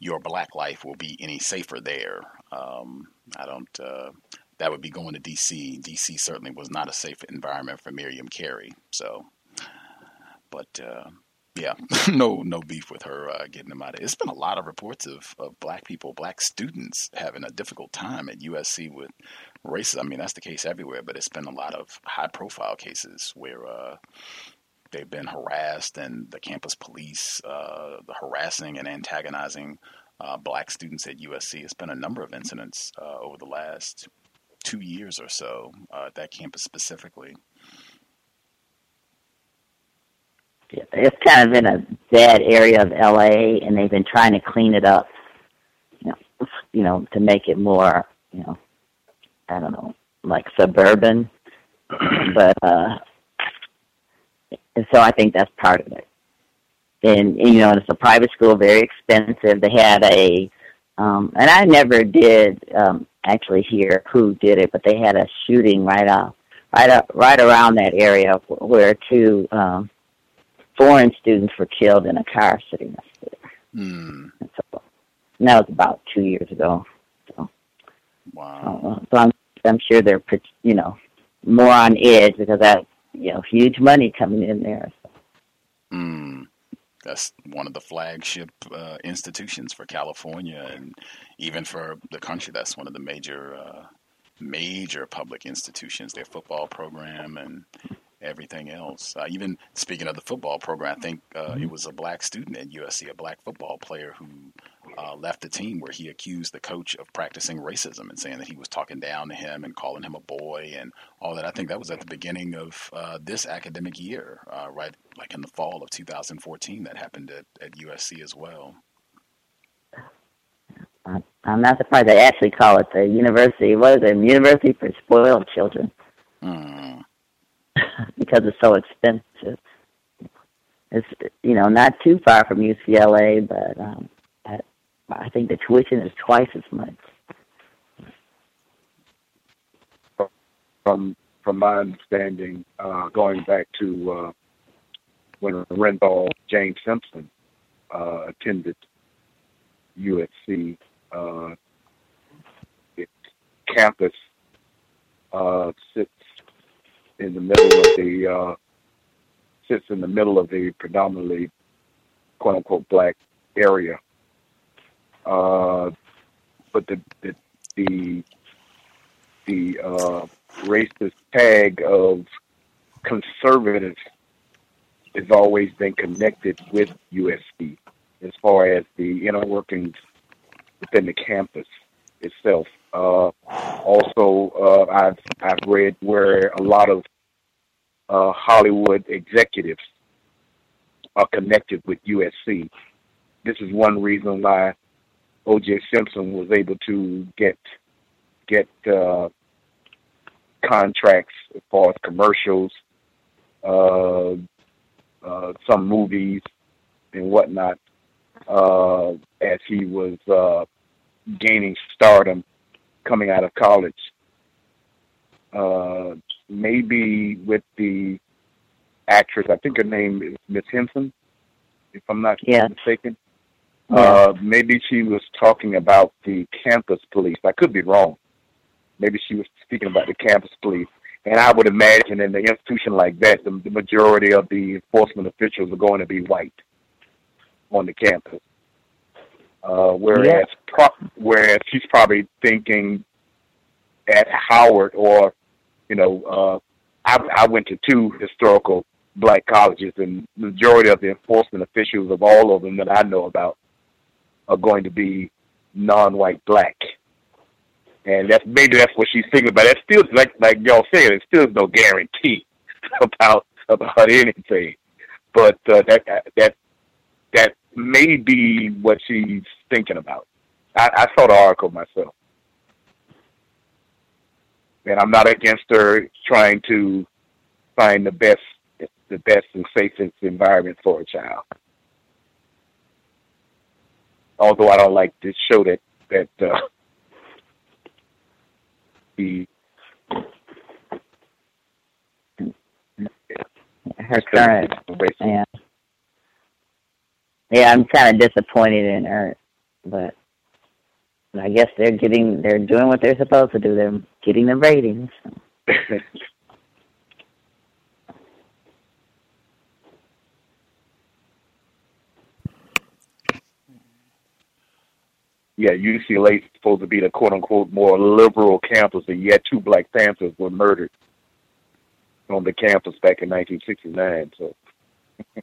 your black life will be any safer there. Um, I don't. Uh, that would be going to DC. DC certainly was not a safe environment for Miriam Carey. So, but uh, yeah, [laughs] no, no beef with her uh, getting them out. Of, it. It's been a lot of reports of, of black people, black students having a difficult time at USC with racism. I mean, that's the case everywhere, but it's been a lot of high profile cases where, uh, they've been harassed, and the campus police uh, harassing and antagonizing uh, black students at USC. It's been a number of incidents uh, over the last two years or so uh, at that campus specifically. It's kind of in a bad area of LA, and they've been trying to clean it up. You know, you know, to make it more, you know, I don't know, like suburban. [clears throat] but uh, and so I think that's part of it. And, you know, it's a private school, very expensive. They had a, um, and I never did um, actually hear who did it, but they had a shooting right off, right up, right around that area where two um, foreign students were killed in a car sitting up there. Mm. So, and that was about two years ago. So, wow. Uh, so I'm, I'm sure they're, you know, more on edge because that, you know, huge money coming in there. So. Mm that's one of the flagship uh, institutions for California and even for the country. That's one of the major uh, major public institutions. Their football program and everything else. Uh, even speaking of the football program, I think uh, it was a black student at USC, a black football player who uh, left the team where he accused the coach of practicing racism and saying that he was talking down to him and calling him a boy and all that. I think that was at the beginning of uh, this academic year, uh, right, like in the fall of 2014, that happened at, at USC as well. I'm not surprised they actually call it the university. What is it? University for spoiled children. Mm. [laughs] because it's so expensive. It's you know not too far from UCLA, but um, I, I think the tuition is twice as much. From from my understanding, uh, going back to uh, when Orenthal James Simpson uh, attended USC, uh, its campus uh, sits in the middle of the uh, sits in the middle of the predominantly quote unquote black area. Uh, but the the the, the uh, racist tag of conservative has always been connected with USC as far as the inner workings within the campus itself. Uh, also, uh, I've I've read where a lot of uh, Hollywood executives are connected with USC. This is one reason why O.J. Simpson was able to get get uh, contracts as far as commercials, uh, uh, some movies, and whatnot, uh, as he was uh, gaining stardom coming out of college. Uh, maybe with the actress, I think her name is Miss Henson, if I'm not mistaken. Uh, maybe she was talking about the campus police. I could be wrong. Maybe she was speaking about the campus police. And I would imagine in an institution like that, the, the majority of the enforcement officials are going to be white on the campus. Uh, whereas, Yeah. pro- whereas she's probably thinking at Howard or, you know, uh, I, I went to two historical black colleges, and the majority of the enforcement officials of all of them that I know about are going to be non-white black. And that's maybe that's what she's thinking about. That's still like like y'all said, it still no guarantee [laughs] about about anything. But uh, that that that may be what she's thinking about. I, I saw the article myself, and I'm not against her trying to find the best the best and safest environment for a child. Although I don't like to show that that uh, the Her current, yeah, yeah. I'm kind of disappointed in her, but I guess they're getting they're doing what they're supposed to do. They're getting the ratings. [coughs] yeah, UCLA is supposed to be the quote unquote more liberal campus, and yet two Black Panthers were murdered on the campus back in 1969. So [laughs]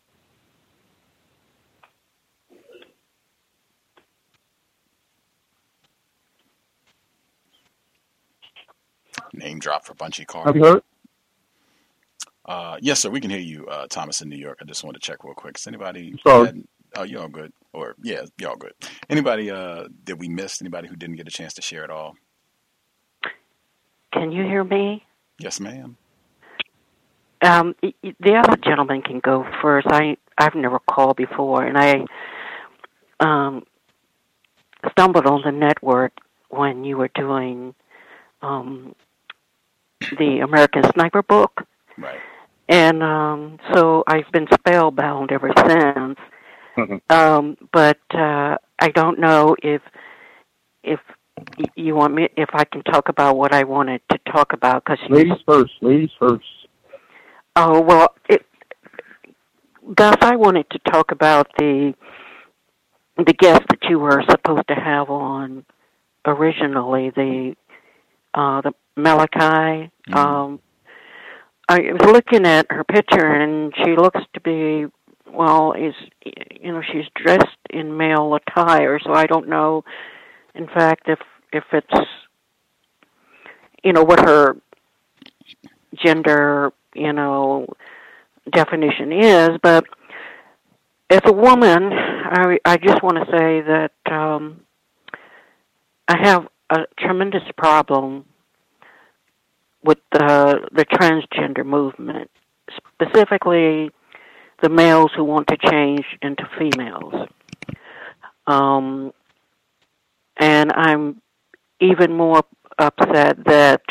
Name drop for Bunchy Carter. Have you heard? Uh, yes, sir. We can hear you, uh, Thomas in New York. I just want to check real quick. Is anybody? Sorry. had- oh, you all good? Or yeah, you all good. Anybody uh, that we missed? Anybody who didn't get a chance to share at all? Can you hear me? Yes, ma'am. Um, y- y- the other gentleman can go first. I I've never called before, and I um, stumbled on the network when you were doing um, the American Sniper book, Right. and um, so I've been spellbound ever since. Um, but uh, I don't know if if you want me if I can talk about what I wanted to talk about because Ladies first. Ladies first. Oh well, it, Gus, I wanted to talk about the the guest that you were supposed to have on originally, the uh, the Malachi. Um, I was looking at her picture, and she looks to be well. Is you know she's dressed in male attire, so I don't know. In fact, if if it's you know what her gender you know definition is but as a woman i i just want to say that um i have a tremendous problem with the the transgender movement specifically the males who want to change into females. Um and i'm even more upset that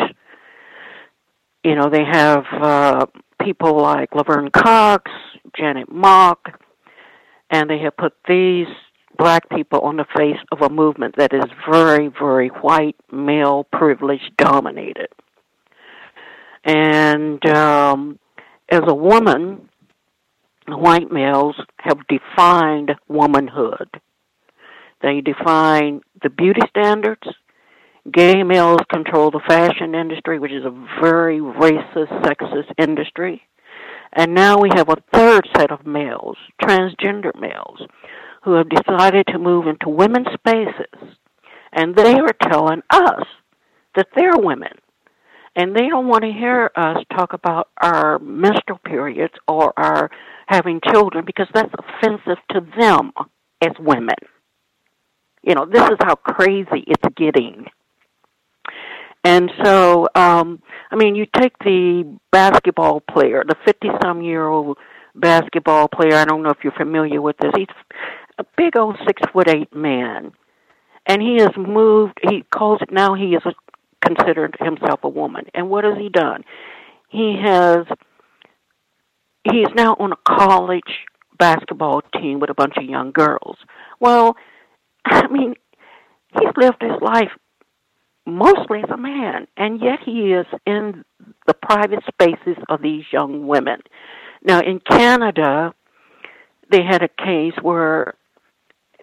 you know, they have uh, people like Laverne Cox, Janet Mock, and they have put these black people on the face of a movement that is very, very white, male privilege dominated. And um, as a woman, white males have defined womanhood. They define the beauty standards, Gay males control the fashion industry, which is a very racist, sexist industry. And now we have a third set of males, transgender males, who have decided to move into women's spaces. And they are telling us that they're women. And they don't want to hear us talk about our menstrual periods or our having children because that's offensive to them as women. You know, this is how crazy it's getting. And so, um, I mean, you take the basketball player, the 50 some year old basketball player. I don't know if you're familiar with this. He's a big old six foot eight man. And he has moved, he calls it now, he is considered himself a woman. And what has he done? He has, he is now on a college basketball team with a bunch of young girls. Well, [laughs] I mean, he's lived his life mostly as a man, and yet he is in the private spaces of these young women. Now, in Canada, they had a case where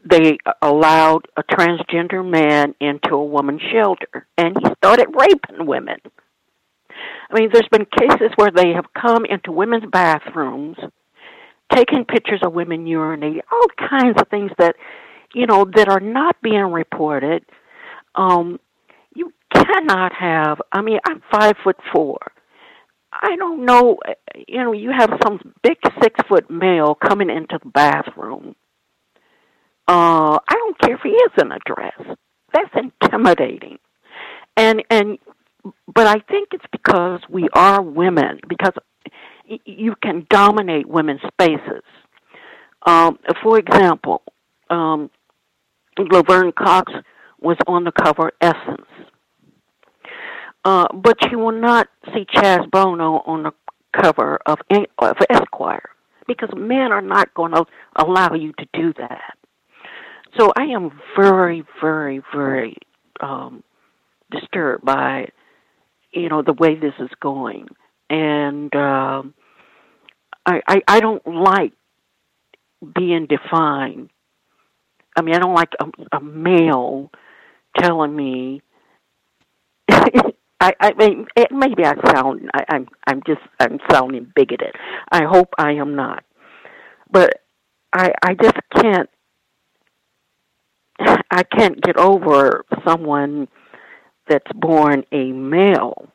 they allowed a transgender man into a woman's shelter, and he started raping women. I mean, there's been cases where they have come into women's bathrooms, taken pictures of women urinating, all kinds of things that, you know, that are not being reported. Um, you cannot have. I mean, I'm five foot four. I don't know. You know, you have some big six foot male coming into the bathroom. Uh, I don't care if he is in a dress. That's intimidating. And and but I think it's because we are women because you can dominate women's spaces. Um, for example, um, Laverne Cox was on the cover Essence. Uh, but you will not see Chaz Bono on the cover of, of Esquire because men are not going to allow you to do that. So I am very, very, very um, disturbed by, you know, the way this is going, and um, I, I I don't like being defined. I mean, I don't like a, a male telling me. [laughs] I, I mean, it, maybe I sound. I, I'm. I'm just. I'm sounding bigoted. I hope I am not. but I I just can't I can't get over someone that's born a male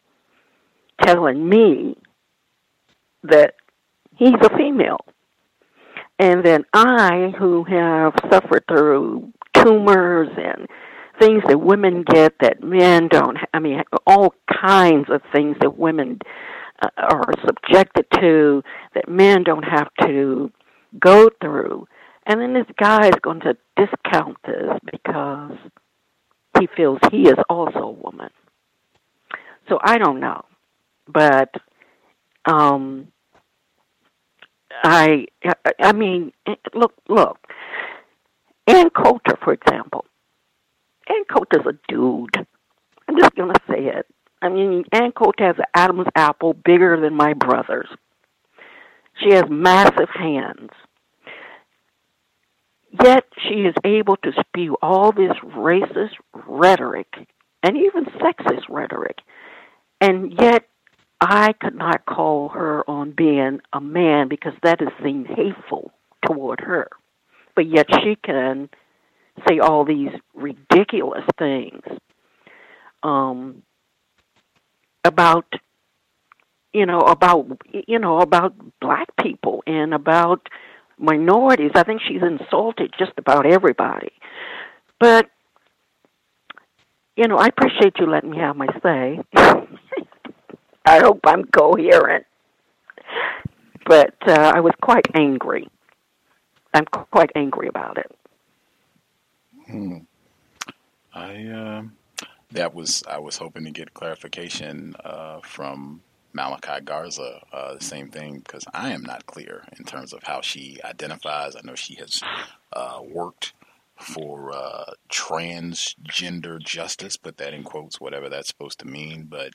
telling me that he's a female. And then I, who have suffered through tumors and things that women get that men don't, I mean, all kinds of things that women uh, are subjected to that men don't have to go through. And then this guy is going to discount this because he feels he is also a woman. So I don't know. But um I I mean look look Ann Coulter for example. Ann Coulter's a dude. I'm just gonna say it. I mean Ann Coulter has an Adam's apple bigger than my brother's. She has massive hands. Yet she is able to spew all this racist rhetoric and even sexist rhetoric. And yet I could not call her on being a man because that is seen hateful toward her. But yet she can say all these ridiculous things um, about you know about you know about black people and about minorities. I think she's insulted just about everybody. But you know, I appreciate you letting me have my say. [laughs] I hope I'm coherent. But uh, I was quite angry. I'm quite angry about it. Hmm. I uh, that was I was hoping to get clarification uh, from Malachi Garza, uh, the same thing, because I am not clear in terms of how she identifies. I know she has uh, worked for uh, transgender justice, put that in quotes, whatever that's supposed to mean. But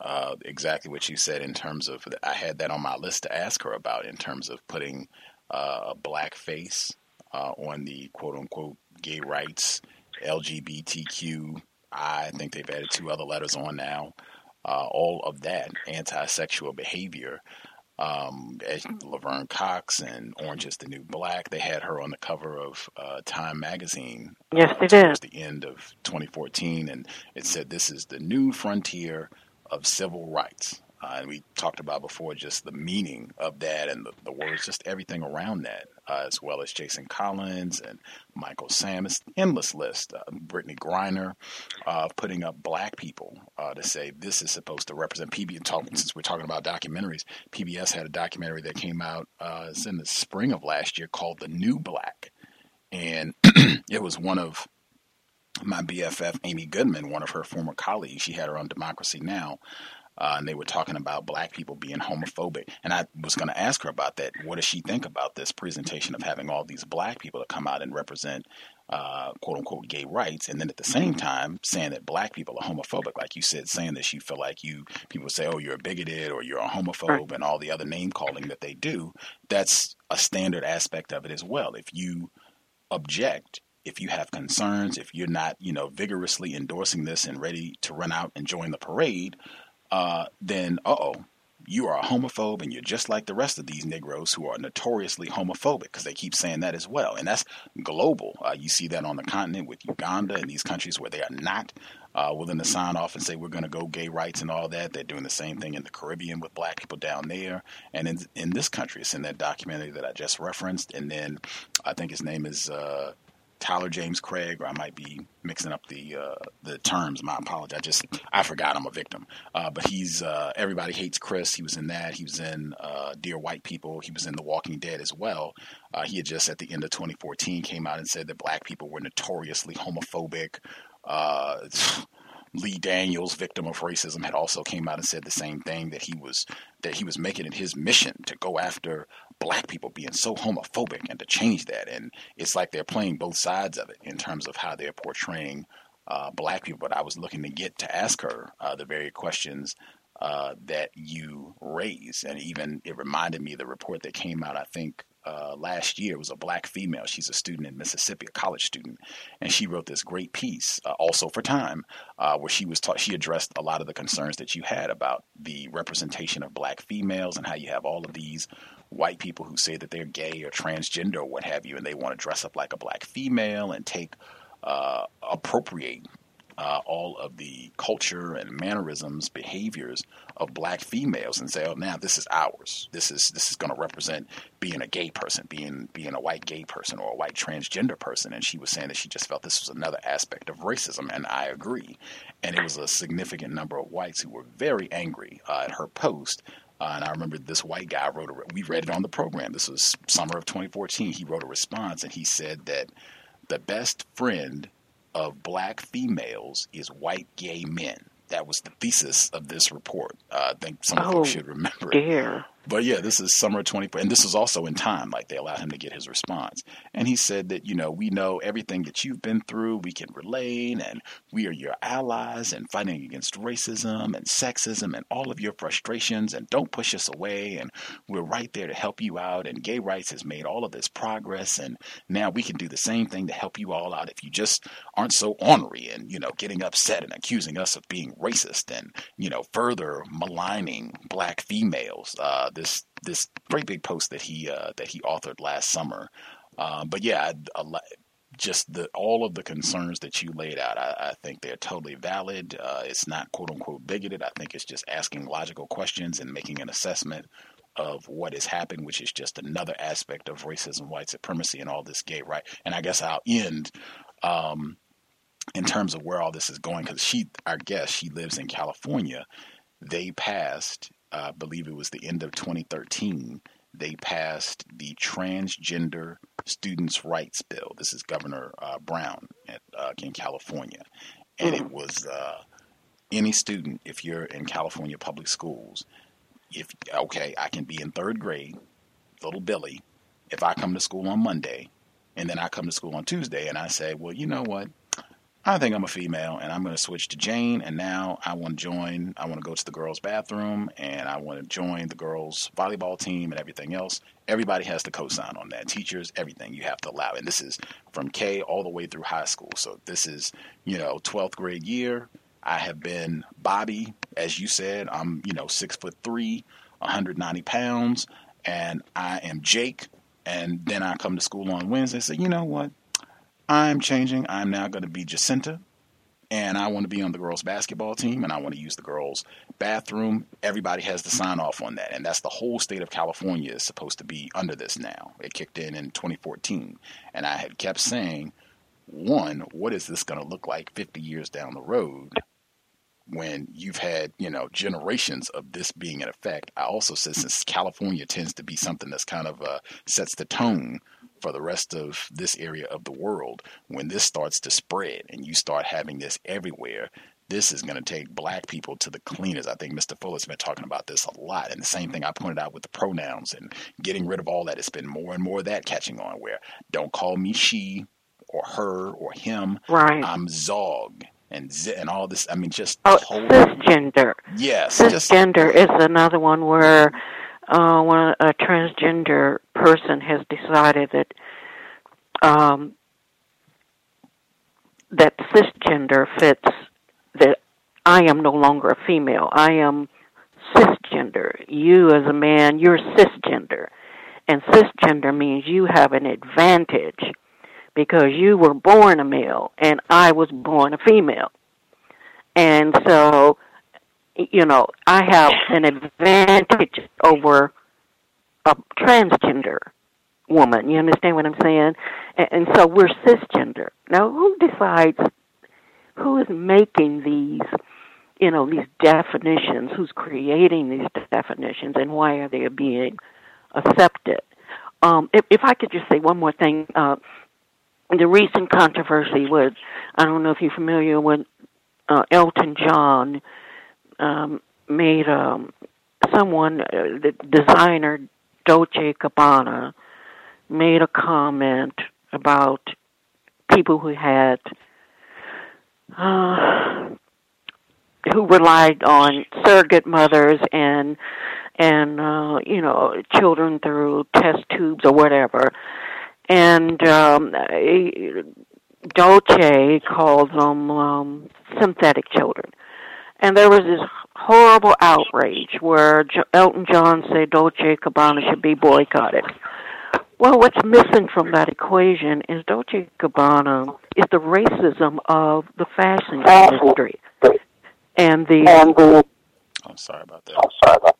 uh, exactly what you said in terms of, I had that on my list to ask her about in terms of putting uh, a black face uh, on the quote unquote gay rights, LGBTQ. I think they've added two other letters on now uh, all of that anti-sexual behavior. Um, Laverne Cox and Orange is the New Black, they had her on the cover of uh, Time magazine. Yes, they uh, did. The end of 2014, and it said this is the new frontier of civil rights. Uh, and we talked about before just the meaning of that and the, the words, just everything around that, uh, as well as Jason Collins and Michael Samus, endless list. Uh, Brittney Griner uh, putting up black people uh, to say this is supposed to represent PBS. Talking, since we're talking about documentaries, PBS had a documentary that came out uh, in the spring of last year called The New Black. And [clears throat] it was one of my BFF, Amy Goodman, one of her former colleagues. She had her on Democracy Now! Uh, and they were talking about black people being homophobic. And I was going to ask her about that. What does she think about this presentation of having all these black people to come out and represent uh, quote unquote gay rights, and then at the same time saying that black people are homophobic, like you said, saying that she feel like you people say, oh, you're a bigoted or you're a homophobe, right. and all the other name calling that they do. That's a standard aspect of it as well. If you object if you have concerns, if you're not, you know, vigorously endorsing this and ready to run out and join the parade, uh, then uh oh, you are a homophobe and you're just like the rest of these Negroes who are notoriously homophobic because they keep saying that as well. And that's global. Uh, you see that on the continent with Uganda and these countries where they are not uh, willing to sign off and say we're going to go gay rights and all that. They're doing the same thing in the Caribbean with black people down there. And in, in this country, it's in that documentary that I just referenced. And then I think his name is. Uh, Tyler James Craig, or I might be mixing up the uh, the terms. My apologies. I just I forgot I'm a victim. Uh, but he's uh, everybody hates Chris. He was in that. He was in uh, Dear White People. He was in The Walking Dead as well. Uh, he had just at the end of 2014 came out and said that black people were notoriously homophobic. Uh, [sighs] Lee Daniels, victim of racism, had also came out and said the same thing that he was that he was making it his mission to go after black people being so homophobic and to change that. And it's like they're playing both sides of it in terms of how they're portraying uh, black people. But I was looking to get to ask her uh, the very questions uh, that you raised, and even it reminded me of the report that came out. I think uh, last year. Was a black female. She's a student in Mississippi, a college student, and she wrote this great piece, uh, also for Time, uh, where she was taught. She addressed a lot of the concerns that you had about the representation of black females and how you have all of these white people who say that they're gay or transgender or what have you, and they want to dress up like a black female and take uh, appropriate uh, all of the culture and mannerisms, behaviors of black females, and say, "Oh, now this is ours. This is this is going to represent being a gay person, being being a white gay person or a white transgender person." And she was saying that she just felt this was another aspect of racism, and I agree. And it was a significant number of whites who were very angry uh, at her post. Uh, and I remember this white guy wrote a. We read it on the program. This was summer of 2014. He wrote a response, and he said that the best friend of black females is white gay men. That was the thesis of this report. Uh, I think some oh, folks should remember dear. But yeah, this is summer 24, and this is also in time. Like they allowed him to get his response, and he said that you know we know everything that you've been through. We can relate, and we are your allies in fighting against racism and sexism and all of your frustrations. And don't push us away. And we're right there to help you out. And gay rights has made all of this progress, and now we can do the same thing to help you all out if you just aren't so ornery and you know getting upset and accusing us of being racist and you know further maligning black females. Uh, this this great big post that he uh, that he authored last summer. Uh, but yeah, just the all of the concerns that you laid out, I, I think they're totally valid. Uh, it's not quote unquote bigoted. I think it's just asking logical questions and making an assessment of what has happened, which is just another aspect of racism, white supremacy, and all this gay right. And I guess I'll end um, in terms of where all this is going because she, our guest, she lives in California. They passed I believe it was the end of 2013, they passed the Transgender Students' Rights Bill. This is Governor uh, Brown at, uh, in California. And it was uh, any student, if you're in California public schools, if okay, I can be in third grade, little Billy, if I come to school on Monday, and then I come to school on Tuesday, and I say, well, you know what? I think I'm a female and I'm going to switch to Jane. And now I want to join, I want to go to the girls' bathroom and I want to join the girls' volleyball team and everything else. Everybody has to co sign on that. Teachers, everything you have to allow. And this is from K all the way through high school. So this is, you know, 12th grade year. I have been Bobby, as you said. I'm, you know, six foot three, 190 pounds, and I am Jake. And then I come to school on Wednesday and say, you know what? I'm changing. I'm now going to be Jacinta, and I want to be on the girls' basketball team, and I want to use the girls' bathroom. Everybody has to sign off on that, and that's the whole state of California is supposed to be under this now. It kicked in in 2014, and I had kept saying, one, what is this going to look like 50 years down the road? when you've had you know generations of this being in effect. I also said since California tends to be something that's kind of uh, sets the tone for the rest of this area of the world, when this starts to spread and you start having this everywhere, this is going to take black people to the cleaners. I think Mr. Fuller's been talking about this a lot. And the same thing I pointed out with the pronouns and getting rid of all that. It's been more and more of that catching on where don't call me she or her or him. Right. I'm Zog and Z- and all this. I mean, just oh, cisgender. Yes, cisgender just, is another one where uh, when a transgender person has decided that um, that cisgender fits that I am no longer a female. I am cisgender. You as a man, you're cisgender. And cisgender means you have an advantage because you were born a male and I was born a female. And so you know, I have an advantage over a transgender woman. You understand what I'm saying? And, and so we're cisgender. Now, who decides? Who is making these? You know, these definitions. Who's creating these definitions, and why are they being accepted? Um, if, if I could just say one more thing, uh, the recent controversy with I don't know if you're familiar with uh, Elton John um, made um, someone, uh, the designer Dolce Gabbana, made a comment about people who had uh, who relied on surrogate mothers and and uh, you know children through test tubes or whatever. And um, Dolce called them um, synthetic children. And there was this horrible outrage where Elton John said Dolce Gabbana should be boycotted. Well, what's missing from that equation is Dolce Gabbana is the racism of the fashion industry, and the. I'm sorry about that.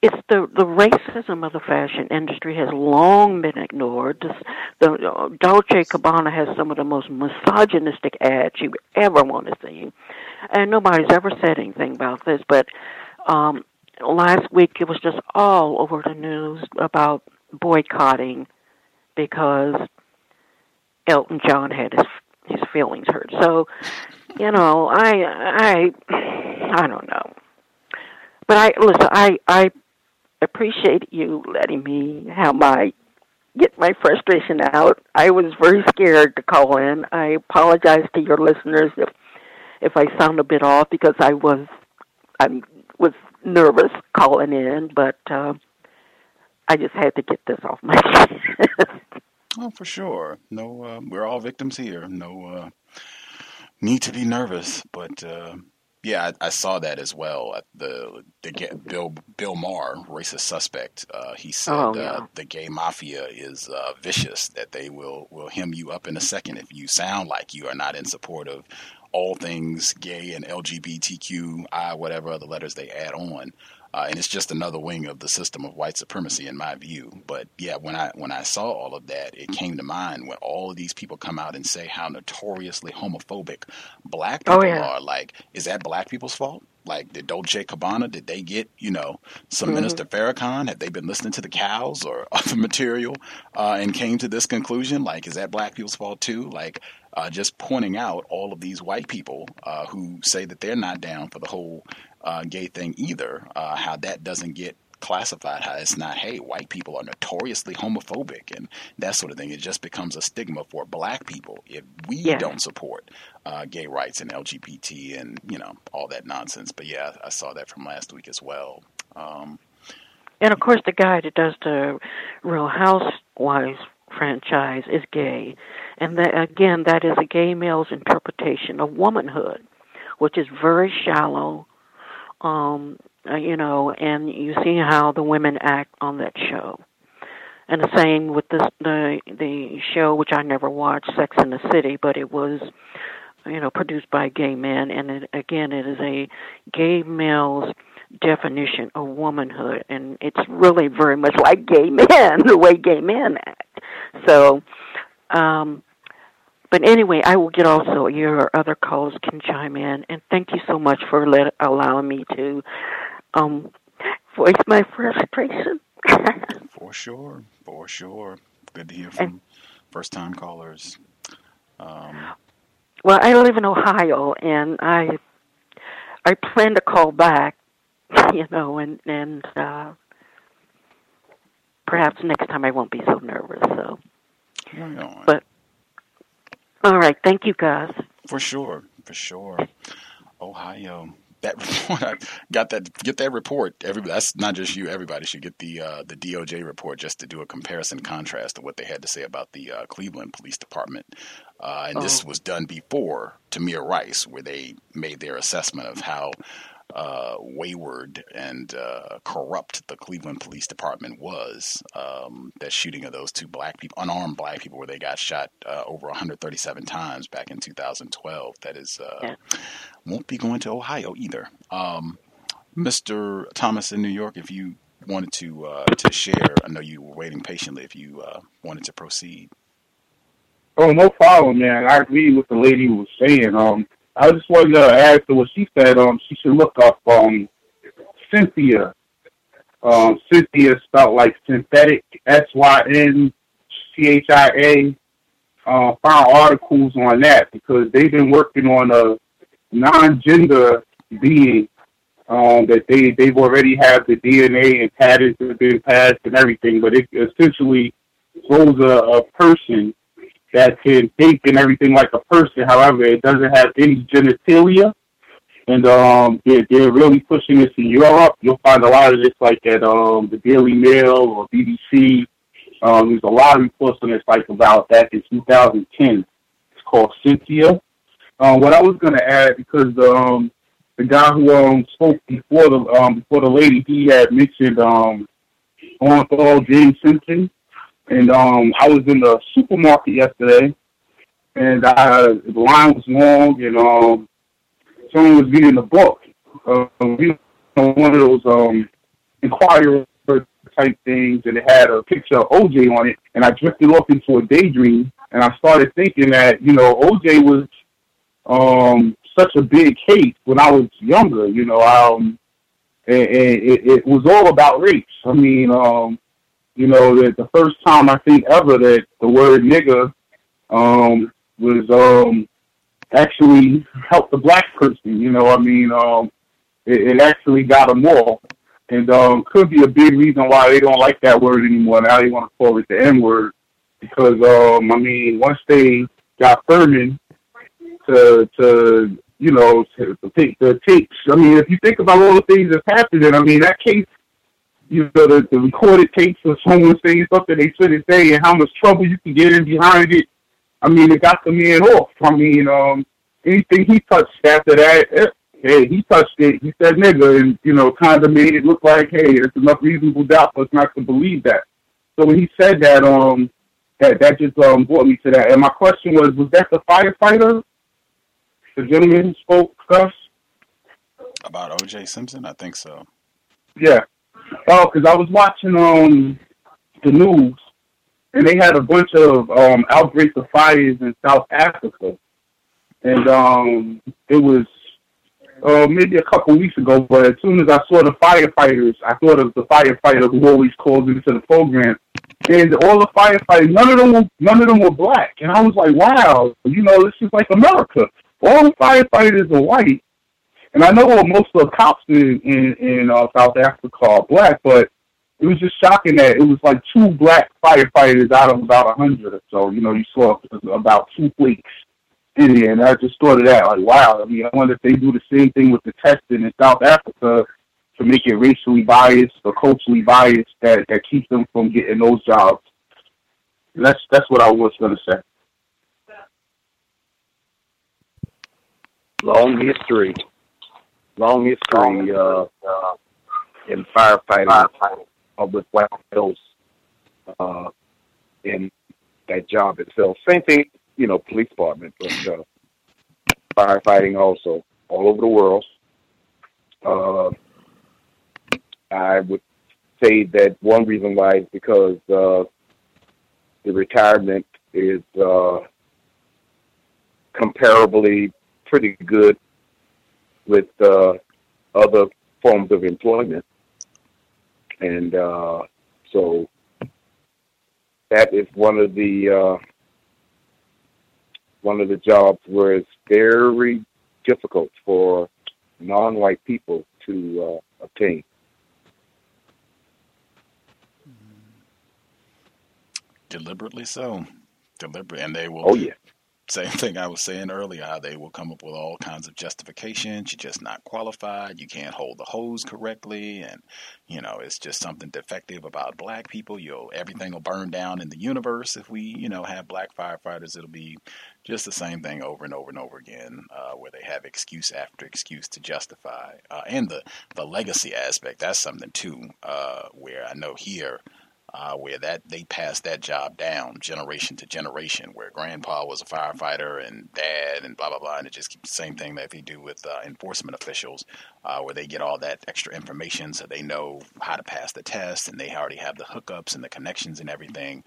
It's the the racism of the fashion industry has long been ignored. This, the uh, Dolce Gabbana has some of the most misogynistic ads you ever want to see, and nobody's ever said anything about this. But um last week it was just all over the news about boycotting because Elton John had his his feelings hurt. So, you know, I I I don't know. But I listen. I I appreciate you letting me have my get my frustration out. I was very scared to call in. I apologize to your listeners if if I sound a bit off because I was I was nervous calling in, but uh, I just had to get this off my [laughs] chest. oh, for sure. No, uh, we're all victims here. No uh, need to be nervous, but uh, yeah, I, I, saw that as well. The the Bill Bill Maher, racist suspect, uh, he said oh, uh, yeah. uh, the gay mafia is uh, vicious. That they will will hem you up in a second if you sound like you are not in support of all things gay and LGBTQI, whatever other letters they add on. Uh, and it's just another wing of the system of white supremacy, in my view. But yeah, when I when I saw all of that, it came to mind when all of these people come out and say how notoriously homophobic black Oh, people yeah. are. Like, is that black people's fault? Like, did Dolce Gabbana, did they get you know some Mhm. Minister Farrakhan? Have they been listening to the cows or [laughs] other material uh, and came to this conclusion? Like, is that black people's fault too? Like, uh, just pointing out all of these white people uh, who say that they're not down for the whole uh, gay thing either. Uh, how that doesn't get classified. How it's not. Hey, white people are notoriously homophobic and that sort of thing. It just becomes a stigma for black people if we Yeah. don't support uh, gay rights and LGBT and you know all that nonsense. But yeah, I saw that from last week as well. Um, And of course, the guy that does the Real Housewives franchise is gay, and that again, that is a gay male's interpretation of womanhood, which is very shallow. Um, uh, you know, and you see how the women act on that show. And the same with this the the show which I never watched, Sex in the City, but it was you know produced by gay men, and it, again, it is a gay male's definition of womanhood, and it's really very much like gay [laughs] men, the way gay men act. So, um, but anyway, I will get also your other calls can chime in, and thank you so much for let, allowing me to um, voice my frustration. [laughs] for sure, for sure. Good to hear from first time callers. Um, Well, I live in Ohio, and I I plan to call back, [laughs] you know, and and uh, perhaps next time I won't be so nervous. So, but all right, thank you, guys. For sure, for sure. Ohio. That [laughs] report, I got that. Get that report. Everybody, that's not just you. Everybody should get the uh, the DOJ report just to do a comparison contrast of what they had to say about the uh, Cleveland Police Department. Uh, and this Oh. was done before Tamir Rice, where they made their assessment of how uh, wayward and uh, corrupt the Cleveland Police Department was. Um, that shooting of those two black people, unarmed black people, where they got shot uh, over 137 times back in 2012. That is uh, won't be going to Ohio either. Um, Mr. Thomas in New York, if you wanted to uh, to share, I know you were waiting patiently. If you uh, wanted to proceed. Oh, no problem, man. I agree with the lady was saying. Um, I just wanted to ask her what she said. Um, she should look up um Synthia. Um, Synthia spelled like synthetic, S Y N C H I A. Uh, found articles on that because they've been working on a non-gender being um, that they they've already have the DNA and patterns have been passed and everything, but it essentially shows a, a person that can think and everything like a person. However, it doesn't have any genitalia. and um, they're, they're really pushing this in Europe. You'll find a lot of this like at um, the Daily Mail or BBC. Um, there's a lot of reports on this like about that in 2010. It's called Synthia. Um, what I was going to add because um, the guy who um, spoke before the um, before the lady, he had mentioned um, Orenthal James Simpson, and um, I was in the supermarket yesterday, and I, the line was long, and um, someone was reading a book. Uh, one of those um, inquirer type things, and it had a picture of OJ on it, and I drifted off into a daydream, and I started thinking that you know OJ was um, such a big case when I was younger. You know, um, and, and it, it was all about race. I mean, um, you know, that the first time I think ever that the word nigger um, was um, actually helped the black person. You know, I mean, um, it, it actually got them all, and um, could be a big reason why they don't like that word anymore. Now they want to call it the N word because um, I mean, once they got Fuhrman to to you know to, to take the tapes. I mean, if you think about all the things that's happening, I mean that case. You know, the, the recorded tapes of someone saying something they shouldn't say and how much trouble you can get in behind it I mean, it got the man off. I mean, um, anything he touched after that, eh, hey, he touched it. He said nigga, and you know, kind of made it look like, hey, there's enough reasonable doubt for us not to believe that. So when he said that, um, that that just um brought me to that. And my question was, was that the firefighter, the gentleman who spoke, us About O.J. Simpson, I think so. Yeah. Oh, because I was watching um the news and they had a bunch of um, outbreaks of fires in South Africa, and um, it was uh, maybe a couple weeks ago. But as soon as I saw the firefighters, I thought of the firefighter who always calls into the program, and all the firefighters, none of them were none of them were black, and I was like, wow, you know, this is like America. All the firefighters are white, and I know what most of the cops in in, in uh, South Africa are black, but it was just shocking that it was like two black firefighters out of about a hundred or so. You know, you saw about two flakes in there, and I just thought of that. Like, wow. I mean, I wonder if they do the same thing with the testing in South Africa to make it racially biased or culturally biased that that keeps them from getting those jobs. And that's that's what I was going to say. Long history, long history uh, uh, in firefighting uh, with white males uh, in that job itself. Same thing, you know, police department, but uh, firefighting also all over the world. Uh, I would say that one reason why is because uh, the retirement is uh, comparably pretty good with uh, other forms of employment. And uh, so that is one of the uh, one of the jobs where it's very difficult for non-white people to uh, obtain. Deliberately so. Deliberate, and they will. Oh yeah. Same thing I was saying earlier, they will come up with all kinds of justifications. You're just not qualified. You can't hold the hose correctly, and you know it's just something defective about black people. You'll everything will burn down in the universe if we, you know, have black firefighters. It'll be just the same thing over and over and over again, uh, where they have excuse after excuse to justify. Uh, and the the legacy aspect, that's something too, uh, where I know here uh, where that they passed that job down generation to generation, where grandpa was a firefighter and dad and blah blah blah, and it just keeps the same thing that they do with uh, enforcement officials, uh, where they get all that extra information so they know how to pass the test and they already have the hookups and the connections and everything.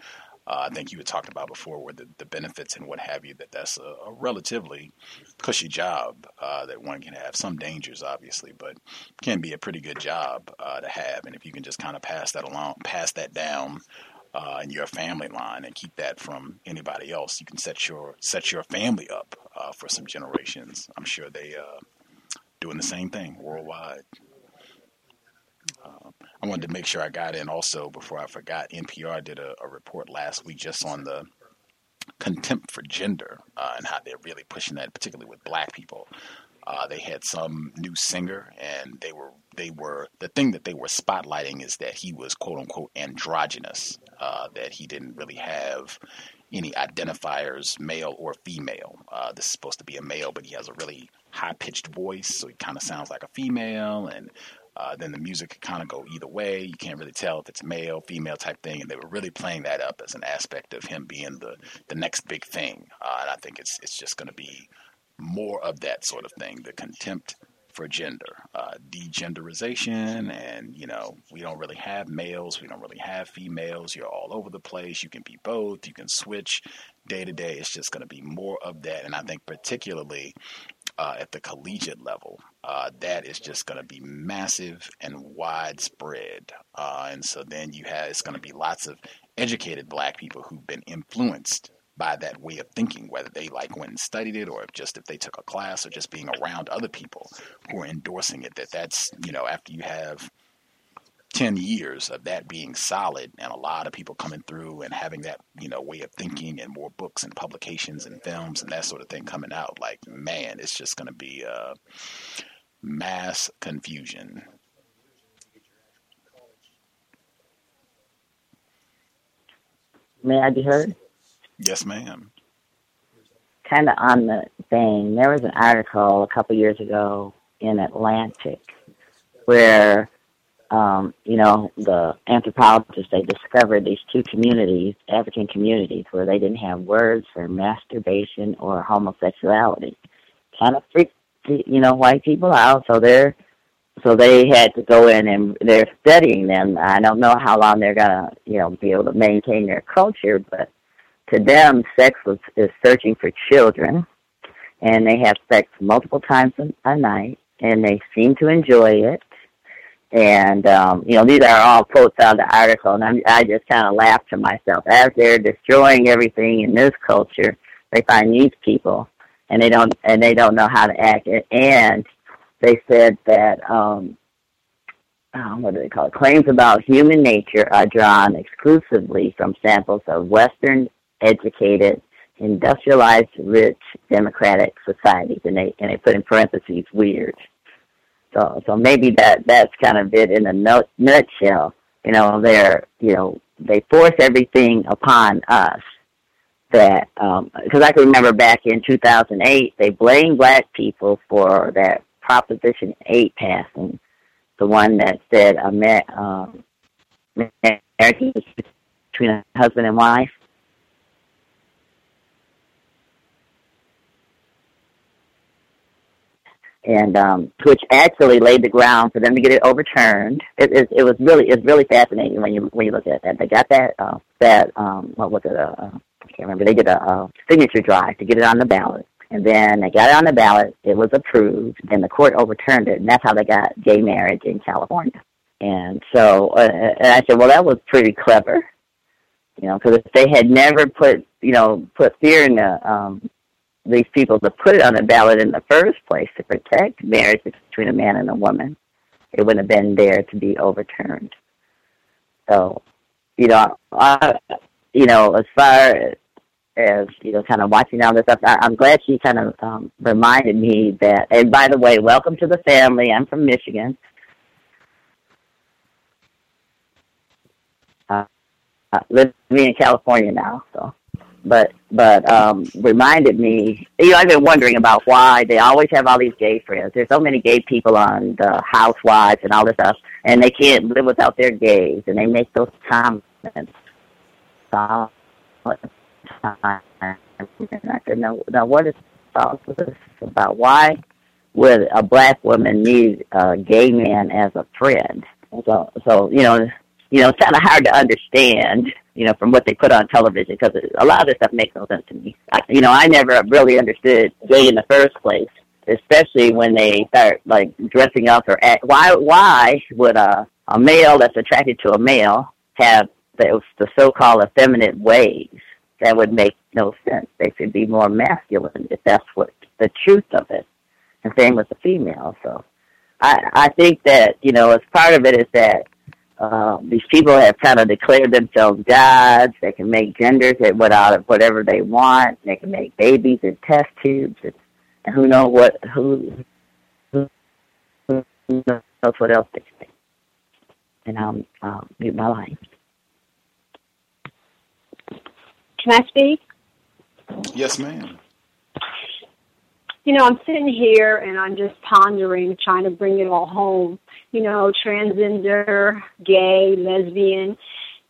Uh, I think you had talked about before where the, the benefits and what have you, that that's a, a relatively cushy job uh, that one can have. Some dangers, obviously, but can be a pretty good job uh, to have. And if you can just kind of pass that along, pass that down uh, in your family line and keep that from anybody else, you can set your set your family up uh, for some generations. I'm sure they uh, doing the same thing worldwide. I wanted to make sure I got in also before I forgot. NPR did a, a report last week just on the contempt for gender uh, and how they're really pushing that, particularly with black people. Uh, they had some new singer, and they were they were the thing that they were spotlighting is that he was quote unquote androgynous, uh, that he didn't really have any identifiers, male or female. Uh, this is supposed to be a male, but he has a really high pitched voice, so he kind of sounds like a female, and uh, then the music could kind of go either way. You can't really tell if it's male, female type thing, and they were really playing that up as an aspect of him being the the next big thing. Uh, and I think it's it's just going to be more of that sort of thing, the contempt for gender, uh, degenderization, and you know we don't really have males, we don't really have females. You're all over the place. You can be both. You can switch day to day. It's just going to be more of that, and I think particularly uh, at the collegiate level, uh, that is just going to be massive and widespread. Uh, and so then you have it's going to be lots of educated black people who've been influenced by that way of thinking, whether they like went and studied it or if just if they took a class or just being around other people who are endorsing it. That that's you know after you have 10 years of that being solid and a lot of people coming through and having that you know way of thinking and more books and publications and films and that sort of thing coming out like man it's just going to be uh, mass confusion. May I be heard? yes ma'am. Kind of on the thing. There was an article a couple years ago in Atlantic where um, you know, the anthropologists, they discovered these two communities, African communities, where they didn't have words for masturbation or homosexuality. Kind of freaked, you know, white people out. So they're, so they had to go in and they're studying them. I don't know how long they're gonna, you know, be able to maintain their culture, but to them, sex was is searching for children, and they have sex multiple times a night, and they seem to enjoy it and, um, you know, these are all quotes out of the article, and I'm, I just kind of laugh to myself. As they're destroying everything in this culture, they find these people, and they don't, and they don't know how to act. And they said that, um, um, what do they call it? Claims about human nature are drawn exclusively from samples of Western educated, industrialized, rich, democratic societies, and they and they put in parentheses weird. So, so maybe that that's kind of it in a nut, nutshell. You know, they're you know they force everything upon us. That because um, I can remember back in 2008, they blamed black people for that Proposition 8 passing, the one that said a um, marriage between a husband and wife. And um, which actually laid the ground for them to get it overturned. It, it, it was really it's really fascinating when you when you look at that. They got that uh, that um, what was it? Uh, I can't remember. They did a, a signature drive to get it on the ballot, and then they got it on the ballot. It was approved, and the court overturned it, and that's how they got gay marriage in California. And so, uh, and I said, well, that was pretty clever, you know, because if they had never put you know put fear in the um, these people to put it on the ballot in the first place to protect marriage between a man and a woman, it wouldn't have been there to be overturned. So, you know, I, you know, as far as you know, kind of watching all this stuff, I, I'm glad she kind of um, reminded me that. And by the way, welcome to the family. I'm from Michigan. Uh, uh, living in California now, so but but um reminded me you know i've been wondering about why they always have all these gay friends. There's so many gay people on the housewives and all this stuff and they can't live without their gays and they make those comments said no now what is this about? Why would a black woman need a gay man as a friend? So so you know you know it's kind of hard to understand you know, from what they put on television because a lot of this stuff makes no sense to me. I, you know, I never really understood gay in the first place, especially when they start like dressing up or act. Why? Why would a a male that's attracted to a male have the, the so-called effeminate ways? That would make no sense. They should be more masculine if that's what the truth of it. And same with the female. So, I I think that you know, as part of it is that um, these people have kind of declared themselves gods. They can make genders at without uh, whatever they want. They can make babies in test tubes, and, and who knows what who who knows what else they say. And I'll, I'll mute my line. Can I speak? Yes, ma'am. You know, I'm sitting here and I'm just pondering, trying to bring it all home. You know, transgender, gay, lesbian.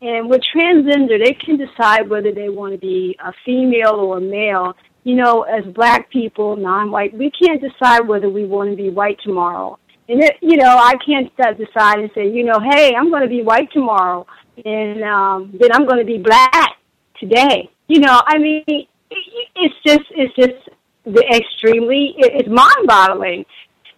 And with transgender, they can decide whether they want to be a female or a male. You know, as black people, non-white, we can't decide whether we want to be white tomorrow. And it, you know, I can't decide and say, you know, hey, I'm going to be white tomorrow, and um, then I'm going to be black today. You know, I mean, it's just, it's just the extremely, it's mind-boggling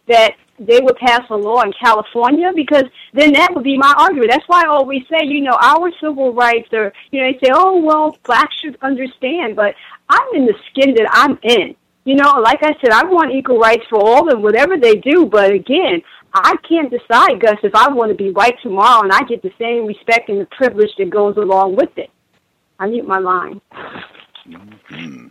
that they would pass a law in California because then that would be my argument. That's why I always say, you know, our civil rights are, you know, they say, oh, well, blacks should understand, but I'm in the skin that I'm in. You know, like I said, I want equal rights for all and whatever they do, but again, I can't decide, Gus, if I want to be white tomorrow and I get the same respect and the privilege that goes along with it. I mute my line. Mm-hmm.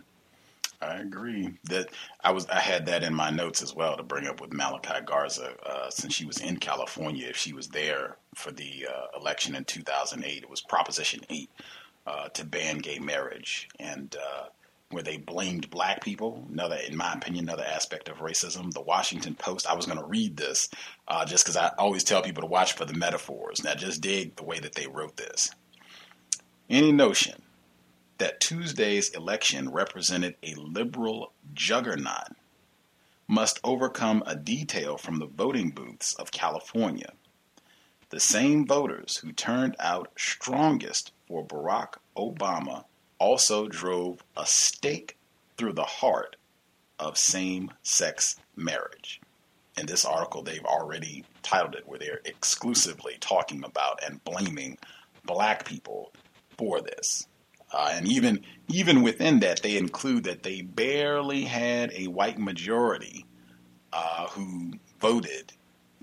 I agree that I was I had that in my notes as well to bring up with Malachi Garza uh, since she was in California. If she was there for the uh, election in 2008, it was Proposition 8 uh, to ban gay marriage, and uh, where they blamed black people. Another, in my opinion, another aspect of racism. The Washington Post. I was going to read this uh, just because I always tell people to watch for the metaphors. Now, just dig the way that they wrote this. Any notion that Tuesday's election represented a liberal juggernaut must overcome a detail from the voting booths of California. The same voters who turned out strongest for Barack Obama also drove a stake through the heart of same sex marriage. In this article, they've already titled it where they're exclusively talking about and blaming black people for this. Uh, and even even within that, they include that they barely had a white majority uh, who voted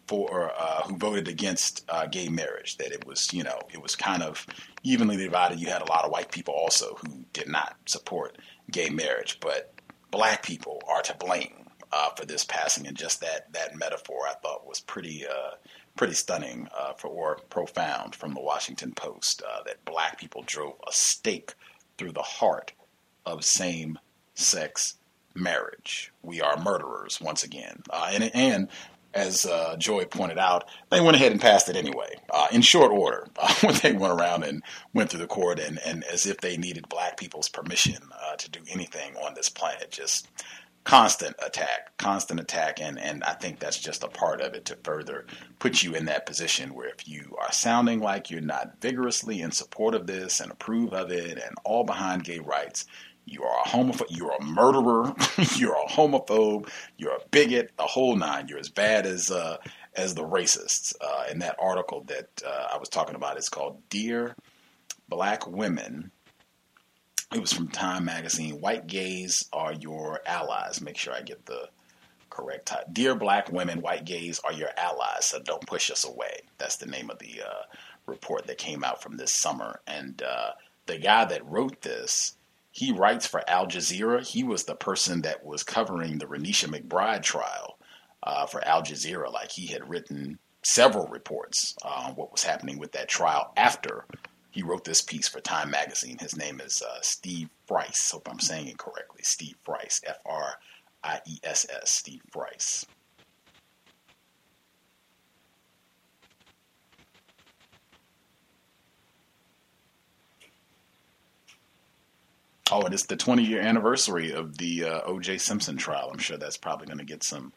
for uh, who voted against uh, gay marriage. That it was you know it was kind of evenly divided. You had a lot of white people also who did not support gay marriage, but black people are to blame uh, for this passing. And just that that metaphor I thought was pretty uh, pretty stunning uh, for or profound from the Washington Post uh, that black people drove a stake through the heart of same sex marriage. We are murderers once again, uh, and and as uh, Joy pointed out, they went ahead and passed it anyway, uh, in short order, uh, [laughs] when they went around and went through the court, and, and as if they needed black people's permission uh, to do anything on this planet. Just constant attack, constant attack, and and I think that's just a part of it to further put you in that position where if you are sounding like you're not vigorously in support of this and approve of it and all behind gay rights, you are a homophobe, you're a murderer, [laughs] you're a homophobe, you're a bigot, the whole nine. You're as bad as uh, as the racists. Uh, in that article that uh, I was talking about, it's called "Dear Black Women." It was from Time Magazine. White gays are your allies. Make sure I get the correct title. Dear Black Women, White gays are your allies, so don't push us away. That's the name of the uh, report that came out from this summer. And uh, the guy that wrote this, he writes for Al Jazeera. He was the person that was covering the Renisha McBride trial uh, for Al Jazeera. Like he had written several reports on what was happening with that trial after he wrote this piece for Time Magazine. His name is uh, Steve Friess. Hope I'm saying it correctly. Steve Friess, F R I E S S, Steve Friess. Oh, it is the 20 year anniversary of the uh, O.J. Simpson trial. I'm sure that's probably going to get some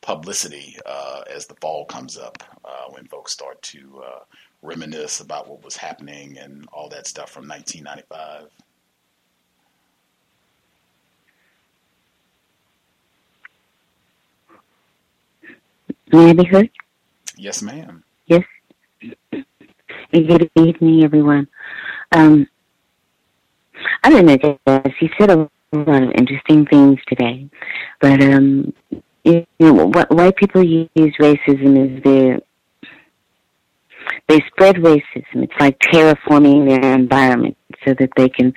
publicity uh, as the fall comes up uh, when folks start to uh, reminisce about what was happening and all that stuff from 1995. May I be heard? Yes, ma'am. Yes. Good evening, everyone. Um, I don't know, Jess, you said a lot of interesting things today, but um, you know, white people use racism as their they spread racism. It's like terraforming their environment so that they can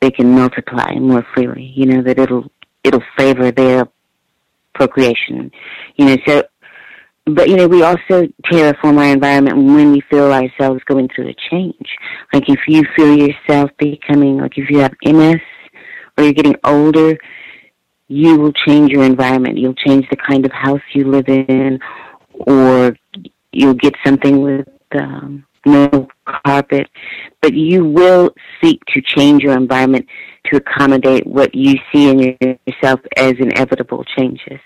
they can multiply more freely. You know that it'll it'll favor their procreation. You know, so but you know, we also terraform our environment when we feel ourselves going through a change. Like if you feel yourself becoming, like if you have MS or you're getting older, you will change your environment. You'll change the kind of house you live in, or you'll get something with um, no carpet. But you will seek to change your environment to accommodate what you see in yourself as inevitable changes.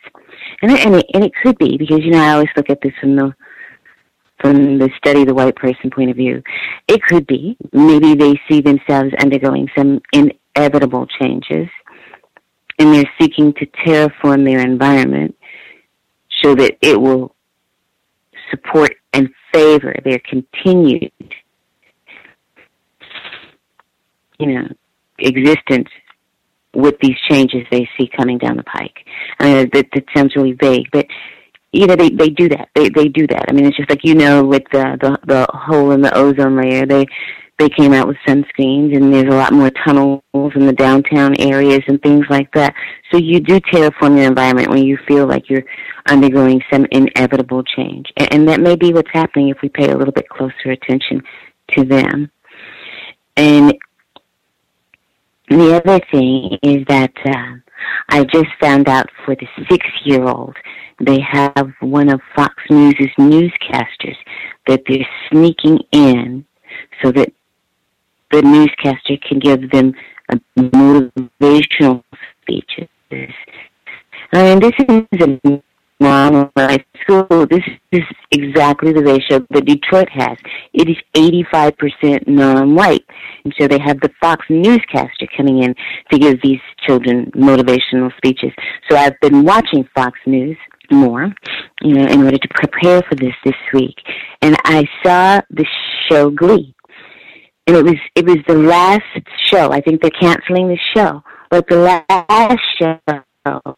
And and it, and it could be because you know I always look at this from the from the study the white person point of view. It could be maybe they see themselves undergoing some inevitable changes, and they're seeking to terraform their environment so that it will support and favor their continued, you know, existence with these changes they see coming down the pike. I mean, that, that sounds really vague, but you know, they they do that. They they do that. I mean, it's just like you know, with the the, the hole in the ozone layer, they they came out with sunscreens, and there's a lot more tunnels in the downtown areas and things like that. So you do terraform your environment when you feel like you're undergoing some inevitable change, and, and that may be what's happening if we pay a little bit closer attention to them. And the other thing is that uh, I just found out for the six year old, they have one of Fox News' newscasters that they're sneaking in so that the newscaster can give them motivational speeches. I mean, this is a non-white school. This is exactly the ratio that Detroit has. It is 85% non-white. And so they have the Fox newscaster coming in to give these children motivational speeches. So I've been watching Fox News more, you know, in order to prepare for this this week. And I saw the show Glee. And it was it was the last show. I think they're canceling the show. But the last show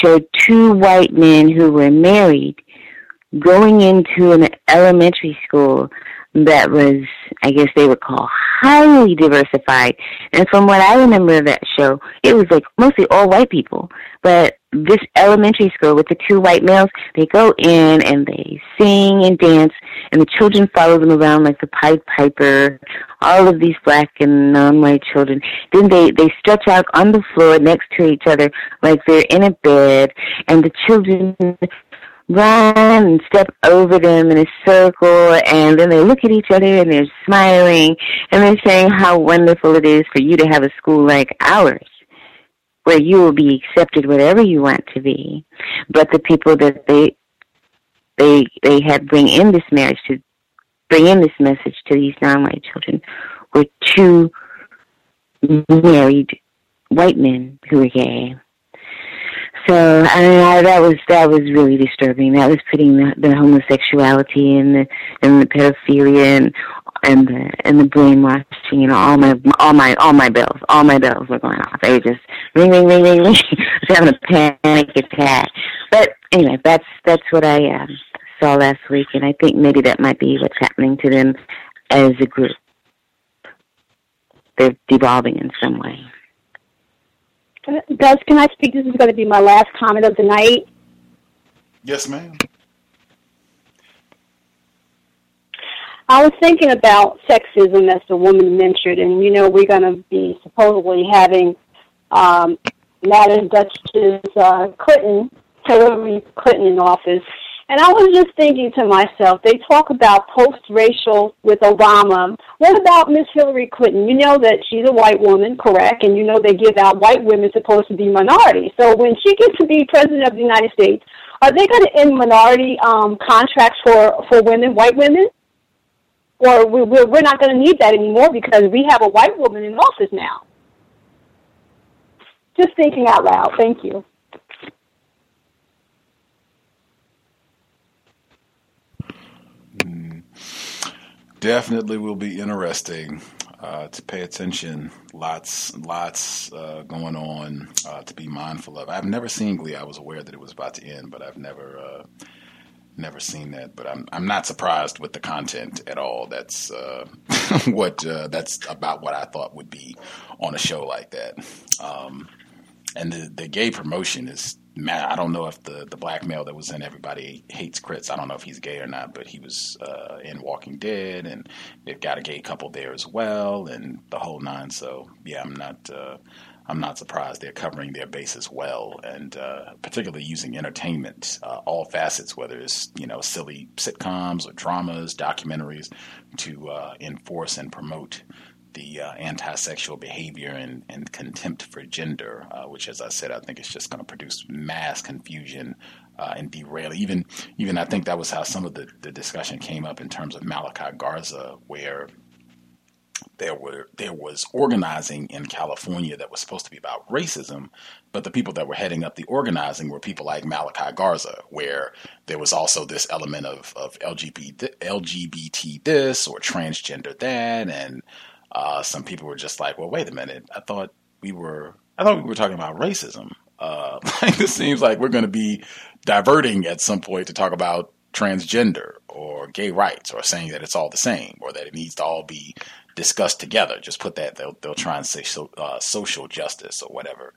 showed two white men who were married going into an elementary school that was, I guess they would call highly diversified. And from what I remember of that show, it was like mostly all white people. But this elementary school with the two white males, they go in and they sing and dance, and the children follow them around like the Pied Piper. All of these black and non-white children. Then they they stretch out on the floor next to each other like they're in a bed, and the children run and step over them in a circle and then they look at each other and they're smiling and they're saying how wonderful it is for you to have a school like ours where you will be accepted whatever you want to be. But the people that they they they had bring in this marriage to bring in this message to these non-white children were two married white men who were gay so I mean, I, that was that was really disturbing. That was putting the, the homosexuality and the and the pedophilia and and the and the brainwashing. Know, all my all my all my bells, all my bells were going off. They were just ring ring ring ring ring. [laughs] I was having a panic attack. But anyway, that's that's what I uh, saw last week, and I think maybe that might be what's happening to them as a group. They're devolving in some way. Gus, can I speak? This is going to be my last comment of the night. Yes, ma'am. I was thinking about sexism as the woman mentioned, and you know we're going to be supposedly having um, Madam Duchess uh, Clinton, Hillary Clinton in office, and I was just thinking to myself, they talk about post-racial with Obama. What about Miss Hillary Clinton? You know that she's a white woman, correct? And you know they give out white women supposed to be minorities. So when she gets to be president of the United States, are they going to end minority um, contracts for, for women, white women? Or we, we're, we're not going to need that anymore because we have a white woman in office now. Just thinking out loud. Thank you. Definitely will be interesting uh, to pay attention. Lots, lots uh, going on uh, to be mindful of. I've never seen Glee. I was aware that it was about to end, but I've never, uh, never seen that. But I'm, I'm not surprised with the content at all. That's uh, [laughs] what uh, that's about. What I thought would be on a show like that. Um, and the the gay promotion is I don't know if the the black male that was in Everybody Hates Chris. I don't know if he's gay or not, but he was uh, in Walking Dead, and they've got a gay couple there as well, and the whole nine. So yeah, I'm not. Uh, I'm not surprised they're covering their bases well, and uh, particularly using entertainment, uh, all facets, whether it's you know silly sitcoms or dramas, documentaries, to uh, enforce and promote the uh, anti-sexual behavior and, and, contempt for gender, uh, which, as I said, I think is just going to produce mass confusion uh, and derail. Even, even I think that was how some of the, the discussion came up in terms of Malachi Garza, where there were there was organizing in California that was supposed to be about racism, but the people that were heading up the organizing were people like Malachi Garza, where there was also this element of of LGBT LGBT this or transgender that, and uh, some people were just like, well, wait a minute. I thought we were, I thought we were talking about racism. Uh, [laughs] like this seems like we're going to be diverting at some point to talk about transgender or gay rights or saying that it's all the same or that it needs to all be discussed together. Just put that they'll they'll try and say so, uh, social justice or whatever,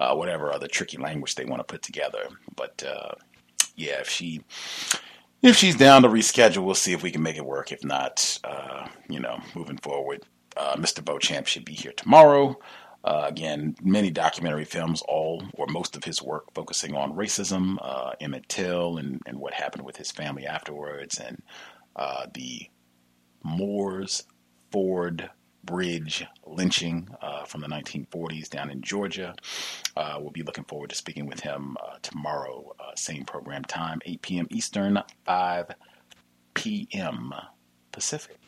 uh, whatever other tricky language they want to put together. But uh, yeah, if she if she's down to reschedule, we'll see if we can make it work. If not, uh, you know, moving forward, uh, Mr. Beauchamp should be here tomorrow. Uh, again, many documentary films, all or most of his work focusing on racism, uh, Emmett Till, and, and what happened with his family afterwards, and uh, the Moores Ford Bridge lynching uh, from the 1940s down in Georgia. Uh, we'll be looking forward to speaking with him tomorrow, same program time, 8 p.m. Eastern, 5 p.m. Pacific.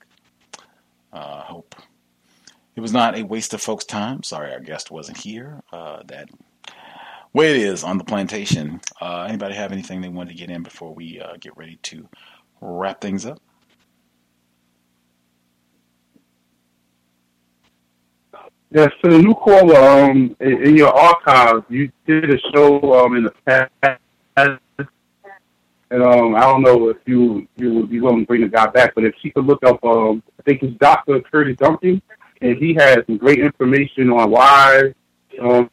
hope it was not a waste of folks' time. Sorry, our guest wasn't here. Uh, that way it is on the plantation. Uh, anybody have anything they wanted to get in before we uh, get ready to wrap things up? Yes, for the new caller, um, in your archives, you did a show um, in the past, and um, I don't know if you you would be willing to bring the guy back, but if she could look up, um, I think it's Dr. Curtis Duncan and he has some great information on why um,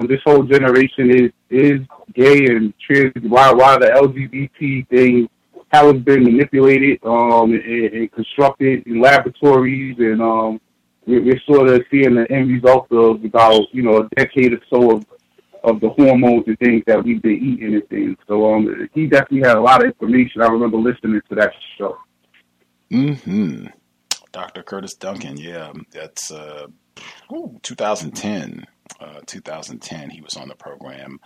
this whole generation is is gay and trans. Why why the LGBT thing it's been manipulated um, and, and constructed in laboratories, and um, we're, we're sort of seeing the end result of about you know a decade or so of of the hormones and things that we've been eating and things. So um, he definitely had a lot of information. I remember listening to that show. Hmm. Dr. Curtis Duncan. Yeah, that's uh, ooh, 2010. Uh, 2010, he was on the program.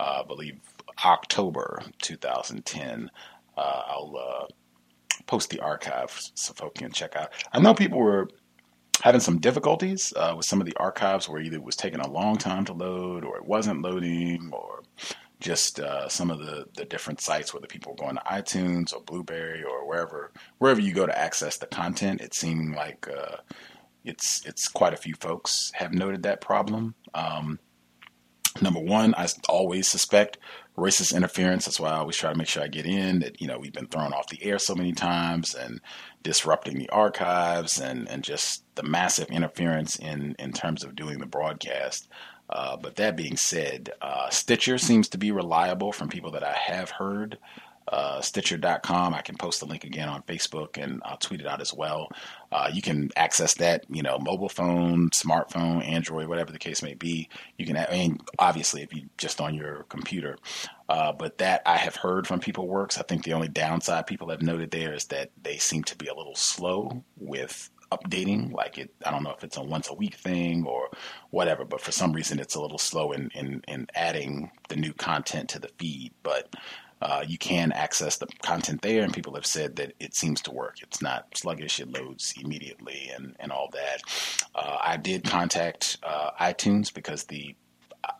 Uh, I believe October 2010. Uh, I'll uh, post the archive so folks can check out. I know people were having some difficulties uh, with some of the archives where either it was taking a long time to load or it wasn't loading or just uh, some of the, the different sites, whether people are going to iTunes or Blubrry or wherever wherever you go to access the content. It seeming like uh, it's it's quite a few folks have noted that problem. Um, number one, I always suspect racist interference. That's why I always try to make sure I get in. That you know we've been thrown off the air so many times and disrupting the archives and and just the massive interference in in terms of doing the broadcast. Uh, but that being said, uh, Stitcher seems to be reliable from people that I have heard. Uh, Stitcher.com. I can post the link again on Facebook and I'll tweet it out as well. Uh, you can access that, you know, mobile phone, smartphone, Android, whatever the case may be. You can, mean, obviously, if you just on your computer. Uh, but that I have heard from people works. I think the only downside people have noted there is that they seem to be a little slow with updating. Like it, I don't know if it's a once a week thing or whatever, but for some reason it's a little slow in in, in adding the new content to the feed. But uh, you can access the content there, and people have said that it seems to work. It's not sluggish; it loads immediately, and and all that. Uh, I did contact uh, iTunes because the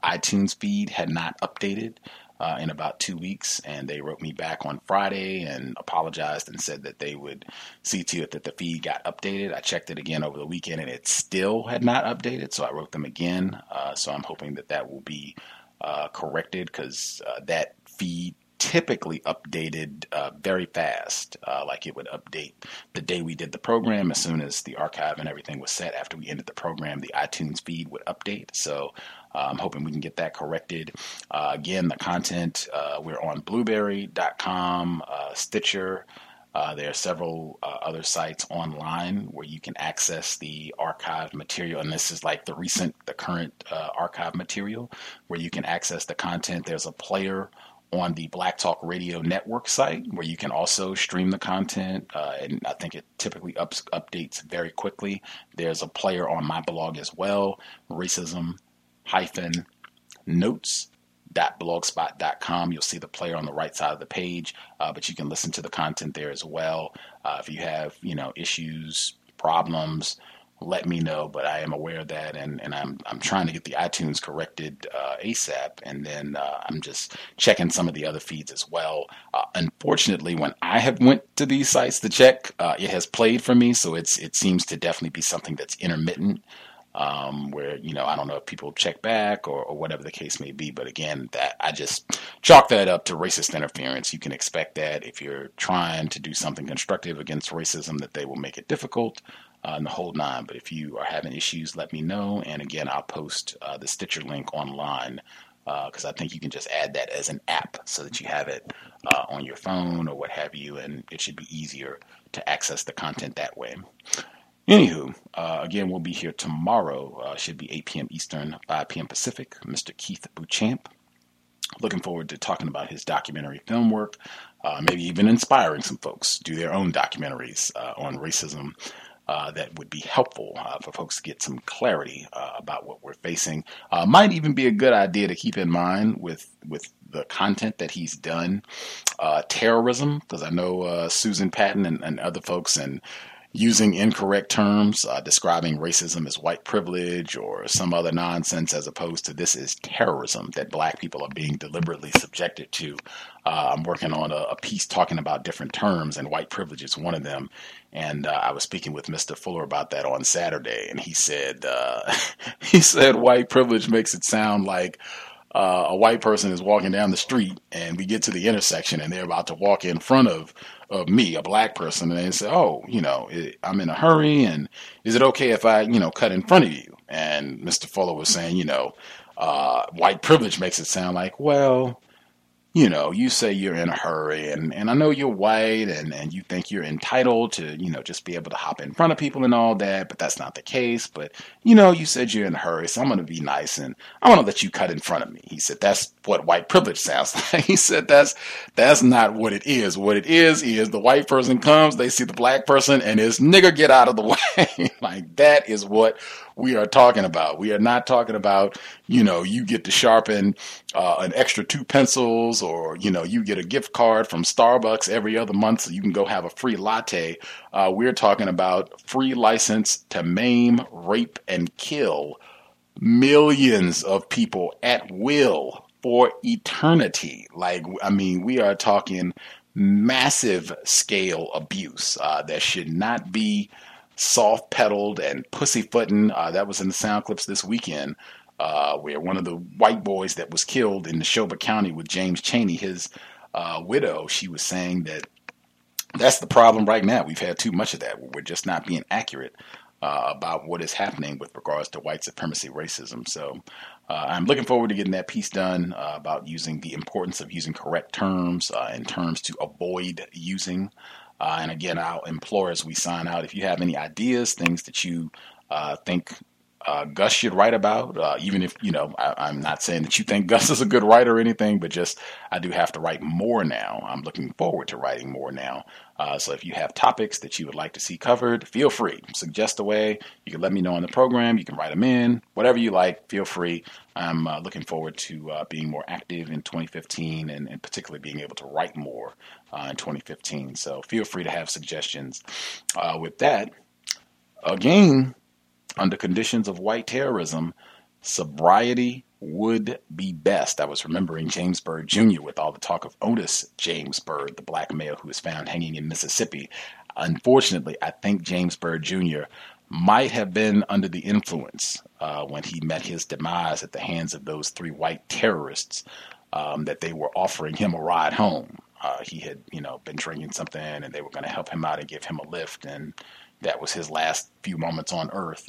iTunes feed had not updated uh, in about two weeks, and they wrote me back on Friday and apologized and said that they would see to it that the feed got updated. I checked it again over the weekend, and it still had not updated, so I wrote them again. Uh, so I'm hoping that that will be uh, corrected because uh, that feed typically updated uh, very fast. Uh, like it would update the day we did the program. As soon as the archive and everything was set after we ended the program, the iTunes feed would update. So Uh, I'm hoping we can get that corrected. Uh, again, the content, uh, we're on blubrry.com, uh, Stitcher. Uh, there are several uh, other sites online where you can access the archived material, and this is like the recent, the current archive material where you can access the content. There's a player on the Black Talk Radio Network site, where you can also stream the content. Uh, and I think it typically ups, updates very quickly. There's a player on my blog as well, racism hyphen notes blogspot.com you'll see the player on the right side of the page uh, but you can listen to the content there as well uh, if you have you know issues problems let me know. But I am aware of that, and, and I'm I'm trying to get the iTunes corrected uh, ASAP, and then uh, I'm just checking some of the other feeds as well. Uh, unfortunately, when I have went to these sites to check, uh, it has played for me, so it's it seems to definitely be something that's intermittent. Um, where you know I don't know if people check back or, or, whatever the case may be, but again, that I just chalk that up to racist interference. You can expect that if you're trying to do something constructive against racism, that they will make it difficult uh, and the whole nine. But if you are having issues, let me know. And again, I'll post uh, the Stitcher link online because uh, I think you can just add that as an app so that you have it uh, on your phone or what have you, and it should be easier to access the content that way. Anywho, uh, again, we'll be here tomorrow. Uh, should be 8 p.m. Eastern, 5 p.m. Pacific. Mr. Keith Beauchamp. Looking forward to talking about his documentary film work, uh, maybe even inspiring some folks do their own documentaries uh, on racism uh, that would be helpful uh, for folks to get some clarity about what we're facing. Might even be a good idea to keep in mind with with the content that he's done. Terrorism, because I know Susan Patton and, and, other folks and using incorrect terms, uh, describing racism as white privilege or some other nonsense, as opposed to this is terrorism that black people are being deliberately subjected to. Uh, I'm working on a, a, piece talking about different terms, and white privilege is one of them. And uh, I was speaking with Mr. Fuller about that on Saturday, and he said uh, [laughs] he said white privilege makes it sound like uh, a white person is walking down the street and we get to the intersection and they're about to walk in front of, of me, a black person, and they say, "Oh, you know, I'm in a hurry, and is it okay if I, you know, cut in front of you?" And Mr. Fuller was saying, you know, uh, white privilege makes it sound like, well, you know, you say you're in a hurry and, and I know you're white and, and you think you're entitled to, you know, just be able to hop in front of people and all that, but that's not the case. But, you know, you said you're in a hurry, so I'm going to be nice and I want to let you cut in front of me. He said, that's what white privilege sounds [laughs] like. he said, that's, that's not what it is. What it is, is the white person comes, they see the black person and is nigger get out of the [laughs] way. like that is what we are talking about. We are not talking about, you know, you get to sharpen uh, an extra two pencils or, you know, you get a gift card from Starbucks every other month so you can go have a free latte. Uh, we're talking about free license to maim, rape, and kill millions of people at will for eternity. Like, I mean, we are talking massive scale abuse uh, that should not be soft pedaled and pussyfooting. Uh, that was in the sound clips this weekend, uh, where one of the white boys that was killed in Neshoba County with James Chaney, his uh, widow, she was saying that that's the problem right now. We've had too much of that. We're just not being accurate uh, about what is happening with regards to white supremacy racism. So uh, I'm looking forward to getting that piece done uh, about using the importance of using correct terms and terms to avoid using. Uh, and again, I'll implore as we sign out if you have any ideas, things that you uh, think uh, Gus should write about, uh, even if, you know, I, am not saying that you think [laughs] Gus is a good writer or anything, but just I do have to write more now. I'm looking forward to writing more now. Uh, so if you have topics that you would like to see covered, feel free. Suggest away. You can let me know on the program. You can write them in. Whatever you like, feel free. I'm uh, looking forward to uh, being more active in 2015 and, and, particularly being able to write more uh, in 2015. So feel free to have suggestions. With that, again, under conditions of white terrorism, sobriety would be best. I was remembering James Byrd Jr. with all the talk of Otis James Byrd, the black male who was found hanging in Mississippi. Unfortunately, I think James Byrd Jr. might have been under the influence uh, when he met his demise at the hands of those three white terrorists um, that they were offering him a ride home. Uh, he had, you know, been drinking something and they were going to help him out and give him a lift. And that was his last few moments on earth.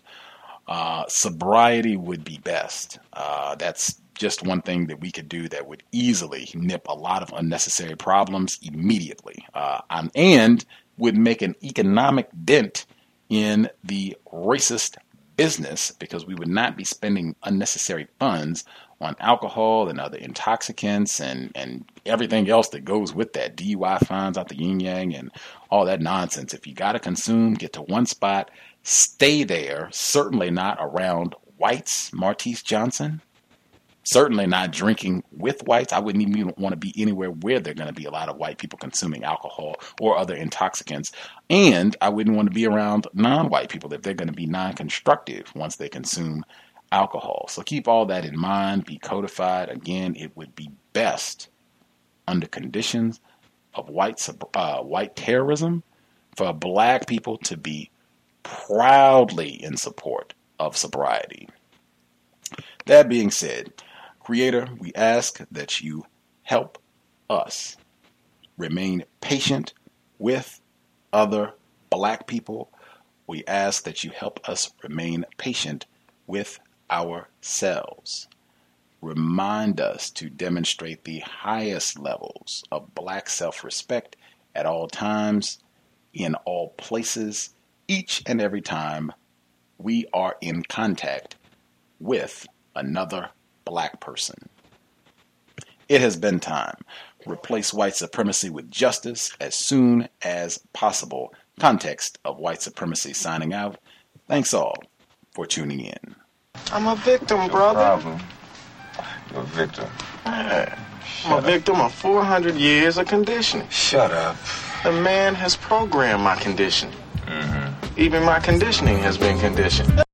Uh, sobriety would be best. Uh, that's just one thing that we could do that would easily nip a lot of unnecessary problems immediately, uh, and would make an economic dent in the racist business because we would not be spending unnecessary funds on alcohol and other intoxicants and, and everything else that goes with that DUI fines out the yin yang and all that nonsense. If you got to consume, get to one spot, stay there. Certainly not around whites, Martese Johnson. Certainly not drinking with whites. I wouldn't even want to be anywhere where there are going to be a lot of white people consuming alcohol or other intoxicants. And I wouldn't want to be around non white people if they're going to be non constructive once they consume alcohol. So keep all that in mind, be codified. Again, it would be best under conditions of white, uh, white terrorism for black people to be proudly in support of sobriety. That being said, Creator, we ask that you help us remain patient with other black people. We ask that you help us remain patient with ourselves. Remind us to demonstrate the highest levels of black self respect at all times, in all places, each and every time we are in contact with another black person. It has been time. Replace white supremacy with justice as soon as possible. Context of white supremacy signing out. Thanks all for tuning in. I'm a victim, brother. Problem. You're a victim. I'm a victim of 400 years of conditioning. Shut up. The man has programmed my conditioning. Mm-hmm. Even my conditioning has been conditioned.